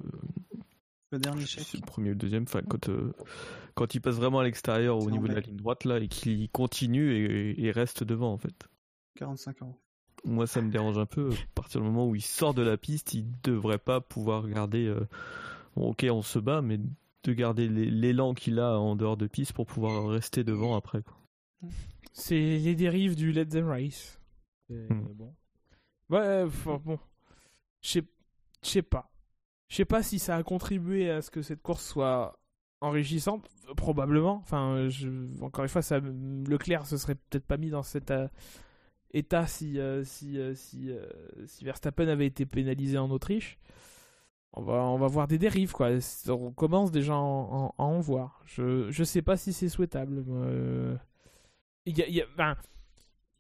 S5: dernier chèque.
S4: premier ou le deuxième, enfin, quand, euh, quand il passe vraiment à l'extérieur au niveau de la ligne droite là et qu'il continue et, et reste devant en fait.
S5: 45 euros.
S4: Moi, ça me dérange un peu. À partir du moment où il sort de la piste, il devrait pas pouvoir garder. euh, bon, ok, on se bat, mais de garder l'é- l'élan qu'il a en dehors de piste pour pouvoir rester devant après.
S3: C'est les dérives du Let Them Race.
S4: Hmm.
S3: bon. Ouais, enfin, bon. Je sais pas. Je sais pas si ça a contribué à ce que cette course soit enrichissante. Probablement. Enfin, encore une fois, ça... Leclerc se serait peut-être pas mis dans cet euh, état si, euh, si, euh, si, Verstappen avait été pénalisé en Autriche. On va, on va voir des dérives, quoi. On commence déjà à en, voir. Je, je sais pas si c'est souhaitable. y a- ben,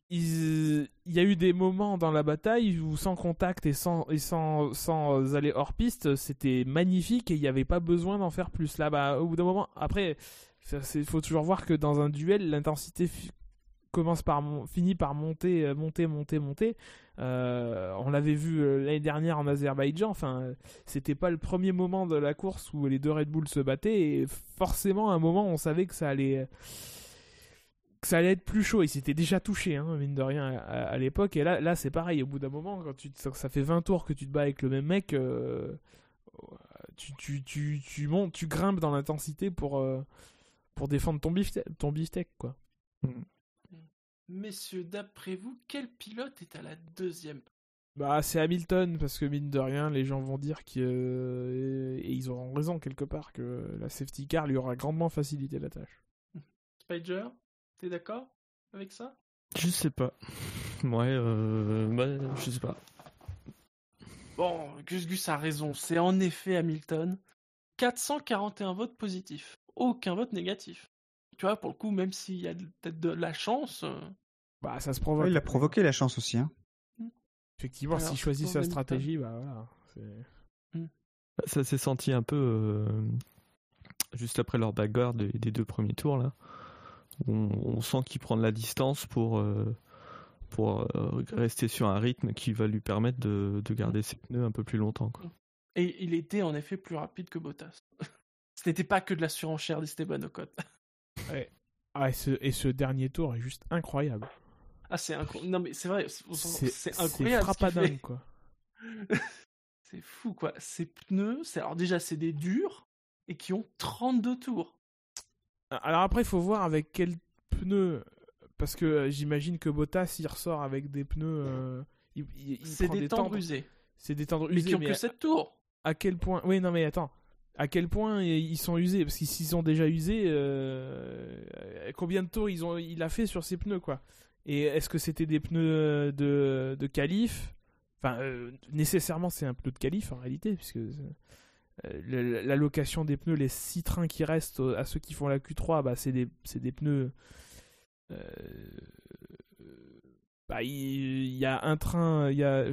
S3: il, y a eu des moments dans la bataille où sans contact et sans, et sans, sans aller hors piste, c'était magnifique et il n'y avait pas besoin d'en faire plus. Là, bah, au bout d'un moment, après, il faut toujours voir que dans un duel, l'intensité commence par finit par monter, euh, monter, monter, monter. Euh, on l'avait vu euh, l'année dernière en Azerbaïdjan. Enfin, c'était pas le premier moment de la course où les deux Red Bull se battaient et forcément, à un moment, on savait que ça allait que ça allait être plus chaud. Il s'était déjà touché, hein, mine de rien, à, à- à l'époque. Et là, là c'est pareil. Au bout d'un moment, quand tu, te- ça fait 20 tours que tu te bats avec le même mec, euh, tu, tu, tu, tu montes, tu grimpes dans l'intensité pour, euh, pour défendre ton beefsteak, ton beefsteak, quoi.
S2: Messieurs, d'après vous, quel pilote est à la deuxième?
S3: Bah, c'est Hamilton, parce que mine de rien, les gens vont dire que. euh, et ils auront raison quelque part, que la safety car lui aura grandement facilité la tâche.
S2: Spider? T'es d'accord avec ça?
S4: Je sais pas. Ouais, euh, bah, je sais pas.
S2: Bon, Gus Gus a raison, c'est en effet Hamilton. 441 votes positifs, aucun vote négatif. Tu vois, pour le coup, même s'il y a peut-être de la chance, euh,
S3: Bah, ça se provoque.
S5: Ouais, il a provoqué la chance aussi. Hein.
S3: Effectivement,
S2: Alors,
S3: s'il choisit sa stratégie, bah voilà. c'est-
S4: Bah, Ça s'est senti un peu euh, juste après leur bagarre des, des deux premiers tours là. On, on sent qu'il prend de la distance pour euh, pour euh, rester sur un rythme qui va lui permettre de, de garder ses pneus un peu plus longtemps. Quoi.
S2: et il était en effet plus rapide que Bottas. Ce n'était pas que de la surenchère d'Esteban Ocon.
S3: Ah, et ce, et ce dernier tour est juste incroyable.
S2: Ah, c'est incroyable. Non, mais c'est vrai, c'est
S3: C'est
S2: c'est
S3: c'est
S2: incroyable. ce fait.
S3: quoi.
S2: C'est fou, quoi. Ces pneus, c'est alors déjà, c'est des durs et qui ont 32 tours.
S3: Alors après, il faut voir avec quel pneu. Parce que euh, j'imagine que Bottas, il ressort avec des pneus. euh, il, il- il
S2: C'est des, tendres
S3: tendres.
S2: usés.
S3: C'est des
S2: Mais
S3: usés.
S2: qui ont
S3: mais
S2: que 7 tours.
S3: à quel point. Oui, non, mais attends. À quel point ils sont usés? Parce qu'ils s'ils sont déjà usés, euh, combien de tours ils ont, il a fait sur ses pneus, quoi? Et est-ce que c'était des pneus de, de qualif? Enfin, euh, nécessairement, c'est un pneu de qualif en réalité, puisque euh, l'allocation des pneus, les 6 trains qui restent à ceux qui font la Q3, bah, c'est des, des, pneus. Euh, bah, il, y a un train, il y a,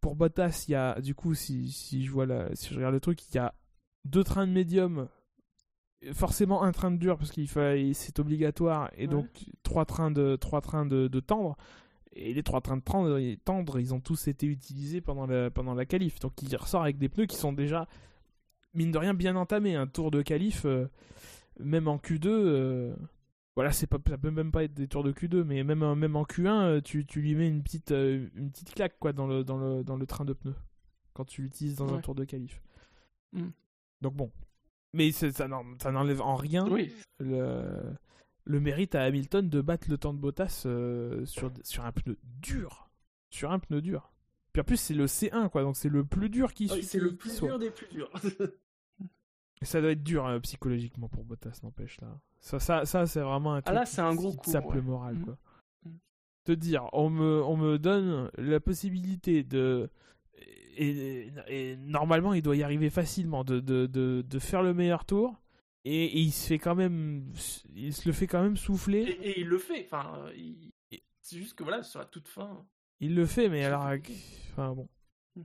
S3: pour Bottas, il y a, du coup, si, si, je vois la, si je regarde le truc, il y a deux trains de médium, forcément un train de dur parce qu'il c'est obligatoire, et donc trois trains de, trois trains de, de tendre. Et les trois trains de tendre, ils ont tous été utilisés pendant la, pendant la qualif. Donc il ressort avec des pneus qui sont déjà, mine de rien, bien entamés. Un tour de qualif, euh, même en Q2, euh, voilà, c'est pas, ça peut même pas être des tours de Q2, mais même, même en Q1, euh, tu, tu lui mets une petite, une petite claque quoi, dans, le, dans, le, dans le train de pneus quand tu l'utilises dans un tour de qualif. Mm. Donc bon. Mais ça n'enlève en rien
S2: oui.
S3: le, le mérite à Hamilton de battre le temps de Bottas sur, sur un pneu dur. Sur un pneu dur. Puis en plus, c'est le C1, quoi, donc c'est le plus dur qui
S2: soit. C'est le plus dur des plus durs.
S3: ça doit être dur hein, psychologiquement pour Bottas, n'empêche là. Ça, ça, ça c'est vraiment un
S2: truc ah là, c'est un gros
S3: coup. le moral, mm. quoi. Mm. Te dire, on me, on me donne la possibilité de. Et, et, normalement, il doit y arriver facilement de, de, de, de faire le meilleur tour et, il se fait quand même il se le fait quand même souffler
S2: et, il le fait enfin c'est juste que voilà sur la toute fin
S3: il le fait mais alors enfin bon hmm.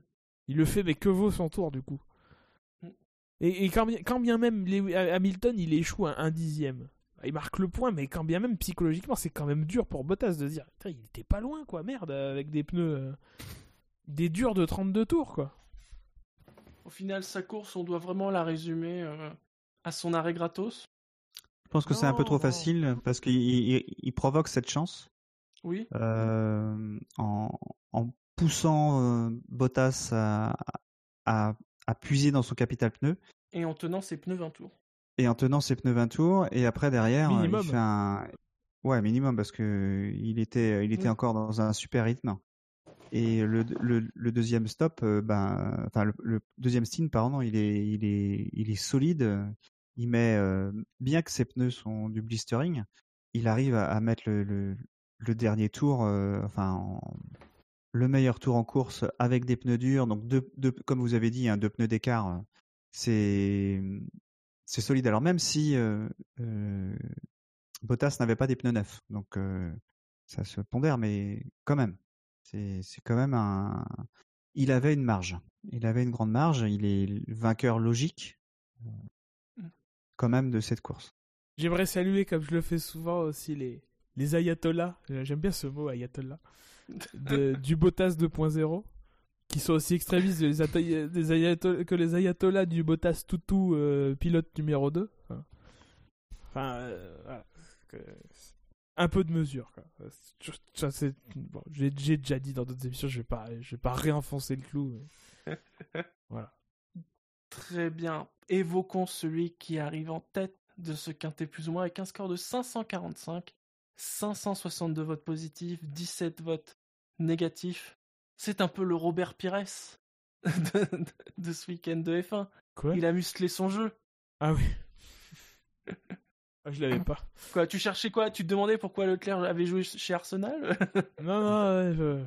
S3: il le fait mais que vaut son tour du coup hmm. et, quand, bien, quand bien même Hamilton il échoue à un dixième il marque le point mais quand bien même psychologiquement c'est quand même dur pour Bottas de dire il était pas loin quoi merde avec des pneus euh, des durs de 32 tours quoi
S2: au final sa course on doit vraiment la résumer euh, à son arrêt gratos
S5: Je pense que c'est un peu trop facile parce qu'il il, provoque cette chance.
S2: Oui.
S5: Euh, en, poussant euh, Bottas à, à, puiser dans son capital pneu.
S2: Et en tenant ses pneus 20 tours.
S5: Et en tenant ses pneus 20 tours. Et après, derrière,
S3: minimum.
S5: il fait un. Ouais, minimum, parce que il était, il était encore dans un super rythme. Et le, le, deuxième stop, euh, ben, enfin le, deuxième stint, pardon, il est, il est, il est solide il met, bien que ses pneus sont du blistering, il arrive à, mettre le, le, dernier tour, enfin, le meilleur tour en course avec des pneus durs. Donc, deux, comme vous avez dit, hein, deux pneus d'écart, c'est mmh, c'est solide. Alors, même si Bottas n'avait pas des pneus neufs, donc ça se pondère, mais quand même, c'est quand même un. Il avait une marge. Il avait une grande marge. Il est vainqueur logique quand même de cette course.
S3: J'aimerais saluer, comme je le fais souvent aussi, les, les ayatollahs, euh, j'aime bien ce mot ayatollah, du Bottas 2.0, qui sont aussi extrémistes des que les ayatollahs du Bottas Toutou euh, pilote numéro 2. Enfin, euh, un peu de mesure. J'ai déjà dit dans d'autres émissions, je vais pas, je vais pas réenfoncer le clou. voilà.
S2: Très bien. Évoquons celui qui arrive en tête de ce quintet plus ou moins avec un score de 545, 562 votes positifs, 17 votes négatifs. C'est un peu le Robert Pires de, ce week-end de F1.
S3: Quoi?
S2: Il a musclé son jeu.
S3: Ah oui. Ah, je l'avais pas.
S2: Quoi, tu cherchais quoi? Tu te demandais pourquoi Leclerc avait joué chez Arsenal?
S3: Non, non,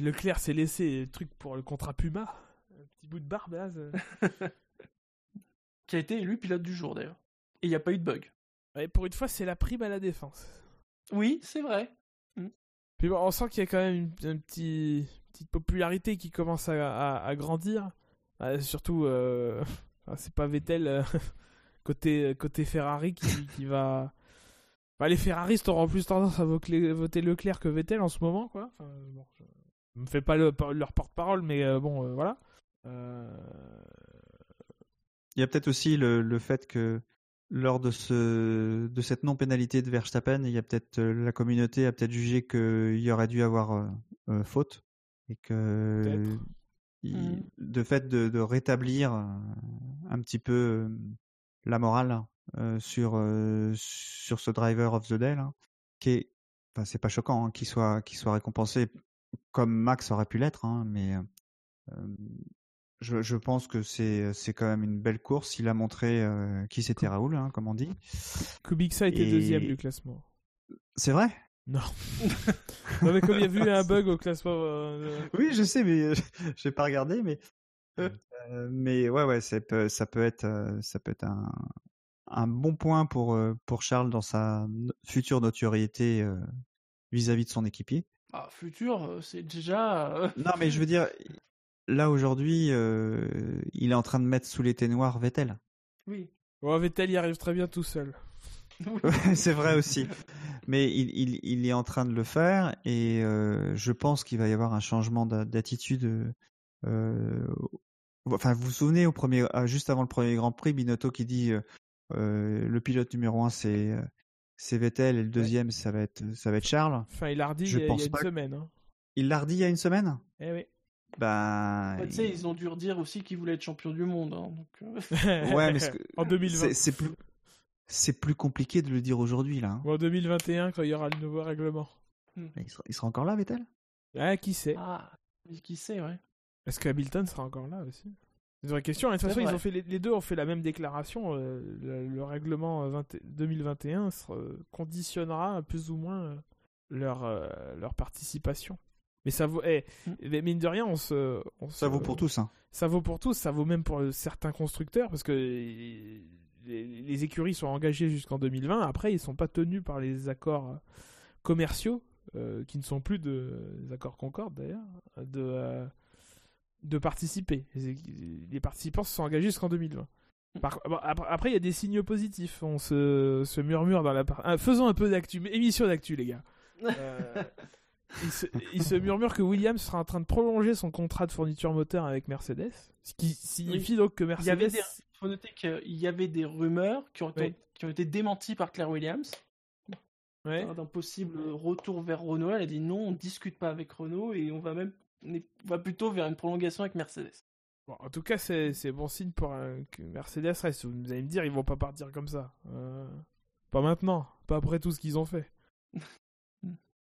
S3: Leclerc s'est laissé le truc pour le contrat Puma bout de barbe
S2: qui a été élu pilote du jour d'ailleurs. Et il n'y a pas eu de bug.
S3: Ouais, pour une fois, c'est la prime à la défense.
S2: Oui, c'est vrai. Mm.
S3: Puis bon, on sent qu'il y a quand même une, petite popularité qui commence à, grandir. Bah, surtout, euh, c'est pas Vettel euh, côté, côté Ferrari qui, va. Bah, les Ferraristes auront plus tendance à voter Leclerc que Vettel en ce moment, quoi. Enfin, bon, je me fais pas leur porte-parole, mais euh, bon, voilà. Euh,
S5: il y a peut-être aussi le, fait que lors de, ce, de cette non-pénalité de Verstappen, il y a peut-être euh, la communauté a peut-être jugé qu'il y aurait dû avoir euh, faute et que il, mmh. de fait de, rétablir un petit peu la morale sur sur ce driver of the day qui est enfin, c'est pas choquant hein, qu'il soit qu'il soit récompensé comme Max aurait pu l'être hein, mais je, je, pense que c'est c'est quand même une belle course. Il a montré euh, qui c'était Raoul, hein, comme on dit.
S3: Kubica était deuxième du classement.
S5: C'est vrai?
S3: Non. non, mais comme il y a vu un bug au classement. euh,
S5: Oui, je sais, mais euh, j'ai pas regardé, mais euh, mais ouais, ouais, ça peut, ça peut être, euh, ça peut être un, un bon point pour euh, pour Charles dans sa no- future notoriété euh, vis-à-vis de son équipier.
S2: Ah, futur, euh, c'est déjà. euh,
S5: Non, mais je veux dire, là aujourd'hui, euh, il est en train de mettre sous les noirs Vettel.
S2: Oui.
S3: Bon, Vettel y arrive très bien tout seul.
S5: C'est vrai aussi. Mais il, il, il est en train de le faire et euh, je pense qu'il va y avoir un changement d'a- d'attitude. euh, enfin, vous vous souvenez au premier, ah, juste avant le premier Grand Prix, Binotto qui dit le pilote numéro un c'est c'est Vettel et le deuxième ça va être ça va être Charles.
S3: Enfin, il l'a redit il y a, une semaine. Hein.
S5: Il l'a redit il y a une semaine?
S3: Eh oui.
S5: Ben,
S2: Bah, tu sais,
S5: il-
S2: ils ont dû redire aussi qu'ils voulaient être champion du monde. hein, donc, euh,
S5: ouais, mais que-
S3: en 2020.
S5: c'est- plus c'est plus compliqué de le dire aujourd'hui là. hein.
S3: Ou en 2021, quand il y aura le nouveau règlement.
S5: Il sera, il sera encore là, Vettel?
S3: Ah, qui sait?
S2: Ah, qui sait, ouais.
S3: Est-ce que Hamilton sera encore là aussi C'est une vraie question. hein. De toute façon, ils ont fait, les, deux ont fait la même déclaration. euh, le, le règlement 20 2021 sera- conditionnera plus ou moins euh, leur, euh, leur participation. Mais ça vaut. eh,
S2: Mm.
S3: mais mine de rien, on se. on
S5: Ça
S3: se-
S5: vaut pour tous. Hein.
S3: Ça vaut pour tous, ça vaut même pour euh, certains constructeurs, parce que les, les écuries sont engagées jusqu'en 2020. Après, ils sont pas tenus par les accords commerciaux, euh, qui ne sont plus de, des accords Concorde d'ailleurs, de, euh, de participer. Les, les participants se sont engagés jusqu'en 2020. Par- bon, après, après, il y a des signaux positifs. On se, se murmure dans la. par- Ah, faisons un peu d'actu, émission d'actu, les gars. Euh, il, se, il se murmure que Williams sera en train de prolonger son contrat de fourniture moteur avec Mercedes, ce qui signifie donc que
S2: Il y
S3: Mercedes.
S2: avait des... faut noter qu'il y avait des rumeurs qui ont, été,
S3: Oui.
S2: qui ont été démenties par Claire Williams
S3: Ouais.
S2: d'un possible retour vers Renault. Elle a dit non, on ne discute pas avec Renault et on va même on va plutôt vers une prolongation avec Mercedes.
S3: Bon, en tout cas, c'est c'est bon signe pour euh, que Mercedes reste. Vous allez me dire, ils vont pas partir comme ça. Euh, pas maintenant, pas après tout ce qu'ils ont fait.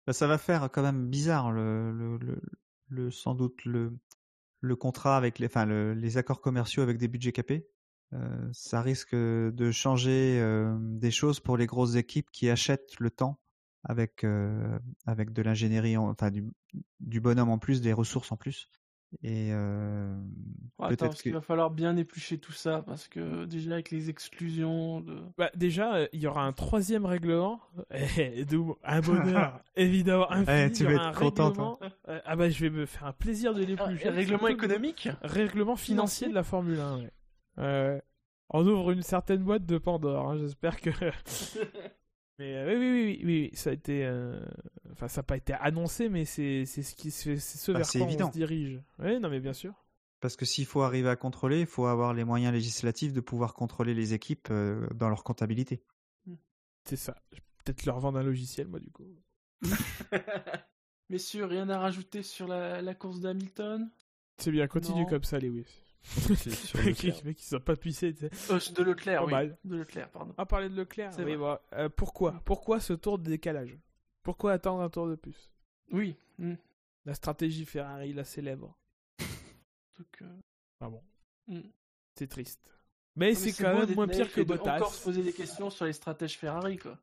S5: Bah, ça va faire quand même bizarre le, sans doute le, contrat avec les, enfin le- les accords commerciaux avec des budgets capés. Euh, ça risque de changer euh, des choses pour les grosses équipes qui achètent le temps avec euh, avec de l'ingénierie, en- enfin du, du bonhomme en plus, des ressources en plus. Et euh,
S2: Attends,
S5: peut-être
S2: parce
S5: que
S2: qu'il va falloir bien éplucher tout ça parce que déjà avec les exclusions de.
S3: Bah, déjà, euh, il y aura un troisième règlement. Eh, d'où un bonheur, évidemment. Infini.
S5: Eh, tu vas être
S3: un
S5: content,
S3: règlement- ah bah, je vais me faire un plaisir de l'éplucher.
S2: Ah, règlement
S3: Surtout-
S2: économique?
S3: Règlement financier de la Formule 1, ouais. Euh, on ouvre une certaine boîte de Pandore, hein, j'espère que... mais euh, oui, oui, oui, oui, oui, oui, ça a été... euh, Enfin, ça n'a pas été annoncé, mais c'est c'est ce, qui, c'est ce
S5: Bah,
S3: vers
S5: c'est
S3: quoi
S5: évident.
S3: on se dirige. Oui, non, mais bien sûr.
S5: parce que s'il faut arriver à contrôler, il faut avoir les moyens législatifs de pouvoir contrôler les équipes euh, dans leur comptabilité.
S3: C'est ça. Je vais Peut-être leur vendre un logiciel, moi, du coup.
S2: Messieurs, rien à rajouter sur la, la course d'Hamilton?
S3: C'est bien, continue
S2: Non.
S3: comme ça, Lewis.
S4: Sur
S3: Les
S4: Leclerc.
S3: mecs, ils sont pas puissés, tu sais.
S2: Euh, De Leclerc,
S3: Pas
S2: oui.
S3: mal.
S2: De Leclerc, pardon.
S3: Ah, parler de Leclerc oui, euh, Pourquoi Pourquoi ce tour de décalage? Pourquoi attendre un tour de plus?
S2: Oui. hmm.
S3: La stratégie Ferrari, la célèbre.
S2: Donc, euh,
S3: Ah bon
S2: hmm.
S3: C'est triste. Mais
S2: mais
S3: c'est quand même moins pire que Bottas.
S2: encore se poser des questions sur les stratèges Ferrari, quoi.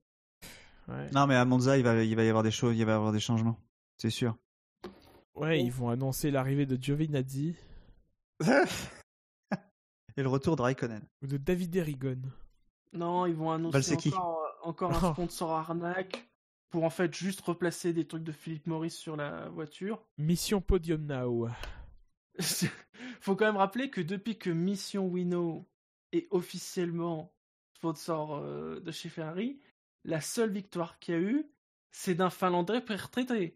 S3: Ouais.
S5: Non, mais à Monza, il va, il va y avoir des choses, il va y avoir des changements, c'est sûr.
S3: Ouais,
S2: Oh.
S3: ils vont annoncer l'arrivée de Giovinazzi
S5: Et le retour de Raikkonen.
S3: ou de David Erigon.
S2: Non, ils vont annoncer encore, euh, encore un sponsor arnaque pour en fait juste replacer des trucs de Philippe Maurice sur la voiture.
S3: Mission Podium Now.
S2: Faut quand même rappeler que depuis que Mission Wino est officiellement sponsor euh, de chez Ferrari, la seule victoire qu'il y a eu, c'est d'un Finlandais retraité.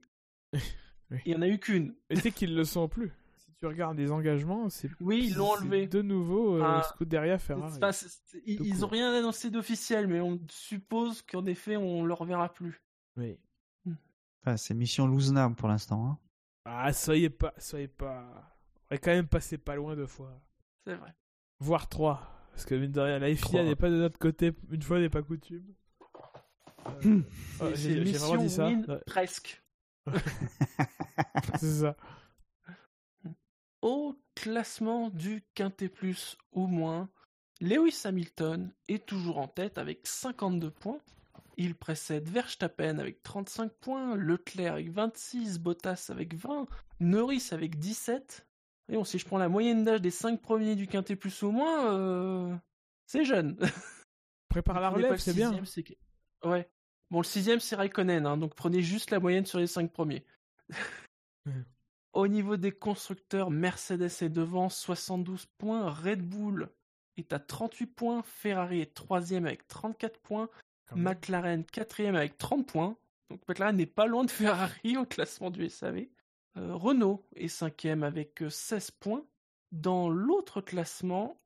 S3: Oui.
S2: Il n'y en a eu qu'une.
S3: Et c'est qu'ils le sont plus. Tu regardes les engagements, c'est
S2: Oui, ils l'ont enlevé.
S3: De nouveau, euh,
S2: Ah.
S3: Scuderia Ferrari.
S2: Ils ils ont
S3: court.
S2: rien annoncé d'officiel, mais on suppose qu'en effet, on le reverra plus.
S3: Oui.
S5: Enfin, c'est mission Luzna pour l'instant. Hein.
S3: Ah, soyez pas, soyez pas. On est quand même passé pas loin deux fois.
S2: C'est vrai.
S3: Voire trois. Parce que mine de rien, la FIA n'est pas de notre côté, une fois n'est pas coutume. Euh,
S2: C'est-
S3: ouais,
S2: c'est
S3: j'ai vraiment dit ça.
S2: Win
S3: Ouais,
S2: presque.
S3: c'est ça.
S2: Au classement du Quintet Plus ou moins, Lewis Hamilton est toujours en tête avec 52 points. Il précède Verstappen avec 35 points, Leclerc avec 26, Bottas avec 20, Norris avec 17. Et bon, si je prends la moyenne d'âge des 5 premiers du Quintet plus ou moins, euh, c'est jeune.
S3: Prépare la relève, c'est bien.
S2: Ouais. Bon, le sixième, c'est Raikkonen, hein, donc prenez juste la moyenne sur les 5 premiers. Au niveau des constructeurs, Mercedes est devant, 72 points, Red Bull est à 38 points, Ferrari est troisième avec 34 points,
S3: Quand.
S2: McLaren quatrième avec 30 points. Donc McLaren n'est pas loin de Ferrari au classement du SAV. Euh, Renault est cinquième avec euh, 16 points. Dans l'autre classement,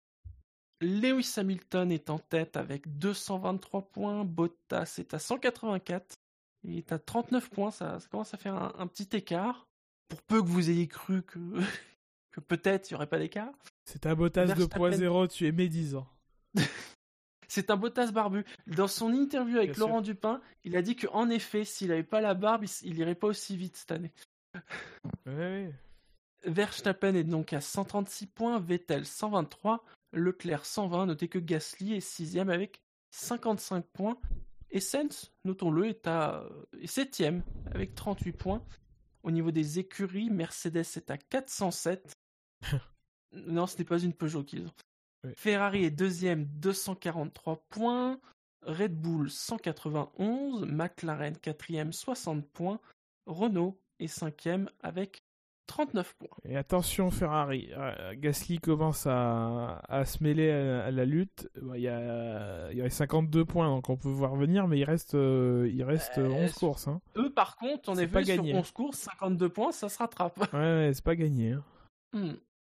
S2: Lewis Hamilton est en tête avec 223 points. Bottas est à 184. Il est à 39 points. Ça, ça commence à faire un, un petit écart. Pour peu que vous ayez cru que, que peut-être il n'y aurait pas d'écart.
S3: C'est un Bottas
S2: Verstappen.
S3: 2.0, tu es médisant.
S2: C'est un Bottas barbu. Dans son interview avec
S3: Bien sûr.
S2: Laurent Dupin, il a dit qu'en effet, s'il n'avait pas la barbe, il, s- il irait pas aussi vite cette année.
S3: Ouais.
S2: Verstappen est donc à 136 points, Vettel 123, Leclerc 120. Notez que Gasly est sixième avec 55 points. Et Sainz, notons-le, est à est septième avec 38 points. Au niveau des écuries, Mercedes est à 407. non, ce n'est pas une Peugeot qu'ils ont.
S3: Oui.
S2: Ferrari est deuxième, 243 points. Red Bull 191, McLaren quatrième, 60 points. Renault est cinquième avec 39 points.
S3: Et attention Ferrari, Euh, Gasly commence à, à se mêler à, à la lutte. Bon, Il y, a, il y a 52 points, donc on peut voir venir, mais il reste, euh, il reste
S2: Euh,
S3: 11 courses. Hein.
S2: Eux, par contre, on est
S3: pas
S2: vu sur
S3: gagné.
S2: 11 courses, 52 points, ça se rattrape.
S3: Ouais, ouais, c'est pas gagné. hein.
S2: Hmm.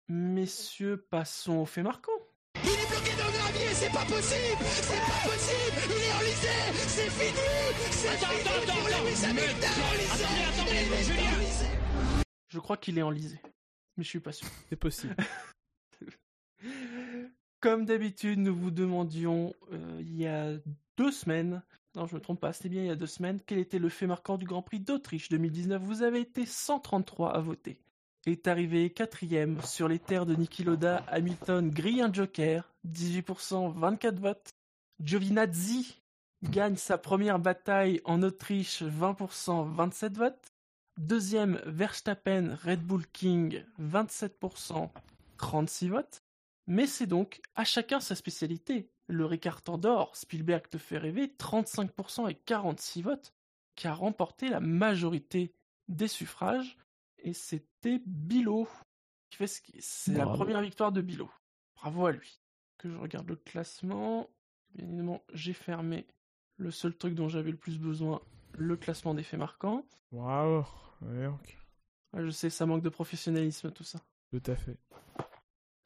S2: Messieurs, passons au fait marquant.
S1: Il est bloqué dans le gravier, c'est pas possible C'est pas possible Il est enlisé C'est fini C'est fini pour Lewis Hamilton enlisé Il est enlisé
S2: Je crois qu'il est enlisé, mais je suis pas sûr.
S3: C'est possible.
S2: Comme d'habitude, nous vous demandions euh, il y a deux semaines, non je me trompe pas, c'était bien il y a deux semaines, quel était le fait marquant du Grand Prix d'Autriche 2019. Vous avez été 133 à voter. Est arrivé quatrième sur les terres de Niki Loda, Hamilton grille un joker, 18%, 24 votes. Giovinazzi gagne sa première bataille en Autriche, 20%, 27 votes. Deuxième, Verstappen, Red Bull King, 27%, 36 votes. Mais c'est donc à chacun sa spécialité. Le Ricard d'or, Spielberg te fait rêver, 35% et 46 votes, qui a remporté la majorité des suffrages. Et c'était Bilo qui fait ce qui. C'est la première victoire de Bilo. Bravo à lui. Que je regarde le classement. Bien évidemment, j'ai fermé le seul truc dont j'avais le plus besoin, le classement des faits marquants.
S3: Ouais.
S2: Ouais, je sais, ça manque de professionnalisme tout ça.
S3: Tout à fait.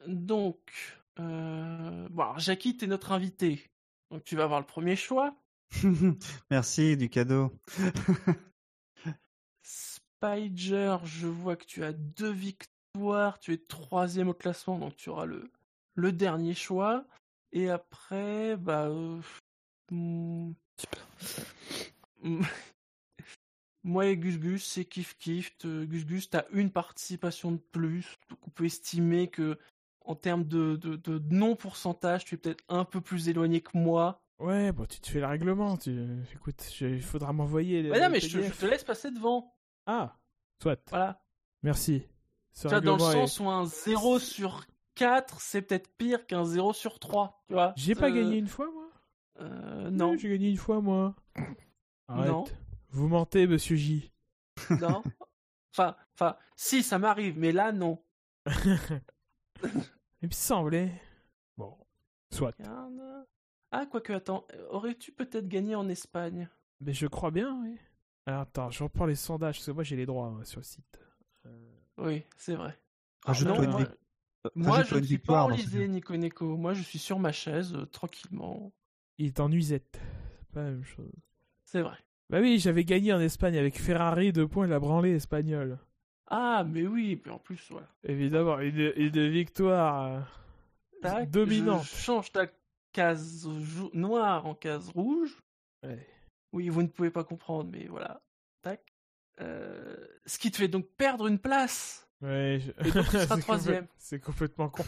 S2: Donc, euh... bon, alors, Jackie, t'es notre invité. Donc, tu vas avoir le premier choix.
S5: Merci du cadeau.
S2: Spider, je vois que tu as deux victoires. Tu es troisième au classement, donc tu auras le, le dernier choix. Et après, bah. euh, hmm, Moi et Gus Gus, c'est kiff kiff. Te- Gus Gus, t'as une participation de plus. Donc on peut estimer que, en termes de, de, de non-pourcentage, tu es peut-être un peu plus éloigné que moi.
S3: Ouais, bon, tu te fais le règlement. Tu... Écoute, il faudra m'envoyer. les-
S2: Mais non, mais je te, je
S3: PDF.
S2: te laisse passer devant.
S3: Ah, soit.
S2: Voilà.
S3: Merci.
S2: Tu vois, dans le
S3: est-
S2: sens où un 0 sur 4, c'est peut-être pire qu'un 0 sur 3. Tu vois
S3: J'ai pas
S2: Euh,
S3: gagné une fois, moi?
S2: euh, Non.
S3: Oui, J'ai gagné une fois, moi. Arrête.
S2: Non.
S3: Vous mentez, monsieur J.
S2: non. Enfin, enfin, si, ça m'arrive, mais là, non.
S3: Il me semblait. Bon, soit.
S2: Regarde. Ah, quoique, attends. euh, Aurais-tu peut-être gagné en Espagne?
S3: Mais je crois bien, oui. Alors, attends, je reprends les sondages, parce que moi j'ai les droits moi, sur le site.
S2: Oui, c'est vrai.
S5: Rajoute-toi
S2: non,
S5: une,
S2: moi,
S5: vic-
S2: moi, je ne suis pas enlisé, Nico Neko. Moi, je suis sur ma chaise, euh, tranquillement.
S3: Il est en nuisette. C'est pas la même chose.
S2: C'est vrai.
S3: Bah oui, j'avais gagné en Espagne avec Ferrari, deux points, la branlée espagnole.
S2: Ah, mais oui, et puis en plus, voilà.
S3: Évidemment, une, une victoire euh,
S2: Tac,
S3: dominante.
S2: Je change ta case noire en case rouge.
S3: Ouais.
S2: Oui, vous ne pouvez pas comprendre, mais voilà. Tac. Euh, ce qui te fait donc perdre une place.
S3: Ouais, je-
S2: troisième.
S3: C'est complètement con.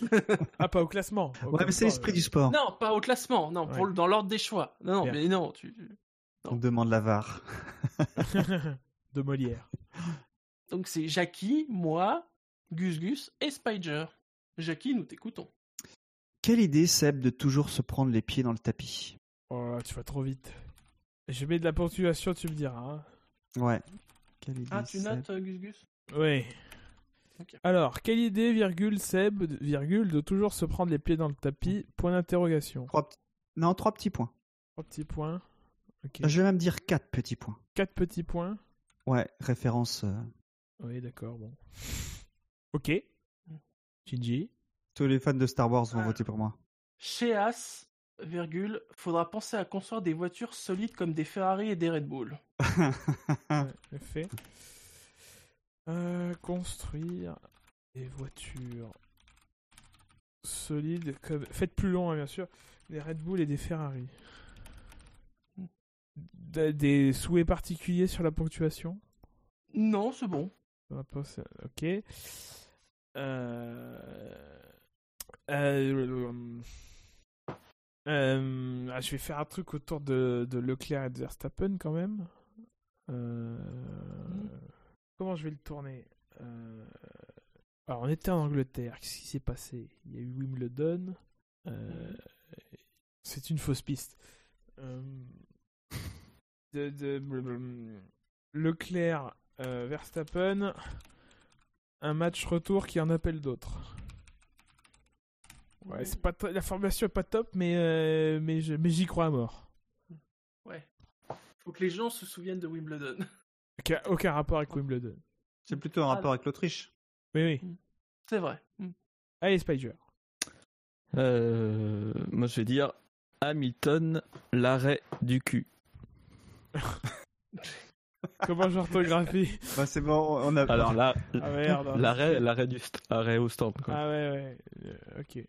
S3: ah, pas au classement. Au
S5: Ouais, mais c'est l'esprit
S3: euh,
S5: du sport.
S2: Non, pas au classement, non, pour
S3: Ouais.
S2: le- dans l'ordre des choix. Non, non,
S3: Bien.
S2: mais non, tu...
S5: On demande la VAR.
S3: de Molière.
S2: Donc c'est Jackie, moi, Gus Gus et Spider. Jackie, nous t'écoutons.
S5: Quelle idée, Seb, de toujours se prendre les pieds dans le tapis?
S3: Oh là, tu vas trop vite. Je mets de la ponctuation, tu me diras. hein.
S5: Ouais. Quelle idée,
S2: Ah, tu
S5: Seb
S2: notes, euh, Gus Gus?
S3: Oui. Alors, quelle idée, virgule, Seb, de- virgule, de toujours se prendre les pieds dans le tapis, point d'interrogation.
S5: Trois petits- Non, trois petits points.
S3: Trois petits points.
S5: Je vais même dire quatre petits points.
S3: Quatre petits points.
S5: Ouais, référence. euh,
S3: Oui, d'accord, bon. Ok. Shinji.
S5: Tous les fans de Star Wars vont
S2: Ah.
S5: voter pour moi.
S2: Chez As, virgule, faudra penser à construire des voitures solides comme des Ferrari et des Red Bull.
S3: Ouais, fait. Euh, construire des voitures solides comme. Faites plus long, hein, bien sûr. Des Red Bull et des Ferrari. D- Des souhaits particuliers sur la ponctuation?
S2: Non, c'est bon.
S3: Ok. Euh... Euh... euh, ah, je vais faire un truc autour de, de Leclerc et de Verstappen quand même. Euh, Comment je vais le tourner Euh, Alors, on était en Angleterre. Qu'est-ce qui s'est passé? Il y a eu Wimbledon. Euh, C'est une fausse piste. Euh, Leclerc, Verstappen. Un match retour qui en appelle d'autres. Ouais, c'est pas la formation est pas top, mais mais j'y crois à mort.
S2: Ouais. Faut que les gens se souviennent de Wimbledon.
S3: Aucun, aucun rapport avec Wimbledon.
S5: C'est plutôt un rapport avec l'Autriche.
S3: Oui, oui.
S2: C'est vrai. Mm.
S3: Allez, Spider.
S4: Euh, moi, je vais dire Hamilton, l'arrêt du cul.
S3: Comment j'orthographie
S5: Bah, c'est bon, on a.
S4: Alors là,
S3: Ah merde.
S4: l'arrêt, l'arrêt du st- arrêt au stand. Quoi.
S3: Ah ouais, ouais. euh, ok.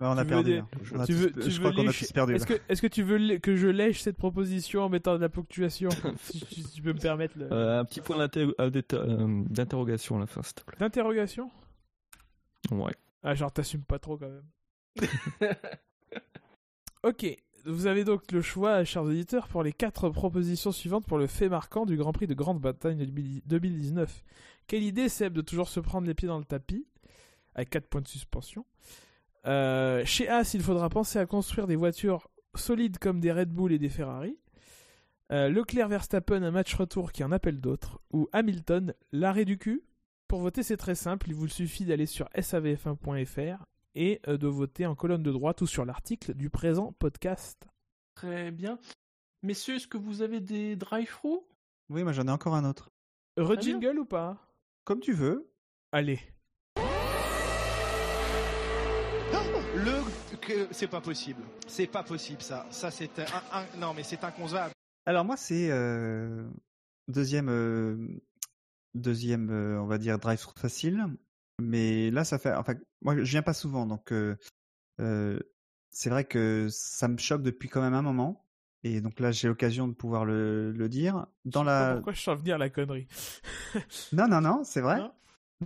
S5: Bah, on a perdu.
S3: des-
S5: hein. On a
S3: tu
S5: tous-
S3: veux, tu
S5: je
S3: veux
S5: crois qu'on a tous perdu.
S3: Est-ce que, est-ce que tu veux que je lèche cette proposition en mettant de la ponctuation? Si, tu- si tu peux me permettre le...
S4: Euh, un petit point d'inter- euh, euh, d'interrogation à la fin, s'il te plaît.
S3: D'interrogation?
S4: Ouais.
S3: Ah, genre, t'assumes pas trop quand même. ok, vous avez donc le choix, chers auditeurs, pour les quatre propositions suivantes pour le fait marquant du Grand Prix de Grande-Bretagne de 2019. Quelle idée, Seb, de toujours se prendre les pieds dans le tapis, avec 4 points de suspension. Euh, chez As, il faudra penser à construire des voitures solides comme des Red Bull et des Ferrari. Euh, Leclerc Verstappen, un match retour qui en appelle d'autres. Ou Hamilton, l'arrêt du cul. Pour voter, c'est très simple. Il vous suffit d'aller sur savf1.fr et euh, de voter en colonne de droite ou sur l'article du présent podcast.
S2: Très bien. Messieurs, est-ce que vous avez des drive-through?
S5: Oui, moi j'en ai encore un autre.
S3: Heureux
S2: Très bien.
S3: jingle ou pas?
S5: Comme tu veux.
S3: Allez.
S8: Que c'est pas possible. C'est pas possible ça. Ça c'est un, un- non mais c'est inconcevable.
S5: Alors moi c'est euh, deuxième euh, deuxième euh, on va dire drive through facile, mais là ça fait enfin moi je viens pas souvent donc euh, euh, c'est vrai que ça me choque depuis quand même un moment. Et donc là j'ai l'occasion de pouvoir le, le dire. Dans
S3: Je sais pas
S5: la
S3: Pourquoi je sens venir la connerie.
S5: Non non non c'est vrai.
S3: Non?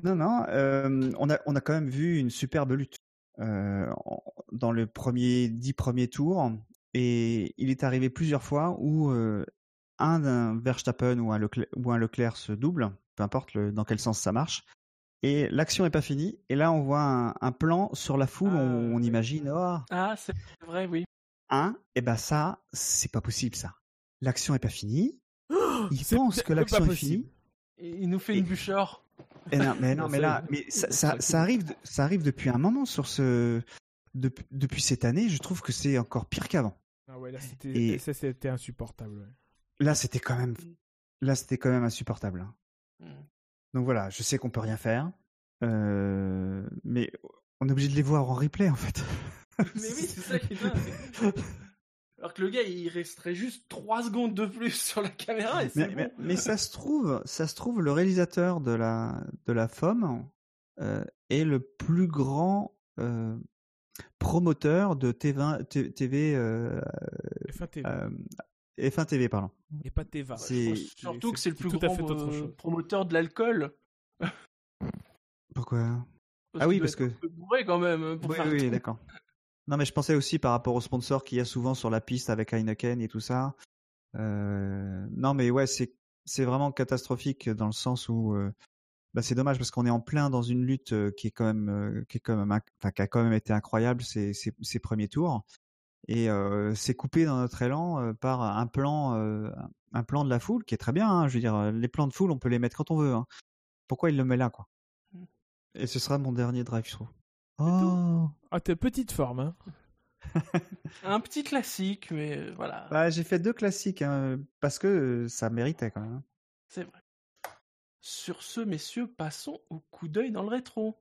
S5: Non non euh, on a on a quand même vu une superbe lutte dans le premier dix premiers tours et il est arrivé plusieurs fois où euh, un Verstappen ou un, Leclerc, ou un Leclerc se double, peu importe le- dans quel sens ça marche, et l'action n'est pas finie. Et là, on voit un, un plan sur la foule,
S3: Ah,
S5: on, imagine, oh,
S2: Ah, c'est vrai, oui.
S5: un, et ben ça, c'est pas possible ça. L'action est pas finie. Il
S3: C'est
S5: pense que l'action est finie.
S2: Et il nous fait
S5: Et-
S2: une bûcheur.
S5: Et non, mais non,
S3: Ça,
S5: mais là, mais ça, ça, ça arrive, ça arrive depuis un moment sur ce, depuis, depuis cette année. Je trouve que c'est encore pire qu'avant.
S3: Ah ouais, là c'était
S5: Et-
S3: ça, c'était insupportable. ouais.
S5: Là, c'était quand même, là, c'était quand même insupportable. hein.
S2: Mm.
S5: Donc voilà, je sais qu'on peut rien faire, euh, mais on est obligé de les voir en replay en fait.
S2: Mais oui, c'est ça qui est dingue. Alors que le gars, il resterait juste 3 secondes de plus sur la caméra et c'est
S5: mais, mais,
S2: bon.
S5: mais ça se trouve, ça se trouve, le réalisateur de la de la FOM euh, est le plus grand euh, promoteur de TV, T- TV euh,
S3: F1 TV.
S5: euh, F1 TV, pardon.
S3: Et pas Teva.
S2: Surtout que c'est le plus
S3: tout à
S2: grand
S3: fait autre
S2: euh,
S3: chose.
S2: promoteur de l'alcool
S5: Pourquoi?
S2: Parce
S5: Ah oui, parce que-
S2: un peu bourré quand même. hein, Pour
S5: Oui,
S2: faire
S5: oui, d'accord. Non, mais je pensais aussi par rapport aux sponsors qu'il y a souvent sur la piste avec Heineken et tout ça. Euh, non, mais ouais, c'est c'est vraiment catastrophique dans le sens où euh, bah, c'est dommage parce qu'on est en plein dans une lutte euh, qui est quand même qui est quand même enfin, qui a quand même été incroyable ces, ces, ces premiers tours et euh, c'est coupé dans notre élan par un plan un plan de la foule qui est très bien. hein. je veux dire, les plans de foule, on peut les mettre quand on veut. hein. Pourquoi il le met là, quoi?
S2: Mm.
S5: Et ce sera mon dernier drive-thru.
S2: tout.
S5: Oh.
S3: Ah, t'es petite forme, hein.
S2: Un petit classique, mais euh, voilà,
S5: Bah, j'ai fait deux classiques hein, parce que euh, ça méritait quand même. hein.
S2: c'est vrai. Sur ce, messieurs, passons au coup d'œil dans le rétro.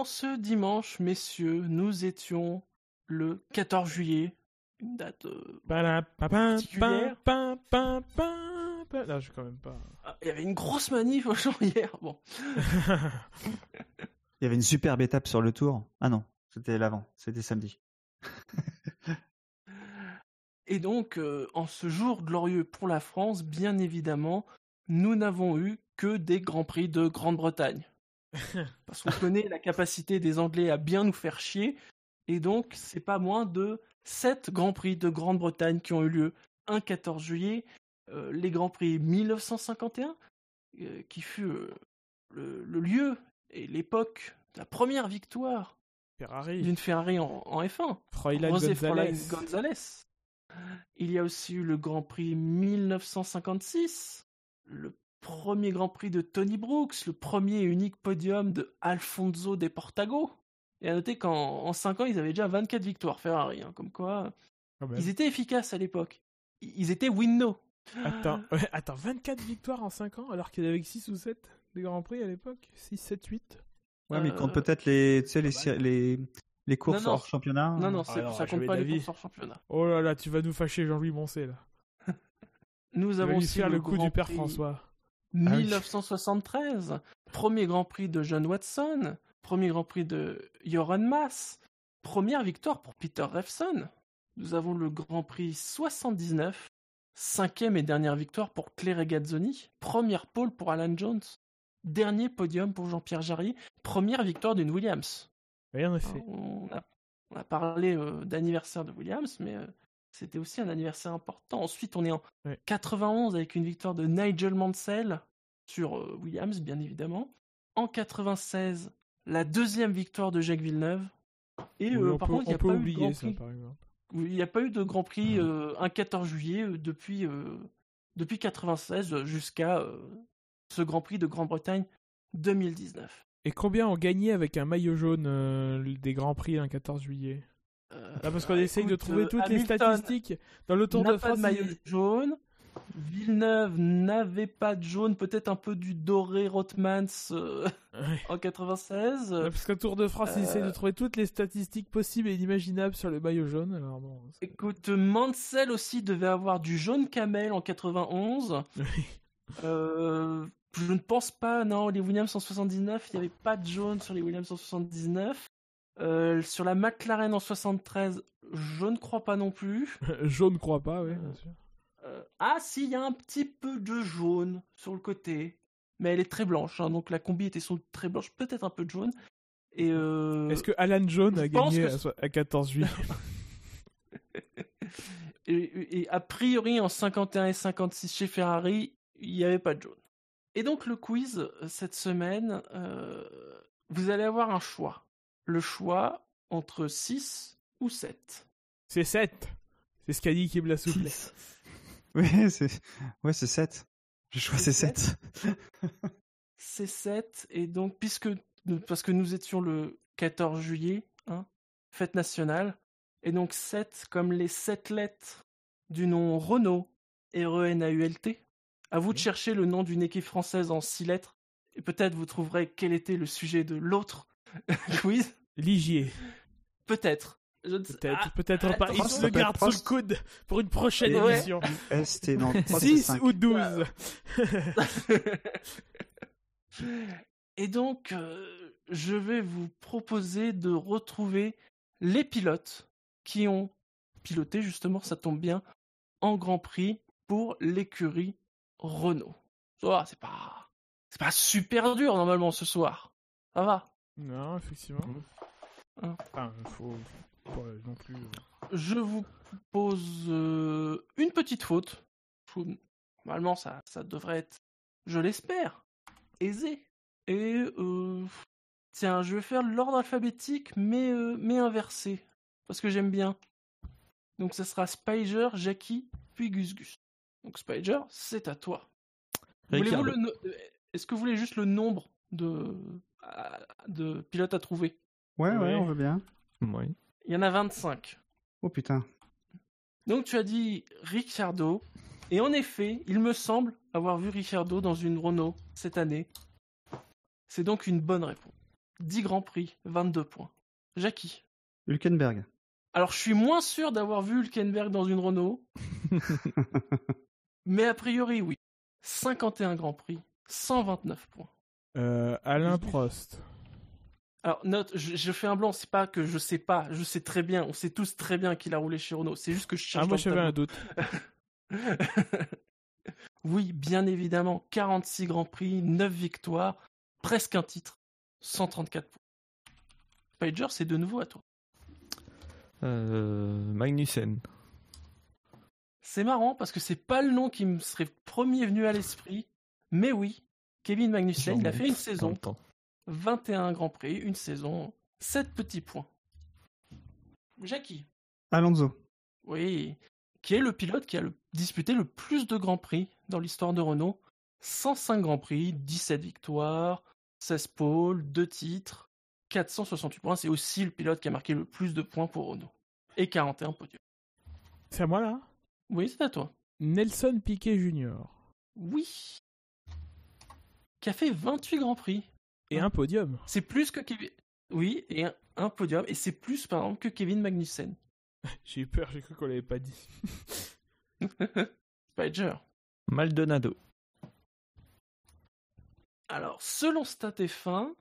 S2: En ce dimanche, messieurs, nous étions le 14 juillet, une date euh, Particulière.
S3: Non, je suis quand même pas.
S2: Ah, Il y avait une grosse manif au champ hier. Bon.
S5: Il y avait une superbe étape sur le tour. Ah non, c'était l'avant, c'était samedi.
S2: Et donc, euh, en ce jour glorieux pour la France, bien évidemment, nous n'avons eu que des Grands Prix de Grande-Bretagne. Parce qu'on connaît la capacité des Anglais à bien nous faire chier. Et donc, c'est pas moins de 7 Grands Prix de Grande-Bretagne qui ont eu lieu un 14 juillet. Euh, les Grands Prix 1951, euh, qui fut euh, le, le lieu et l'époque de la première victoire
S3: Ferrari.
S2: d'une Ferrari en, en F1.
S3: Fräulein
S2: José.
S3: González.
S2: Il y a aussi eu le Grand Prix 1956, le premier Grand Prix de Tony Brooks, le premier et unique podium de Alfonso De Portago. Et à noter qu'en 5 ans, ils avaient déjà 24 victoires Ferrari, hein, comme quoi
S3: Quand même.
S2: ils étaient efficaces à l'époque. Ils étaient win-no.
S3: Attends, ouais, attends, 24 victoires en 5 ans alors qu'il y en avait que 6 ou 7 des Grands Prix à l'époque? 6, 7, 8
S5: Ouais, mais
S2: Euh,
S5: compte peut-être les, tu sais, les, les, les courses
S2: Non, non.
S5: hors championnat.
S2: Non, non,
S3: Ah non,
S2: ça compte pas les courses en championnat.
S3: Oh là là, tu vas nous fâcher Jean-Louis Moncé là.
S2: Nous avons
S3: lui
S2: aussi
S3: faire le,
S2: le
S3: coup
S2: Grand
S3: du père
S2: Prix
S3: François.
S5: Oui.
S2: 1973, premier Grand Prix de John Watson, premier Grand Prix de Joran Mass, première victoire pour Peter Revson. Nous avons le Grand Prix 79, cinquième et dernière victoire pour Claire Regazzoni, première pole pour Alan Jones, dernier podium pour Jean-Pierre Jarry, première victoire d'une Williams.
S3: Rien n'est fait.
S2: Alors, On a, on a parlé euh, d'anniversaire de Williams, mais euh, c'était aussi un anniversaire important. Ensuite, on est en
S3: Ouais.
S2: 91 avec une victoire de Nigel Mansell sur euh, Williams, bien évidemment. En 96, la deuxième victoire de Jacques Villeneuve. Et
S3: Oui,
S2: euh, par
S3: peut,
S2: contre, il n'y a, pas eu de Grand Prix-
S3: par exemple.
S2: il n'y a pas eu de Grand Prix euh, un 14 juillet depuis, euh, depuis 96 euh, jusqu'à ce Grand Prix de Grande-Bretagne 2019.
S3: Et combien ont gagné avec un maillot jaune des Grands Prix un 14 juillet? Là, parce qu'on essaye de trouver
S2: euh,
S3: toutes les statistiques. Dans le Tour de
S2: pas
S3: France,
S2: de maillot
S3: il-
S2: jaune. Villeneuve n'avait pas de jaune, peut-être un peu du doré Rothmans euh,
S3: Ouais.
S2: en 96.
S3: Ouais, parce qu'au Tour de France, ils
S2: Euh,
S3: essayent de trouver toutes les statistiques possibles et inimaginables sur le maillot jaune. Alors bon, c'est-
S2: Écoute, Mansell aussi devait avoir du jaune camel en 91. Euh, je ne pense pas, non, les Williams en 79, il n'y avait pas de jaune sur les Williams en 79. Euh, sur la McLaren en 73, je ne crois pas non plus.
S3: je ne crois pas, oui, bien sûr.
S2: Euh, ah si, il y a un petit peu de jaune sur le côté, mais elle est très blanche, hein, donc la combi était sans doute très blanche, peut-être un peu de jaune. Et euh,
S3: Est-ce que Alan Jones
S2: je
S3: a gagné
S2: que
S3: à so- à 14 juillet
S2: et, et a priori en 51 et 56 chez Ferrari, il n'y avait pas de jaune. Et donc le quiz cette semaine, vous allez avoir un choix. Le choix entre 6 ou 7.
S3: C'est 7. C'est ce qu'a dit Kim la soufflé.
S5: Oui, c'est ouais, c'est 7. Je choisis
S2: C'est
S5: 7.
S2: C'est 7, et donc, puisque, parce que nous étions le 14 juillet, hein, fête nationale, et donc 7 comme les 7 lettres du nom Renault, R-E-N-A-U-L-T. À vous de chercher le nom d'une équipe française en 6 lettres, et peut-être vous trouverez quel était le sujet de l'autre quiz.
S3: Ligier.
S2: Peut-être. Je ne sais-
S3: Peut-être,
S2: Ah,
S3: peut-être
S2: attends,
S3: pas. Il se le garde sous le coude pour une prochaine
S5: Et-
S3: émission.
S5: Et non, 3
S3: 6
S5: 5.
S3: ou 12.
S2: Et donc, euh, je vais vous proposer de retrouver les pilotes qui ont piloté, justement, ça tombe bien, en Grand Prix pour l'écurie Renault. Ça va, c'est pas, c'est pas super dur normalement ce soir. Ça va.
S3: Non, effectivement.
S2: Hein.
S3: Enfin, faut pas non plus. euh,
S2: Je vous pose euh, une petite faute. Faut- Normalement, ça, ça devrait être, je l'espère, aisé. Et euh, tiens, je vais faire l'ordre alphabétique, mais, euh, mais inversé. Parce que j'aime bien. Donc, ça sera Spiger, Jackie, puis Gus Gus. Donc, Spiger, c'est à toi. Euh, Est-ce que vous voulez juste le nombre de, à- de pilotes à trouver
S5: Ouais, ouais,
S3: Ouais.
S5: on veut bien.
S4: Oui.
S2: Il y en a 25.
S5: Oh putain.
S2: Donc tu as dit Ricciardo, et en effet, il me semble avoir vu Ricciardo dans une Renault cette année. C'est donc une bonne réponse. 10 Grands Prix, 22 points. Jackie.
S5: Hülkenberg.
S2: Alors je suis moins sûr d'avoir vu Hülkenberg dans une Renault, mais a priori oui. 51 Grands Prix, 129 points.
S3: Euh, Alain Prost.
S2: Alors note, je, je fais un blanc, c'est pas que je sais pas, je sais très bien, on sait tous très bien qu'il a roulé chez Renault, c'est juste que je cherche
S3: Ah, moi j'avais un doute.
S2: oui, bien évidemment, 46 Grands Prix, 9 victoires, presque un titre, 134 points. Spider, c'est de nouveau à toi.
S4: Euh, Magnussen.
S2: C'est marrant parce que c'est pas le nom qui me serait premier venu à l'esprit, mais oui, Kevin Magnussen, il a fait une saison,
S4: même temps.
S2: 21 Grands Prix, une saison, 7 petits points. Jackie,
S5: Alonso.
S2: oui, qui est le pilote qui a le- disputé le plus de Grands Prix dans l'histoire de Renault. 105 Grands Prix, 17 victoires, 16 pôles, 2 titres, 468 points. C'est aussi le pilote qui a marqué le plus de points pour Renault. Et 41 podiums.
S3: C'est à moi là?
S2: Oui, c'est à toi.
S3: Nelson Piquet Jr.
S2: Oui. Qui a fait 28 Grands Prix.
S3: Et un podium.
S2: C'est plus que Kevin. Oui, et un, un podium. Et c'est plus, par exemple, que Kevin Magnussen.
S3: J'ai eu peur, j'ai cru qu'on l'avait pas dit.
S2: Spider.
S4: Maldonado.
S2: Alors, selon StatF1,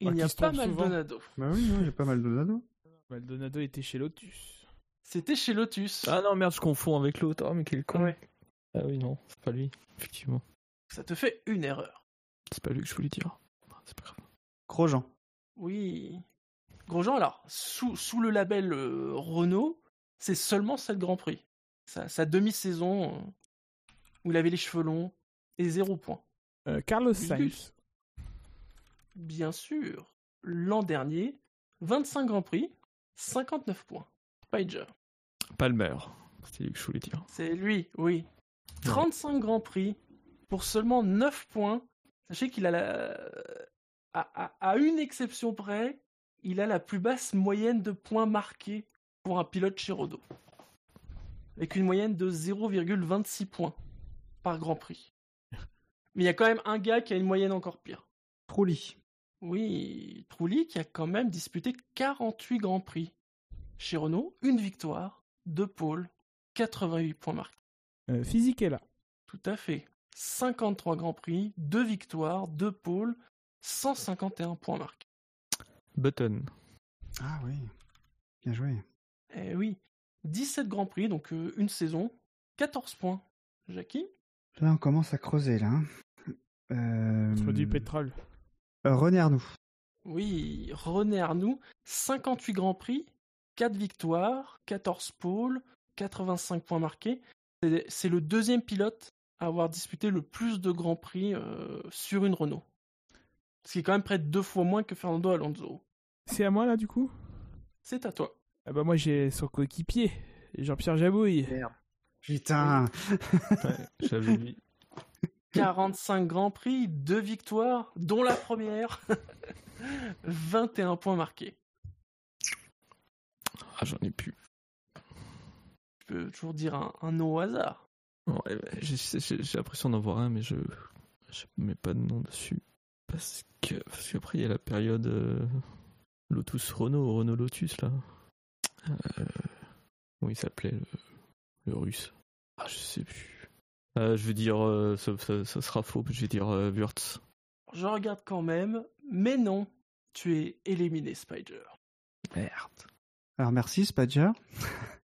S2: il
S3: Ah,
S2: n'y a pas. Maldonado.
S5: Bah oui, non, j'ai pas mal de Nado.
S3: Maldonado était chez Lotus.
S2: C'était chez Lotus.
S4: Ah non, merde, je confonds avec l'autre. Oh, mais quel con.
S2: Ouais.
S4: Ah oui, non, c'est pas lui. Effectivement.
S2: Ça te fait une erreur.
S4: C'est pas lui que je voulais dire. C'est pas grave.
S5: Grosjean.
S2: Oui. Grosjean, alors, sous, sous le label euh, Renault, c'est seulement 7 Grand Prix. Sa, sa demi-saison euh, où il avait les cheveux longs et zéro point.
S3: Euh, Carlos Sainz.
S2: Bien sûr, l'an dernier, 25 Grand Prix, 59 points. Spider.
S4: Palmer. C'est lui que je voulais dire.
S2: C'est lui, oui. 35 Grands Prix pour seulement 9 points. Sachez qu'il a la... à, à- à une exception près, il a la plus basse moyenne de points marqués pour un pilote chez Renault. Avec une moyenne de 0,26 points par Grand Prix. Mais il y a quand même un gars qui a une moyenne encore pire.
S5: Trulli.
S2: Oui, Trulli qui a quand même disputé 48 Grands Prix. Chez Renault, une victoire, deux pôles, 88 points marqués.
S3: Euh, Fisichella.
S2: Tout à fait. 53 Grands Prix, 2 victoires, 2 pôles, 151 points marqués.
S4: Button.
S5: Ah oui. Bien joué.
S2: Eh oui. 17 Grands Prix, donc euh, une saison, 14 points. Jackie?
S5: Là, on commence à creuser, là. hein. Euh...
S3: Du pétrole.
S5: euh, René Arnoux.
S2: Oui, René Arnoux, 58 Grands Prix, 4 victoires, 14 pôles, 85 points marqués. C'est le deuxième pilote à avoir disputé le plus de Grands Prix euh, sur une Renault. Ce qui est quand même près de deux fois moins que Fernando Alonso.
S3: C'est à moi là du coup?
S2: C'est à toi.
S3: Ah bah moi j'ai son coéquipier, Jean-Pierre Jabouille.
S5: Putain.
S4: Ouais, j'avais lui.
S2: 45 Grands Prix, 2 victoires, dont la première. 21 points marqués.
S4: Ah, j'en ai plus.
S2: Je peux toujours dire un, un nom au hasard.
S4: Ouais, ouais, j'ai l'impression d'en voir un, mais je je mets pas de nom dessus. Parce que parce qu'après il y a la période euh, Lotus Renault, Renault Lotus là. Comment il s'appelait le, le russe? Ah, je sais plus. Euh, je vais dire, euh, ça, ça- ça sera faux, je vais dire euh, Wurtz.
S2: Je regarde quand même, mais non, tu es éliminé, Spider.
S4: Merde.
S5: Alors merci Spadger.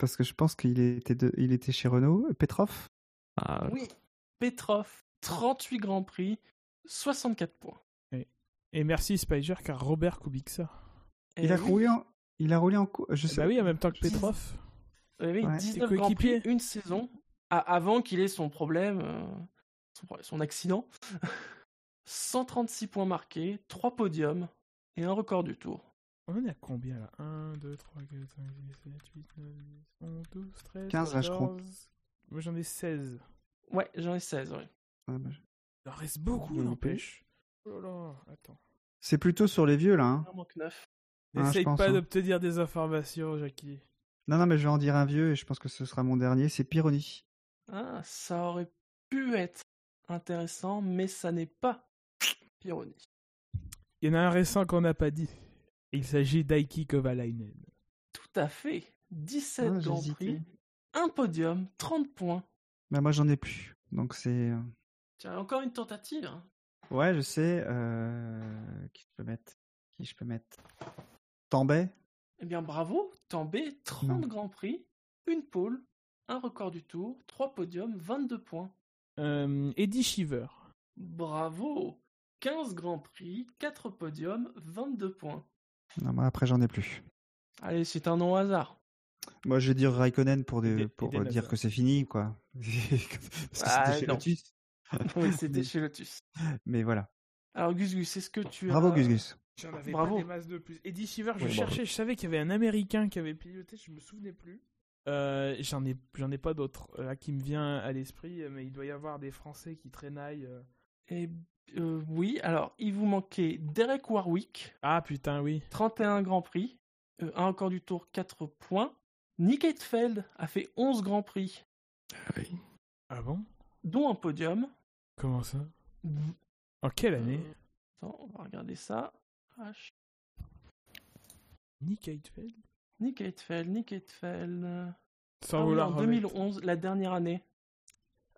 S5: Parce que je pense qu'il était, de... il était chez Renault. Petrov?
S4: Ah,
S2: Oui, Petrov, 38 Grands Prix, 64 points.
S3: Et merci Spider car Robert Kubica.
S2: Et
S5: il, a
S2: oui,
S5: roulé en... il a roulé en cou- Je sais
S3: Bah oui, en même temps que Petrov.
S2: oui, oui,
S5: Ouais.
S2: 19
S3: Tes
S2: Grands Prix, une saison, avant qu'il ait son problème, euh, son, problème, son accident. 136 points marqués, 3 podiums et un record du tour.
S3: On en est à combien là? 1, 2, 3, 4, 5, 6, 7, 8, 9, 10, 11, 12, 13,
S5: 15, là, je crois.
S3: 14. Moi j'en ai 16.
S2: Ouais, j'en ai 16, oui.
S5: Ah, bah,
S3: Il en reste beaucoup,
S5: en
S3: n'empêche. Oh là là, attends.
S5: C'est plutôt sur les vieux là. hein.
S2: Il en manque 9.
S5: Ah, je
S3: N'essaye pas
S5: hein.
S3: d'obtenir des informations, Jackie.
S5: Non, non, mais je vais en dire un vieux et je pense que ce sera mon dernier. C'est Pironi.
S2: Ah, ça aurait pu être intéressant, mais ça n'est pas Pironi.
S3: Il y en a un récent qu'on n'a pas dit. Il s'agit d'Aiki Kovalainen.
S2: Tout à fait. 17
S5: Ah,
S2: Grands. Prix, un podium, 30 points.
S5: Bah, moi j'en ai plus. Donc c'est. euh,
S2: Tiens, encore une tentative. hein.
S5: Ouais, je sais. Euh... Qui je peux mettre Qui je peux mettre Tambay?
S2: Eh bien, bravo, Tambay, 30
S5: Non.
S2: Grands Prix, une pole, un record du tour, 3 podiums, 22 points.
S3: Euh, Eddie Shiver.
S2: Bravo 15 Grands Prix, 4 podiums, 22 points.
S5: Non, moi après j'en ai plus.
S2: Allez, c'est un nom au hasard.
S5: Moi je vais dire Raikkonen pour, des... Euh, dire que c'est fini, quoi. Parce que
S2: Ah,
S5: c'était chez
S2: non.
S5: Lotus.
S2: oui, c'était
S5: Mais-
S2: chez Lotus.
S5: Mais voilà.
S2: Alors, Gus Gus, est-ce que tu
S5: Bravo
S2: as...
S5: Gus Gus.
S3: J'en avais
S2: Bravo.
S3: pas des masses de plus. Eddie Shiver, je
S4: bravo.
S3: cherchais, je savais qu'il y avait un Américain qui avait piloté, je me souvenais plus. Euh, j'en ai, j'en ai pas d'autres euh, là qui me vient à l'esprit, mais il doit y avoir des Français qui traînaillent. euh.
S2: Euh, oui, alors, il vous manquait Derek Warwick,
S3: Ah putain, oui.
S2: 31 Grands Prix, euh, un record du tour, 4 points. Nick Heidfeld a fait 11 Grands Prix,
S3: Ah bon?
S2: Dont un podium.
S3: Comment ça? En quelle année?
S2: Euh, Attends, on va regarder ça. H.
S3: Nick Heidfeld
S2: Nick Heidfeld, Nick Heidfeld.
S3: Sans
S2: ah oui,
S3: vouloir
S2: en
S3: remettre.
S2: 2011, la dernière année.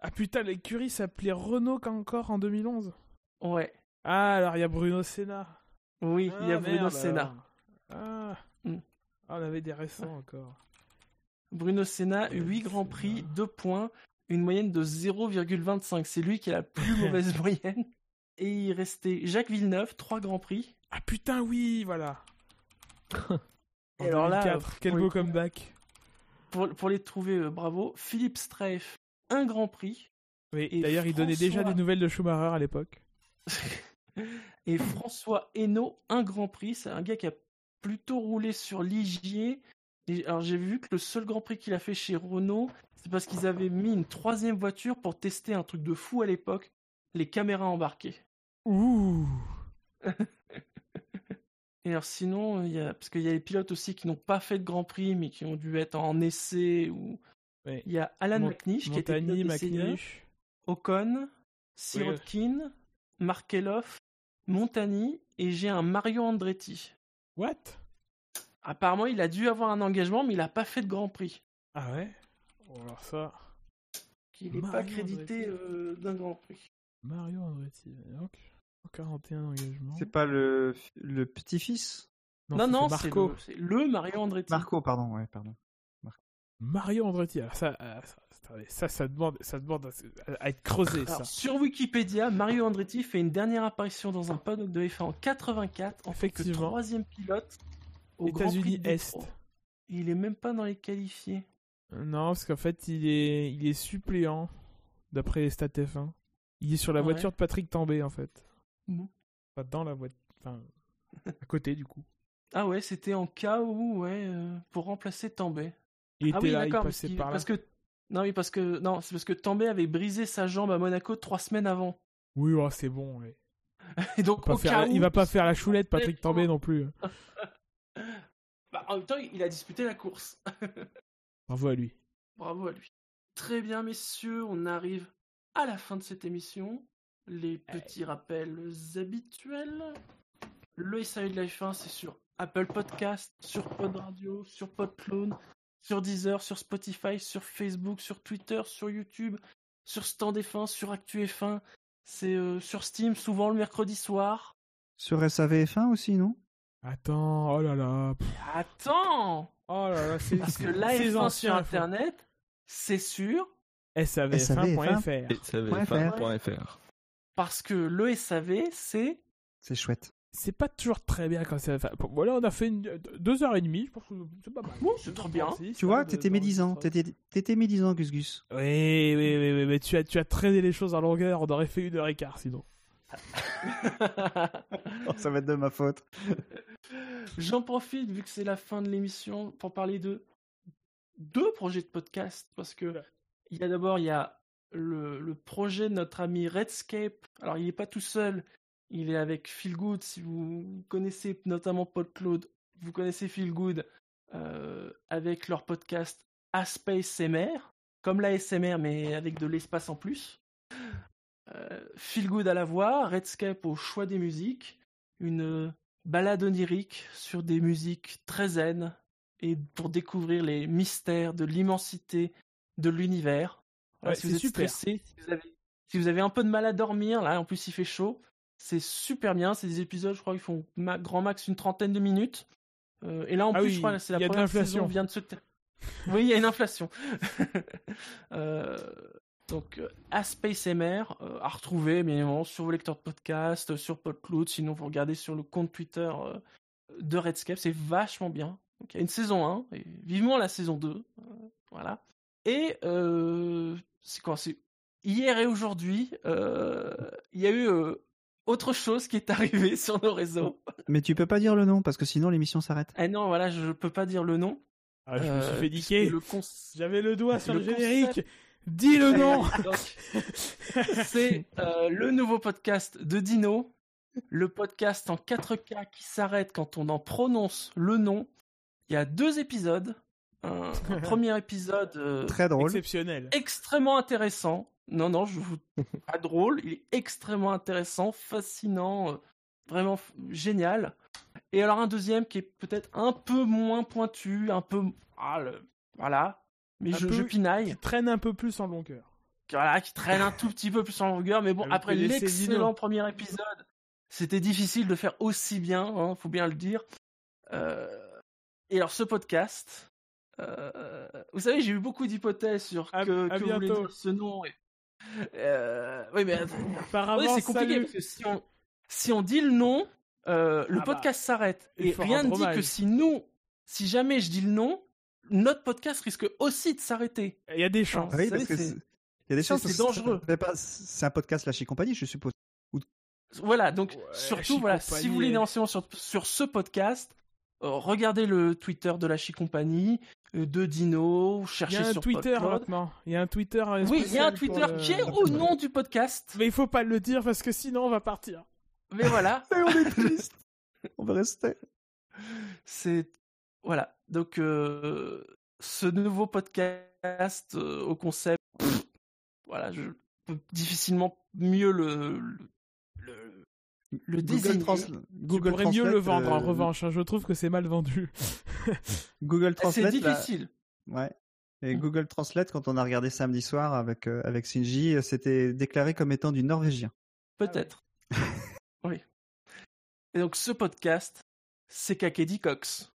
S3: Ah putain, l'écurie s'appelait Renault encore en 2011
S2: Ouais.
S3: Ah, alors il y a Bruno Senna.
S2: Oui, il y a
S3: Ah,
S2: Bruno
S3: merde,
S2: Senna.
S3: Ah.
S2: Hmm.
S3: Ah, on avait des récents encore.
S2: Bruno Senna,
S3: Ouais,
S2: 8 Grands. Prix, 2 points, une moyenne de 0,25. C'est lui qui a la plus mauvaise moyenne. Et il restait Jacques Villeneuve, 3 Grands Prix.
S3: Ah putain, oui, voilà.
S2: Et alors là,
S3: 2004, quel beau
S2: les-
S3: comeback.
S2: Pour, pour les trouver, euh, bravo. Philippe Streif, 1 Grand Prix.
S3: Oui, d'ailleurs, il donnait déjà des nouvelles de Schumacher à l'époque.
S2: Et François Hainaut, un Grand Prix. C'est un gars qui a plutôt roulé sur Ligier. Et alors j'ai vu que le seul Grand Prix qu'il a fait chez Renault, c'est parce qu'ils avaient mis une troisième voiture pour tester un truc de fou à l'époque, les caméras embarquées.
S3: Ouh.
S2: Et alors sinon, il y a, parce qu'il y a les pilotes aussi qui n'ont pas fait de Grand Prix, mais qui ont dû être en essai. Ou...
S3: Ouais.
S2: Il y a Alan
S3: Mont-
S2: McNish qui était pilote. Ocon, Sirotkin, Markelov, Montagny, et j'ai un Mario Andretti.
S3: What?
S2: Apparemment, il a dû avoir un engagement, mais il n'a pas fait de Grand Prix.
S3: Ah ouais? Bon, alors ça.
S2: Il n'est pas crédité euh, d'un Grand Prix.
S3: Mario Andretti. Donc, 41 engagements.
S5: C'est pas le, le petit-fils?
S2: Non, non,
S3: c'est Marco.
S2: le, c'est le Mario Andretti.
S5: Marco, pardon, ouais, pardon.
S3: Mario Andretti. Alors ça, euh, ça, attendez, ça, ça demande, ça demande à, à être creusé, ça.
S2: Sur Wikipédia, Mario Andretti fait une dernière apparition dans un paddock de F1 en 84 en tant que troisième pilote au Grand Prix
S3: États-Unis Est.
S2: Il est même pas dans les qualifiés.
S3: Non, parce qu'en fait, il est, il est suppléant, d'après les stats F1. Il est sur la
S2: Ouais.
S3: voiture de Patrick Tambay, en fait.
S2: Bon.
S3: Pas dans la voiture. Enfin, à côté, du coup.
S2: Ah ouais, c'était en cas où, ouais, euh, pour remplacer Tambay.
S3: Il était
S2: ah oui,
S3: là, il passait par là.
S2: parce que non, oui, parce que non, c'est parce que Tambay avait brisé sa jambe à Monaco trois semaines avant.
S3: Oui, oh, c'est bon. ouais.
S2: Et donc,
S3: Il va
S2: au
S3: pas faire
S2: cas
S3: la-
S2: où,
S3: Il va pas faire la choulette, Patrick Tambay, non plus.
S2: Bah, en même temps, il a disputé la course.
S3: Bravo à lui.
S2: Bravo à lui. Très bien, messieurs, on arrive à la fin de cette émission. Les petits rappels habituels. le SAV de la F1, c'est sur Apple Podcast, sur Pod Radio, sur Podclone, sur Deezer, sur Spotify, sur Facebook, sur Twitter, sur YouTube, sur Stand F1, sur Actu F1. C'est euh, sur Steam, souvent le mercredi soir.
S5: Sur SAVF1 aussi, non?
S3: Attends, oh là là. pff,
S2: Attends
S3: Oh là là, c'est
S2: Parce que
S3: ces
S2: F1 sur Internet, c'est sûr,
S3: SAVF1.fr.
S4: Et savf1.fr.
S2: parce que le SAV, c'est...
S5: C'est chouette.
S3: C'est pas toujours très bien quand ça. Enfin, bon, voilà, on a fait une, deux heures et demie. Je pense que c'est pas mal.
S2: Bon, c'est trop bien.
S5: Tu vois, t'étais médisant. T'étais t'étais médisant, Gus Gus.
S3: Oui, oui, oui, oui, mais tu as, tu as traîné les choses en longueur. On aurait fait une heure et quart sinon.
S5: Oh, ça va être de ma faute.
S2: J'en profite, vu que c'est la fin de l'émission, pour parler de deux projets de podcast. Parce que il y a d'abord il y a le, le projet de notre ami Redscape. Alors il n'est pas tout seul, il est avec Phil Good. Si vous connaissez notamment PodCloud, vous connaissez Phil Good euh, avec leur podcast Aspace MR, comme la SMR mais avec de l'espace en plus. Euh, Feel Good à la voix, Redscape au choix des musiques, une balade onirique sur des musiques très zen et pour découvrir les mystères de l'immensité de l'univers.
S3: Ouais,
S2: si vous êtes
S3: super.
S2: stressé, si vous, avez, si vous avez un peu de mal à dormir, là en plus il fait chaud, c'est super bien. C'est des épisodes, je crois, ils font ma- grand max une trentaine de minutes. Euh, et là en
S3: Ah
S2: plus,
S3: oui,
S2: je crois, c'est la première saison vient de se Oui, il y a une inflation. Euh, donc, euh, Aspace MR, euh, à retrouver, bien évidemment, sur vos lecteurs de podcast, sur PodCloud, sinon vous regardez sur le compte Twitter de Redscape, c'est vachement bien. Donc, il y a une saison 1, et vivement la saison 2. euh, voilà. Et, c'est quoi C'est hier et aujourd'hui, il y a eu autre chose qui est arrivé sur nos réseaux.
S5: Mais tu peux pas dire le nom parce que sinon l'émission s'arrête.
S2: Ah non, voilà, je peux pas dire le nom.
S3: Ah, je me
S2: Euh,
S3: suis fait
S2: puisque
S3: niquer.
S2: Le cons-
S3: J'avais le doigt sur le,
S2: le
S3: générique.
S2: concept-
S3: Dis le nom.
S2: C'est euh, le nouveau podcast de Dino, le podcast en 4K qui s'arrête quand on en prononce le nom. Il y a deux épisodes. Un, un premier épisode euh,
S5: Très drôle.
S3: Exceptionnel.
S2: extrêmement intéressant. Non, non, je vous pas drôle. Il est extrêmement intéressant, fascinant, euh, vraiment génial. Et alors un deuxième qui est peut-être un peu moins pointu, un peu ah, le- voilà. Mais
S3: Un
S2: je,
S3: peu-
S2: je pinaille
S3: Qui traîne un peu plus en longueur.
S2: voilà, qui traîne un tout petit peu plus en longueur, mais bon,
S3: Avec
S2: après l'excellent premier épisode, c'était difficile de faire aussi bien, hein, faut bien le dire. Euh, Et alors, ce podcast, euh, vous savez, j'ai eu beaucoup d'hypothèses sur
S3: À-
S2: que,
S3: à
S2: que voulait
S3: bientôt.
S2: dire ce nom. Et... Euh, oui, mais
S3: Apparemment,
S2: oui, c'est compliqué parce que si on, si on dit le nom, euh, le
S3: Ah bah,
S2: podcast s'arrête. Et rien ne dit que si nous, si jamais je dis le nom, notre podcast risque aussi de s'arrêter.
S3: Il y a des chances.
S5: Ah oui,
S2: Vous
S5: parce
S2: savez,
S5: que
S2: c'est-
S5: il y a des chances.
S2: c'est dangereux.
S5: C'est un podcast Lâcher Compagnie, je suppose.
S2: Voilà, donc
S3: Ouais,
S2: surtout, voilà,
S3: Compagnie
S2: si vous voulez renseignements sur, sur ce podcast, euh, regardez le Twitter de la Chi Compagnie, de Dino,
S3: Il y
S2: cherchez
S3: a un
S2: sur
S3: Twitter
S2: PodCloud.
S3: maintenant. Il y a un Twitter. euh,
S2: Oui, il y a un Twitter
S3: le-
S2: qui est au nom du podcast.
S3: Mais il faut pas le dire parce que sinon on va partir.
S2: Mais voilà,
S5: on est triste. on va rester.
S2: c'est voilà. Donc euh, ce nouveau podcast euh, au concept, pff, voilà, je peux difficilement mieux le le, le, le
S5: Google,
S2: désigner.
S5: Trans-
S3: Tu mieux
S5: Translate,
S3: le vendre en
S5: euh,
S3: revanche. hein. Je trouve que c'est mal vendu.
S5: Google
S2: C'est
S5: Translate. là-
S2: difficile.
S5: Ouais. Et
S2: Mm.
S5: Google Translate, quand on a regardé samedi soir avec, euh, avec Shinji, euh, c'était déclaré comme étant du norvégien.
S2: Peut-être. oui. Et donc ce podcast, c'est Kakedi Cox.